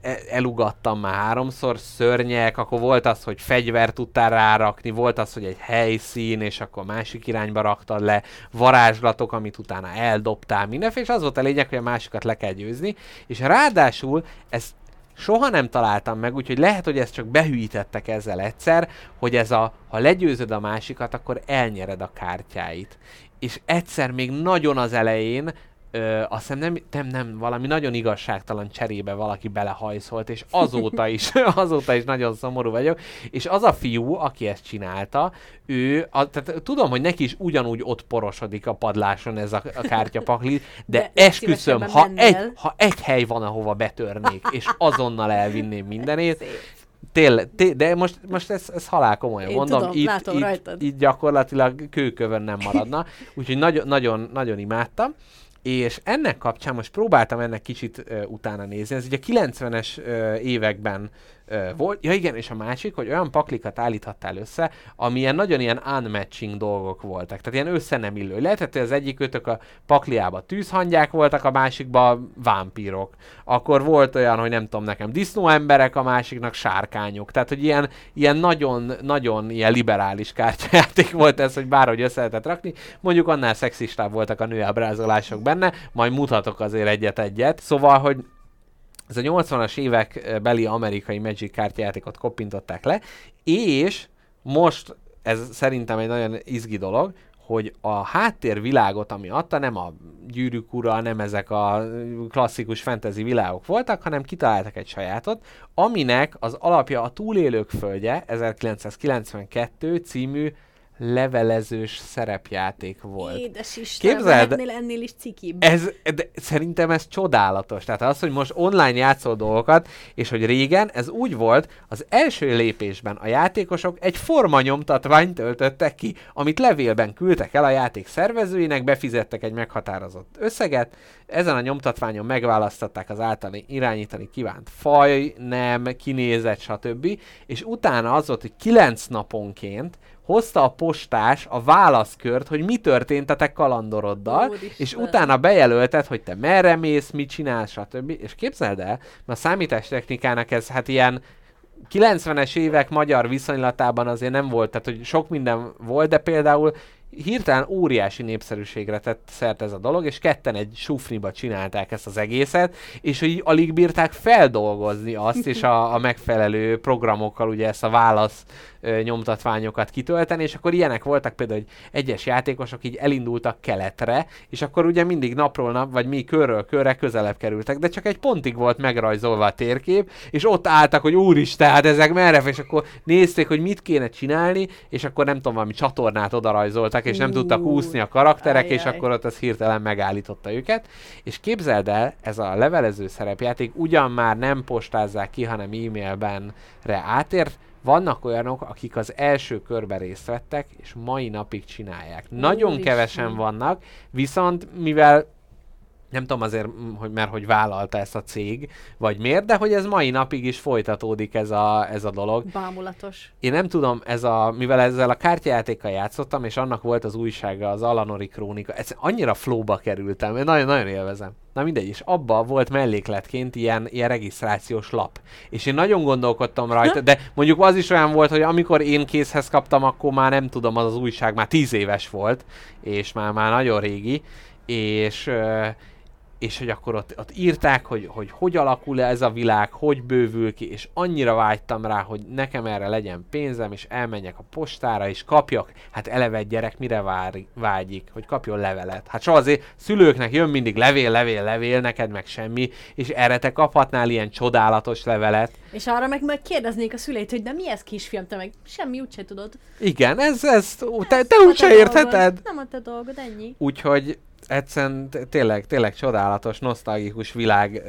E- elugattam már háromszor, szörnyek, akkor volt az, hogy fegyvert tudtál rárakni, volt az, hogy egy helyszín, és akkor másik irányba raktad le, varázslatok, amit utána eldobtál, mindenféle, és az volt a lényeg, hogy a másikat le kell győzni, és ráadásul ezt soha nem találtam meg, úgyhogy lehet, hogy ezt csak behűítettek ezzel egyszer, hogy ez a, ha legyőzöd a másikat, akkor elnyered a kártyáit. És egyszer még nagyon az elején Ö, azt hiszem nem, nem, nem, valami nagyon igazságtalan cserébe valaki belehajszolt, és azóta is, azóta is nagyon szomorú vagyok. És az a fiú, aki ezt csinálta, ő, a, tehát tudom, hogy neki is ugyanúgy ott porosodik a padláson ez a, a kártyapakli, de, De esküszöm, ha egy, ha egy hely van, ahova betörnék, és azonnal elvinném mindenét. Tényleg, té- de most, most ez, ez halál komolyan Én mondom, tudom, itt, látom itt, rajtad. itt gyakorlatilag kőkövön nem maradna, úgyhogy nagyon, nagyon, nagyon imádtam. És ennek kapcsán most próbáltam ennek kicsit uh, utána nézni. Ez ugye a 90-es uh, években volt. Ja igen, és a másik, hogy olyan paklikat állíthattál össze, ami ilyen nagyon ilyen unmatching dolgok voltak. Tehát ilyen össze nem illő. Lehetett, hogy az egyik ötök a pakliába tűzhangyák voltak, a másikba vámpírok. Akkor volt olyan, hogy nem tudom nekem, disznó emberek, a másiknak sárkányok. Tehát, hogy ilyen, ilyen nagyon, nagyon ilyen liberális kártyajáték volt ez, hogy bárhogy össze lehetett rakni. Mondjuk annál szexistább voltak a nőábrázolások benne, majd mutatok azért egyet-egyet. Szóval, hogy ez a 80-as évek eh, beli amerikai Magic kártyajátékot koppintották le, és most ez szerintem egy nagyon izgi dolog, hogy a háttérvilágot, ami adta, nem a gyűrűk ura, nem ezek a klasszikus fantasy világok voltak, hanem kitaláltak egy sajátot, aminek az alapja a Túlélők földje 1992 című levelezős szerepjáték volt. Édes Isten, Képzeld- lehetnél ennél is cikibb. Ez, de szerintem ez csodálatos. Tehát az, hogy most online játszol dolgokat, és hogy régen ez úgy volt, az első lépésben a játékosok egy formanyomtatványt töltöttek ki, amit levélben küldtek el a játék szervezőinek, befizettek egy meghatározott összeget, ezen a nyomtatványon megválasztották az által irányítani kívánt faj, nem, kinézet, stb. És utána az volt, hogy kilenc naponként hozta a postás a válaszkört, hogy mi történt a te kalandoroddal, Úristen. és utána bejelölted, hogy te merre mész, mit csinálsz, stb. És képzeld el, mert a számítástechnikának ez hát ilyen 90-es évek magyar viszonylatában azért nem volt, tehát hogy sok minden volt, de például hirtelen óriási népszerűségre tett szert ez a dolog, és ketten egy sufniba csinálták ezt az egészet, és hogy alig bírták feldolgozni azt, és a, a megfelelő programokkal ugye ezt a válasz ö, nyomtatványokat kitölteni, és akkor ilyenek voltak például, hogy egyes játékosok így elindultak keletre, és akkor ugye mindig napról nap, vagy mi körről körre közelebb kerültek, de csak egy pontig volt megrajzolva a térkép, és ott álltak, hogy úristen, hát ezek merre, és akkor nézték, hogy mit kéne csinálni, és akkor nem tudom, valami csatornát oda rajzoltak, és nem tudtak úszni a karakterek, és akkor ott az hirtelen megállította őket. És képzeld el, ez a levelező szerepjáték ugyan már nem postázzák ki, hanem e-mailben re átért, vannak olyanok, akik az első körben részt vettek, és mai napig csinálják. Nagyon Úristen. kevesen vannak, viszont mivel nem tudom azért, hogy mert hogy vállalta ezt a cég, vagy miért, de hogy ez mai napig is folytatódik ez a, ez a dolog. Bámulatos. Én nem tudom, ez a, mivel ezzel a kártyajátékkal játszottam, és annak volt az újsága, az Alanori Krónika, ez annyira flóba kerültem, én nagyon-nagyon élvezem. Na mindegy, és abba volt mellékletként ilyen, ilyen regisztrációs lap. És én nagyon gondolkodtam rajta, de mondjuk az is olyan volt, hogy amikor én készhez kaptam, akkor már nem tudom, az az újság már tíz éves volt, és már, már nagyon régi, és, és hogy akkor ott, ott írták, hogy, hogy hogy alakul ez a világ, hogy bővül ki, és annyira vágytam rá, hogy nekem erre legyen pénzem, és elmenjek a postára, és kapjak, hát eleve egy gyerek mire vár, vágyik, hogy kapjon levelet. Hát soha azért szülőknek jön mindig levél, levél, levél, neked meg semmi, és erre te kaphatnál ilyen csodálatos levelet. És arra meg majd kérdeznék a szüleit, hogy de mi ez kisfiam, te meg semmi úgyse tudod. Igen, ez, ez, te, Ez te úgyse te értheted. Nem a te dolgod, ennyi. Úgyhogy egyszerűen tényleg, tényleg csodálatos, nosztalgikus világ.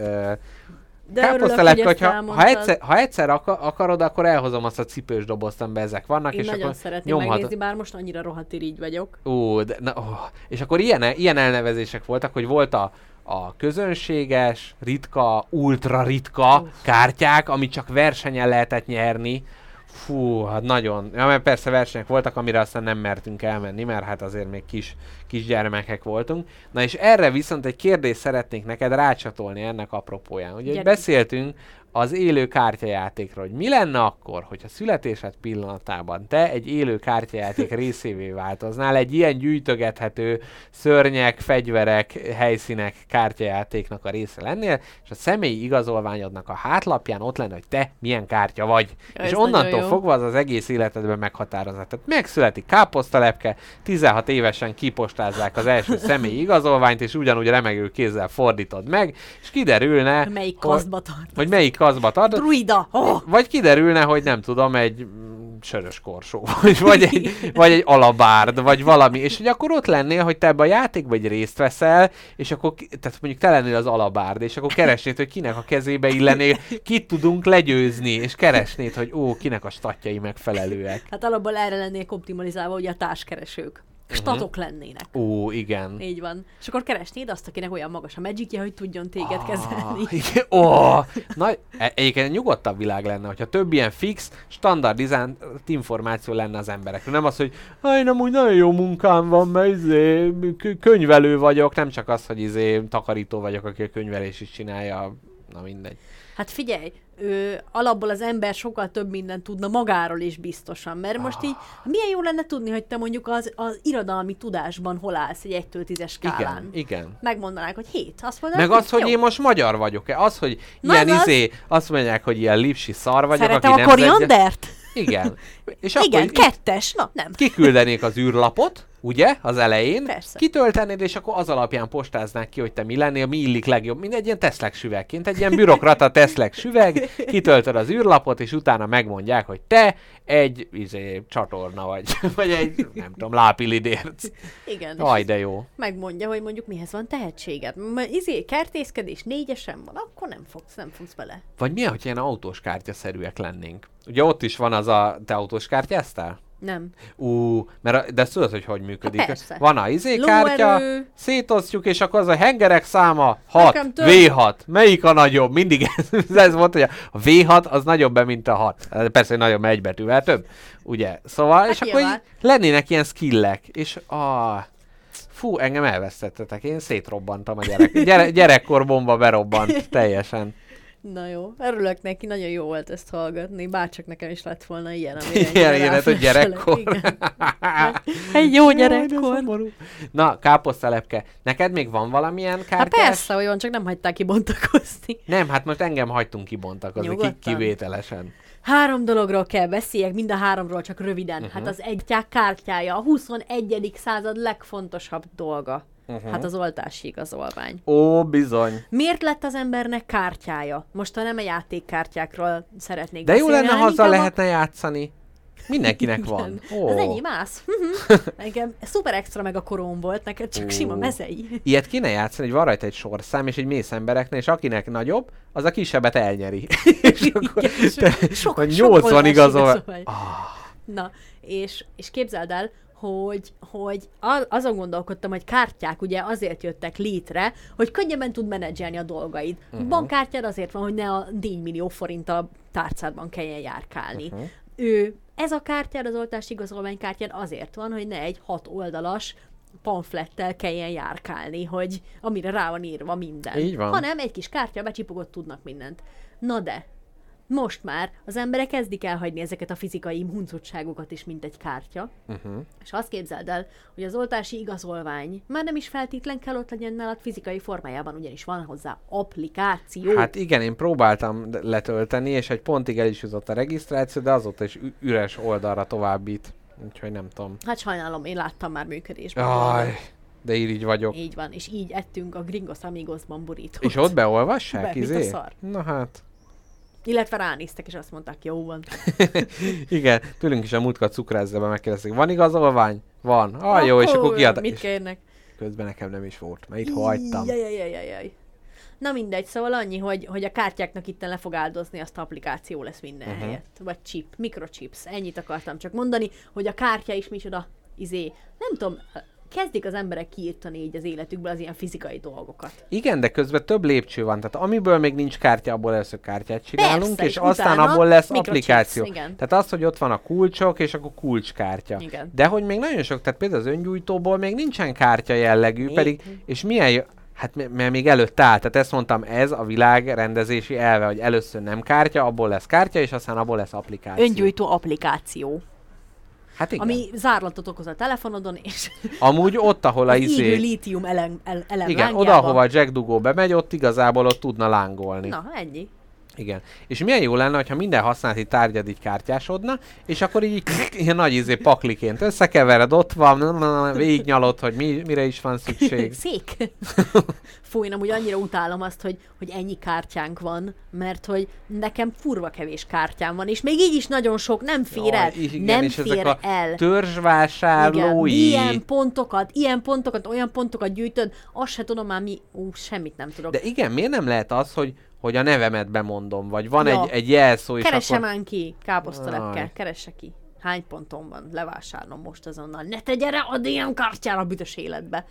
De Káposztelepke, hogy ha elmondtad. egyszer, ha egyszer aka- akarod, akkor elhozom azt a cipős dobozt, amiben ezek vannak, Én és nagyon akkor szeretném nyomhatod. megnézni, bár most annyira rohadt irigy vagyok. Ó, de, na, ó. És akkor ilyen, ilyen elnevezések voltak, hogy volt a, a közönséges, ritka, ultra ritka kártyák, amit csak versenyen lehetett nyerni. Fú, hát nagyon. Ja, mert persze versenyek voltak, amire aztán nem mertünk elmenni, mert hát azért még kis, kis gyermekek voltunk. Na és erre viszont egy kérdést szeretnék neked rácsatolni ennek apropóján. Ugye Gyerünk. beszéltünk az élő kártyajátékról, hogy mi lenne akkor, hogyha születésed pillanatában te egy élő kártyajáték részévé változnál, egy ilyen gyűjtögethető szörnyek, fegyverek, helyszínek kártyajátéknak a része lennél, és a személyi igazolványodnak a hátlapján ott lenne, hogy te milyen kártya vagy. Ja, és onnantól fogva az az egész életedben meghatározott. Tehát megszületik káposztalepke, 16 évesen kipostázzák az első személyi igazolványt, és ugyanúgy remegő kézzel fordítod meg, és kiderülne, Melyik hogy- hogy melyik kaszba tartod, Druida! Oh! vagy kiderülne, hogy nem tudom, egy mm, sörös korsó, vagy, vagy, egy, vagy egy alabárd, vagy valami, és hogy akkor ott lennél, hogy te ebbe a játékba egy részt veszel, és akkor, tehát mondjuk te lennél az alabárd, és akkor keresnéd, hogy kinek a kezébe illenél, kit tudunk legyőzni, és keresnéd, hogy ó, kinek a statjai megfelelőek. Hát alapból erre lennék optimalizálva, ugye a társkeresők. Statok lennének. Ó, igen. Így van. És akkor keresnéd azt, akinek olyan magas a magicje, hogy tudjon téged kezelni. Ah, igen. Ó, na, e- egyébként nyugodtabb világ lenne, hogyha több ilyen fix, standardizált információ lenne az emberekről. Nem az, hogy "Ha, én amúgy nagyon jó munkám van, mert izé, kö- könyvelő vagyok, nem csak az, hogy izé, takarító vagyok, aki a könyvelés is csinálja, na mindegy. Hát figyelj, ő, alapból az ember sokkal több mindent tudna magáról is biztosan, mert most így milyen jó lenne tudni, hogy te mondjuk az, az irodalmi tudásban hol állsz egy 1-től 10-es skálán. Igen, igen. Megmondanák, hogy 7. Azt mondanák, Meg az, hogy jó. én most magyar vagyok-e, az, hogy Na, ilyen az- izé, azt mondják, hogy ilyen lipsi szar vagyok, Szeretem aki a nem szedje- koriandert? Igen. És Igen, így- kettes. Na, nem. kiküldenék az űrlapot, ugye, az elején, Persze. kitöltenéd, és akkor az alapján postáznák ki, hogy te mi lennél, mi illik legjobb, mint egy ilyen Teslek süvegként, egy ilyen bürokrata Teslek süveg, kitöltöd az űrlapot, és utána megmondják, hogy te egy izé, csatorna vagy, vagy egy, nem tudom, lápilidérc. Igen. Aj, de jó. megmondja, hogy mondjuk mihez van tehetséged. M- izé, kertészkedés négyesen van, akkor nem fogsz, nem fogsz bele. Vagy mi, hogy ilyen autós kártyaszerűek lennénk? Ugye ott is van az a, te autós kártyáztál? Nem. Ú, mert de ezt tudod, hogy hogy működik. Hát persze. Van a izé kártya, Lóerő. szétosztjuk, és akkor az a hengerek száma 6, Nekem több. V6. Melyik a nagyobb? Mindig ez, ez volt, hogy a V6 az nagyobb, mint a 6. Persze, hogy nagyobb, egy betűvel több. Ugye? Szóval, Hát és akkor így lennének ilyen skillek, és a... Fú, engem elvesztettetek, én szétrobbantam a gyerek. Gyere, gyerekkor bomba berobbant teljesen. Na jó, örülök neki, nagyon jó volt ezt hallgatni, bárcsak nekem is lett volna ilyen, amire Ilyen, ilyen, hogy ráfesselek. gyerekkor. Igen. Egy jó Jaj, gyerekkor. szomorú. Na, káposztelepke, neked még van valamilyen Hát kártyás? persze, hogy van, csak nem hagyták kibontakozni. Nem, hát most engem hagytunk kibontakozni, ki, kivételesen. Három dologról kell beszéljek, mind a háromról csak röviden. Mhm. Uh-huh. Hát az egytyák kártyája, a 21. század legfontosabb dolga. Uh-huh. Hát az oltási igazolvány. Ó, bizony. Miért lett az embernek kártyája? Most ha nem a játékkártyákról szeretnék De jó beszélni, lenne, ha azzal a- lehetne játszani. Mindenkinek van. Igen. Ó. Az enyém ász. Nekem szuper extra meg a koróm volt, neked csak Ó. sima mezei. Ilyet kéne játszani, hogy van rajta egy sorszám, és egy mész embereknél, és akinek nagyobb, az a kisebbet elnyeri. és akkor Igen, te, sok- vagy sok 80 oltási igazol. Ah, Na, és, és képzeld el, hogy, hogy azon gondolkodtam, hogy kártyák ugye azért jöttek létre, hogy könnyebben tud menedzselni a dolgaid. Uh-huh. Bankkártyád azért van, hogy ne a 4 millió forinttal a tárcádban kelljen járkálni. Uh-huh. Ő, ez a kártyád, az oltási igazolványkártyád azért van, hogy ne egy hat oldalas pamflettel kelljen járkálni, hogy amire rá van írva minden. Így van. Hanem egy kis kártya, becsipogott, tudnak mindent. Na de, most már az emberek kezdik elhagyni ezeket a fizikai huncutságokat is, mint egy kártya. uh-huh. És azt képzeld el, hogy az oltási igazolvány már nem is feltétlen kell ott legyen nálad fizikai formájában, ugyanis van hozzá applikáció. Hát igen, én próbáltam letölteni, és egy pontig el is jutott a regisztráció, de azóta is üres oldalra továbbít. Úgyhogy nem tudom. hát sajnálom, én láttam már működésben. Jaj, de így vagyok. Így van, és így ettünk a Gringos Amigosban burítót. És ott beolvassák, Be, izé? Na hát. Illetve ránéztek, és azt mondták, jó van. Igen, tőlünk is a múltkor cukrászdába megkérdezték, van igazolvány? Van. Ah, jó, és akkor kiad... Mit kérnek? közben nekem nem is volt, mert itt hagytam. Jajajajajaj. Na mindegy, szóval annyi, hogy, hogy a kártyáknak itt le fog áldozni, azt applikáció lesz minden Mhm. uh-huh. helyett. Vagy chip, mikrochips. Ennyit akartam csak mondani, hogy a kártya is micsoda izé. Nem tudom, kezdik az emberek kiírtani így az életükből az ilyen fizikai dolgokat. Igen, de közben több lépcső van. Tehát amiből még nincs kártya, abból először kártyát csinálunk, Persze, és aztán abból lesz applikáció. igen. Tehát az, hogy ott van a kulcsok, és akkor kulcskártya. Igen. De hogy még nagyon sok, tehát például az öngyújtóból még nincsen kártya jellegű, Még? pedig, és milyen jó, Hát m- mert még előtt áll, tehát ezt mondtam, ez a világ rendezési elve, hogy először nem kártya, abból lesz kártya, és aztán abból lesz applikáció. Öngyújtó applikáció, Hát igen. ami zárlatot okoz a telefonodon, és Amúgy ott, ahol a izé... lítium elem, el, elem Igen, lángjában. oda, ahova a Jack Dugó bemegy, ott igazából ott tudna lángolni. Na, ennyi. Igen. És milyen jó lenne, ha minden használati tárgyad így kártyásodna, és akkor így ilyen nagy izé pakliként összekevered, ott van, végignyalod, hogy mi, mire is van szükség. Szék. Fúj, nem úgy annyira utálom azt, hogy, hogy ennyi kártyánk van, mert hogy nekem furva kevés kártyám van, és még így is nagyon sok nem fér el. Jaj, igen, nem és fér ezek a el. törzsvásárlói. Ilyen pontokat, ilyen pontokat, olyan pontokat gyűjtöd, azt se tudom már mi, ú, semmit nem tudok. De igen, miért nem lehet az, hogy, hogy a nevemet bemondom, vagy van Ja. egy, egy jelszó, és Keresse akkor... már ki, káposztalepke, Aj. keresse ki. Hány ponton van? Levásárlom most azonnal. Ne tegye rá a DM kártyára a büdös életbe.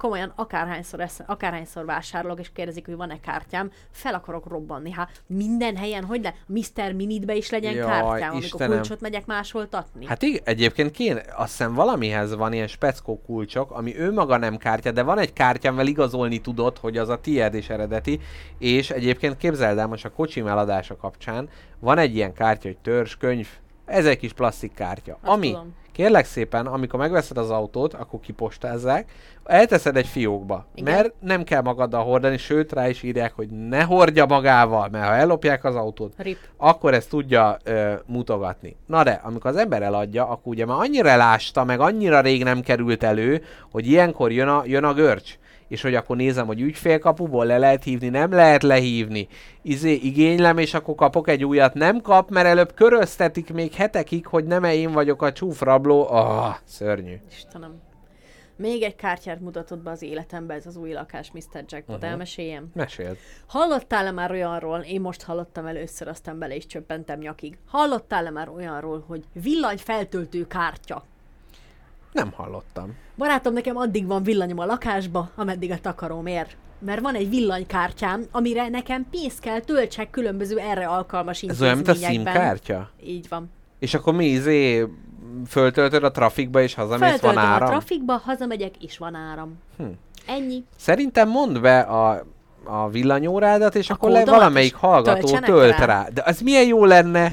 Komolyan, akárhányszor, esz, akárhányszor vásárolok, és kérdezik, hogy van-e kártyám, fel akarok robbanni. Hát minden helyen, hogy le? Mr. Minitbe is legyen Jaj, kártyám, amikor Istenem. kulcsot megyek másholtatni. Hát igen, egyébként kéne, azt hiszem valamihez van ilyen speckó kulcsok, ami ő maga nem kártya, de van egy kártya, amivel igazolni tudod, hogy az a tiéd és eredeti, és egyébként képzeld el most a kocsim eladása kapcsán, van egy ilyen kártya, hogy törzs, könyv, ez egy kis plastik kártya, Azt ami, tudom. Kérlek szépen, amikor megveszed az autót, akkor kipostázzák, elteszed egy fiókba, Igen. mert nem kell magaddal hordani, sőt rá is írják, hogy ne hordja magával, mert ha ellopják az autót, Rip. akkor ezt tudja ö, mutogatni. Na de, amikor az ember eladja, akkor ugye már annyira elásta, meg annyira rég nem került elő, hogy ilyenkor jön a, jön a görcs. És hogy akkor nézem, hogy ügyfélkapuból le lehet hívni, nem lehet lehívni. Izé, igénylem, és akkor kapok egy újat. Nem kap, mert előbb köröztetik még hetekig, hogy nem én vagyok a csúfrabló. Ah, szörnyű. Istenem. Még egy kártyát mutatott be az életembe ez az új lakás, Mr. Jackpot. Uh-huh. Elmeséljem. Meséld. Hallottál-e már olyanról, én most hallottam először, aztán bele is csöppentem nyakig. Hallottál-e már olyanról, hogy villanyfeltöltő kártya? Nem hallottam. Barátom, nekem addig van villanyom a lakásba, ameddig a takarom ér. Mert van egy villanykártyám, amire nekem pénzt kell töltsek különböző erre alkalmas Ez olyan, mint a. SIM-kártya? Így van. És akkor mi izé föltöltöd a trafikba, és hazamész, van Feltöltöm a áram? trafikba, hazamegyek, és van áram. Hm. Ennyi. Szerintem mondd be a, a villanyórádat, és A akkor le valamelyik hallgató tölt rá. rá. De az milyen jó lenne,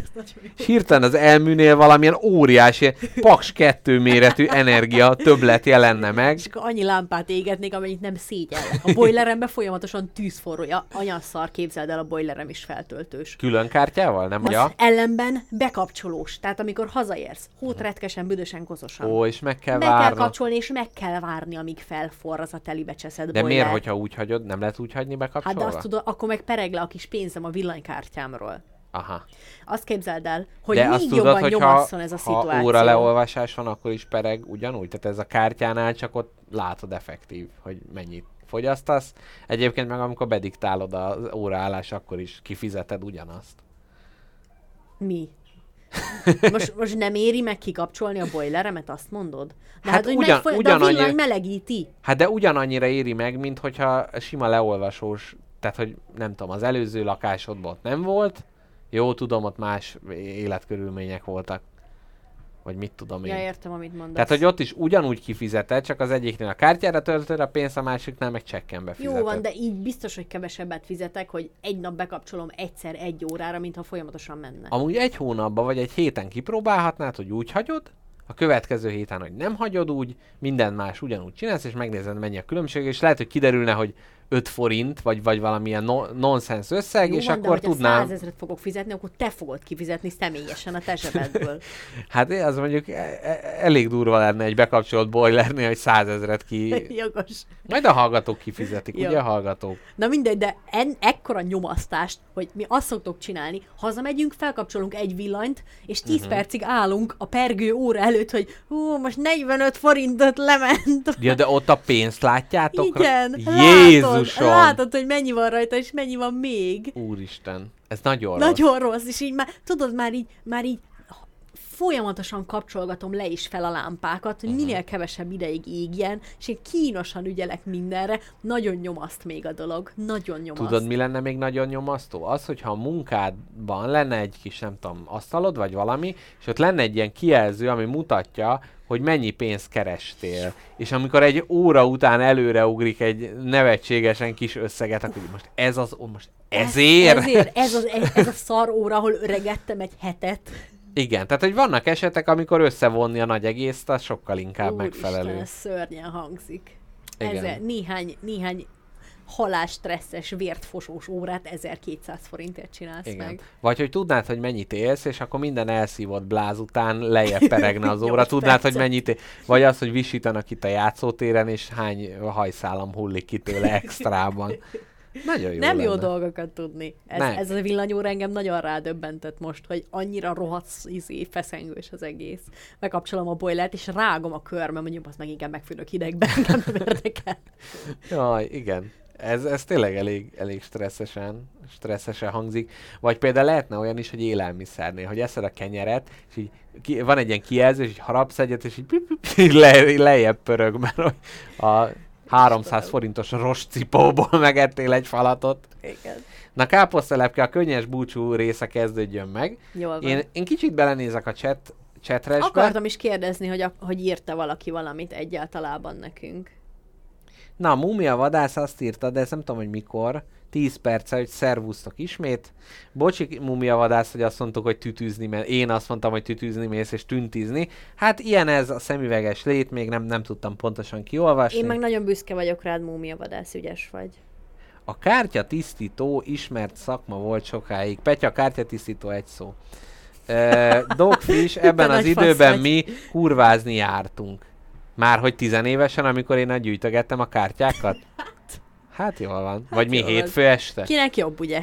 hirtelen az elműnél valamilyen óriási, paks kettő méretű energia többlet jelenne meg. És akkor annyi lámpát égetnék, amennyit nem szégyellek. A boileremben folyamatosan tűz forrója. Anyaszar, képzeld el, a boilerem is feltöltős. Külön kártyával, nem? Az Ja. ellenben bekapcsolós. Tehát amikor hazaérsz, hótretkesen, büdösen, kozosan. Ó, és meg kell Be kell kapcsolni, és meg kell várni, amíg felforr az a telibe cseszed De boiler. miért, hogyha úgy hagyod, nem lehet úgy hagyni Hát bekapcsolva? de azt tudod, akkor meg pereg le a kis pénzem a villanykártyámról. Aha. Azt képzeld el, hogy De még azt jobban tudod, ha, nyomasszon ez a ha szituáció. óra leolvasás van, akkor is pereg ugyanúgy? Tehát ez a kártyánál csak ott látod effektív, hogy mennyit fogyasztasz. Egyébként meg amikor bediktálod az óraállás, akkor is kifizeted ugyanazt. Mi? Most, most nem éri meg kikapcsolni a boileremet, azt mondod? De Hát hát, hogy ugyan- megfoly- de a ugyanannyi- melegíti. Hát de ugyanannyira éri meg, mint hogyha sima leolvasós, tehát hogy nem tudom, az előző lakásodban nem volt, jó tudom, ott más életkörülmények voltak, vagy mit tudom én. Ja, értem, amit mondasz. Tehát, hogy ott is ugyanúgy kifizeted, csak az egyiknél a kártyára töltöd a pénzt, a másiknál meg csekken befizeted. Jó van, de így biztos, hogy kevesebbet fizetek, hogy egy nap bekapcsolom egyszer egy órára, mintha folyamatosan menne. Amúgy egy hónapban vagy egy héten kipróbálhatnád, hogy úgy hagyod, a következő héten, hogy nem hagyod úgy, minden más ugyanúgy csinálsz, és megnézed, mennyi a különbség, és lehet, hogy kiderülne, hogy 5 forint, vagy, vagy valamilyen no- nonsens összeg, Jó és van, akkor de tudnám... 100 ezeret fogok fizetni, akkor te fogod kifizetni személyesen a te zsebedből. Hát az mondjuk e- e- elég durva lenne egy bekapcsolt boilernél, hogy százezret ki... Jogos. Majd a hallgatók kifizetik, Jó. ugye a hallgatók? Na mindegy, de en, ekkora nyomasztást, hogy mi azt szoktuk csinálni, hazamegyünk, felkapcsolunk egy villanyt, és 10 Mhm. uh-huh. percig állunk a pergő óra előtt, hogy hú, most 45 forintot lement. Ja, de ott a pénzt látjátok? Igen, Jézusom! Látod, hogy mennyi van rajta, és mennyi van még. Úristen, ez nagyon rossz. Nagyon rossz, és így már, tudod, már így, már így folyamatosan kapcsolgatom le is fel a lámpákat, hogy minél kevesebb ideig égjen, és én kínosan ügyelek mindenre. Nagyon nyomaszt még a dolog. Nagyon nyomaszt. Tudod, mi lenne még nagyon nyomasztó? Az, hogyha a munkádban lenne egy kis, nem tudom, asztalod, vagy valami, és ott lenne egy ilyen kijelző, ami mutatja, hogy mennyi pénzt kerestél. És amikor egy óra után előreugrik egy nevetségesen kis összeget, akkor most ez az, most ezért? Ez, ezért, ez, az, ez a szar óra, ahol öregettem egy hetet. Igen, tehát hogy vannak esetek, amikor összevonni a nagy egészt, az sokkal inkább Úristen, megfelelő. ez szörnyen hangzik. Igen. Ezzel néhány, néhány halálstresszes, vértfosós órát 1200 forintért csinálsz Igen. meg. Vagy hogy tudnád, hogy mennyit élsz, és akkor minden elszívott bláz után lejjebb peregne az óra. Tudnád, hogy percet. mennyit él... Vagy az, hogy visítanak itt a játszótéren, és hány hajszálam hullik ki tőle extrában. Nagyon jó nem jó lenne. dolgokat tudni. Ez, ez a villanyóra engem nagyon rádöbbentett most, hogy annyira rohadt izé, feszengős az egész. Bekapcsolom a boilert, és rágom a körmem, mondjuk az meg inkább megfülök hidegben, nem érdekel. Jaj, igen. Ez, ez tényleg elég, elég stresszesen, stresszesen hangzik. Vagy például lehetne olyan is, hogy élelmiszernél, hogy eszed a kenyeret, és így ki, van egy ilyen kijelzés, hogy harapsz egyet, és így, pip, pip, így le, lejjebb pörög, mert hogy a 300 forintos rostcipóból megettél egy falatot. Igen. Na káposztelepke, a könnyes búcsú része kezdődjön meg. Jól van. Én, én kicsit belenézek a chat, chatresbe. Akartam is kérdezni, hogy, a, hogy írta valaki valamit egyáltalában nekünk. Na, a Múmia vadász azt írta, de ezt nem tudom, hogy mikor. 10 perce, hogy szervusztok ismét. Bocsi, Múmia vadász, hogy azt mondtuk, hogy tütűzni, mert én azt mondtam, hogy tütűzni mész és tüntizni. Hát ilyen ez a szemüveges lét, még nem, nem tudtam pontosan kiolvasni. Én meg nagyon büszke vagyok rád, múmia vadász, ügyes vagy. A kártyatisztító ismert szakma volt sokáig. Petya, kártyatisztító egy szó. Uh, Dogfish, ebben az időben mi kurvázni jártunk. Már hogy tizenévesen, amikor én gyűjtögettem a kártyákat? Hát jól van. Vagy mi van. hétfő este? Kinek jobb, ugye?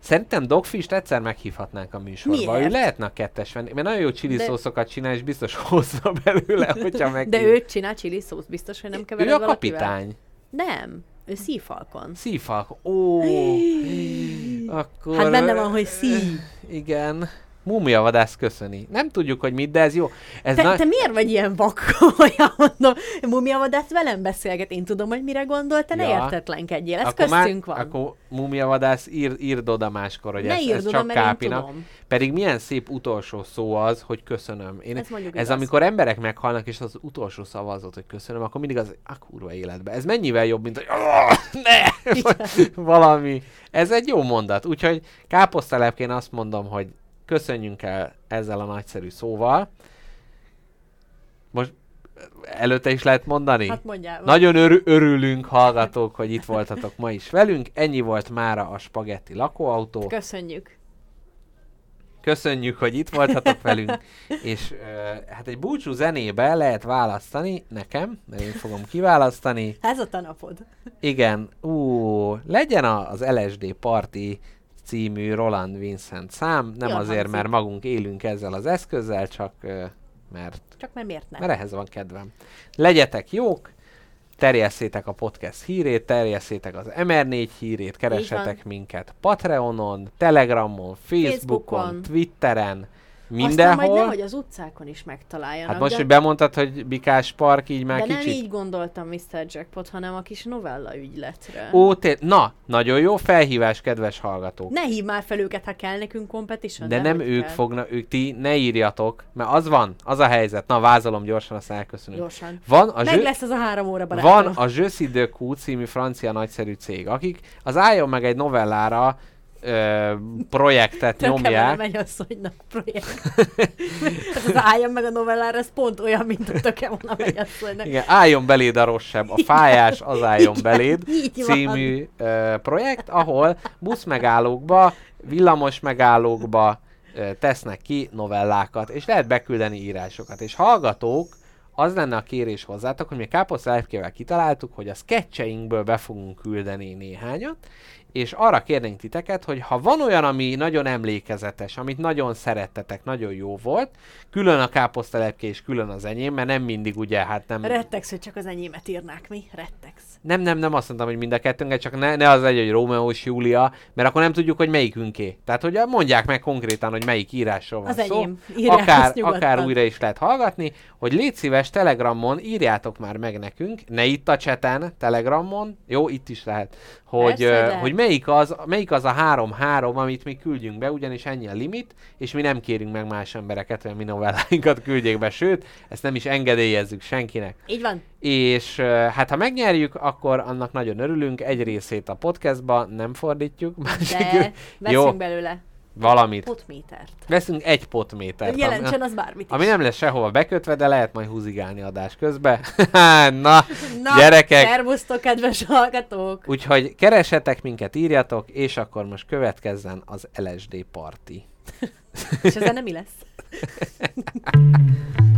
Szerintem Dogfish-t egyszer meghívhatnánk a műsorba. Miért? Ő lehetne a kettes venni, mert nagyon jó chili De- szószokat csinál, és biztos hozza belőle, hogyha meg. De ő csinál chili szósz, biztos, hogy nem kevered ő a valakivel? kapitány. Nem, ő szívfalkon. Szívfalk. Ó, akkor... Hát benne van, hogy szív. Igen. Múmia vadász köszöni. Nem tudjuk, hogy mit, de ez jó. Ez Te, na... te miért vagy ilyen vak, komolyan mondom? Mumia vadász velem beszélget, én tudom, hogy mire gondol, te ne Ja. értetlenkedjél, ez akkor köztünk már, van. Akkor múmia vadász ír, írd oda máskor, hogy ne ez, ez oda, csak Kápinak. Pedig milyen szép utolsó szó az, hogy köszönöm. Én, Ez ez amikor emberek meghalnak, és az utolsó szava az hogy köszönöm, akkor mindig az, a kurva életbe. Ez mennyivel jobb, mint hogy "Ah, ne! Valami. Ez egy jó mondat. Úgyhogy káposztelepként azt mondom, hogy köszönjünk el ezzel a nagyszerű szóval. Most előtte is lehet mondani? Hát mondjál. Nagyon örü- örülünk, hallgatók, hogy itt voltatok ma is velünk. Ennyi volt mára a Spagetti lakóautó. Köszönjük. Köszönjük, hogy itt voltatok velünk, és uh, hát egy búcsú zenébe lehet választani nekem, mert én fogom kiválasztani. Ez a tanapod. Igen, ú, legyen az LSD Party című Roland Vincent szám, nem Jól azért, hangzik. mert magunk élünk ezzel az eszközzel, csak mert, Csak mert miért nem? mert ehhez van kedvem. Legyetek jók, terjesszétek a podcast hírét, terjesszétek az MR4 hírét, keressetek minket Patreonon, Telegramon, Facebookon, Facebookon. Twitteren, Aztán majd mindenhol. nehogy az utcákon is megtaláljanak. Hát most, de, hogy bemondtad, hogy Bikás Park, így már de nem kicsit... így gondoltam Mr. Jackpot, hanem a kis novella ügyletre. Ó, té- na, nagyon jó felhívás, kedves hallgatók. Ne hív már fel őket, ha kell nekünk competition. De nem hogy ők kell. fognak, ők ti ne írjatok, mert az van, az a helyzet. Na, vázolom gyorsan, azt elköszönünk. Gyorsan. Van a, Meg zsö- lesz az a három óra barátom. van a Je suis de című francia nagyszerű cég, akik az álljon meg egy novellára ö, projektet vele nyomják. megy asszonynak projekt. hát az álljon meg a novellára, ez pont olyan, mint a töke volna megy asszonynak. Igen, álljon beléd a rosszabb, a fájás az álljon Igen, beléd című ö, projekt, ahol busz megállókba, villamos megállókba ö, tesznek ki novellákat, és lehet beküldeni írásokat. És hallgatók az lenne a kérés hozzátok, hogy mi káposzta lepkével kitaláltuk, hogy a sketcheinkből be fogunk küldeni néhányat, és arra kérnénk titeket, hogy ha van olyan, ami nagyon emlékezetes, amit nagyon szerettetek, nagyon jó volt, külön a káposztalepke és külön az enyém, mert nem mindig ugye, hát nem... Rettegsz, hogy csak az enyémet írnák, mi? Rettegsz. Nem, nem, nem azt mondtam, hogy mind a kettőnket, csak ne, ne az legyen, hogy Rómeó és Júlia, mert akkor nem tudjuk, hogy melyikünké. Tehát, hogy mondják meg konkrétan, hogy melyik írásról van Az szó. enyém. Írják akár, akár újra is lehet hallgatni, hogy légy szíves Telegramon, írjátok már meg nekünk, ne itt a cseten, Telegramon, jó, itt is lehet, hogy, lehet. hogy melyik, az, melyik az a három-három, amit mi küldjünk be, ugyanis ennyi a limit, és mi nem kérünk meg más embereket, hogy a mi novelláinkat küldjék be, sőt, ezt nem is engedélyezzük senkinek. Így van. És hát ha megnyerjük, akkor annak nagyon örülünk, egy részét a podcastba nem fordítjuk, másik De veszünk Jó. belőle valamit. potmétert. Veszünk egy potmétert. ami- Jelentsen az bármit is. ami nem lesz sehova bekötve, de lehet majd húzigálni adás közben. Na, Na, gyerekek! Szervusztok, kedves hallgatók! Úgyhogy keresetek minket, írjatok, és akkor most következzen az LSD party. És ezen nem mi lesz?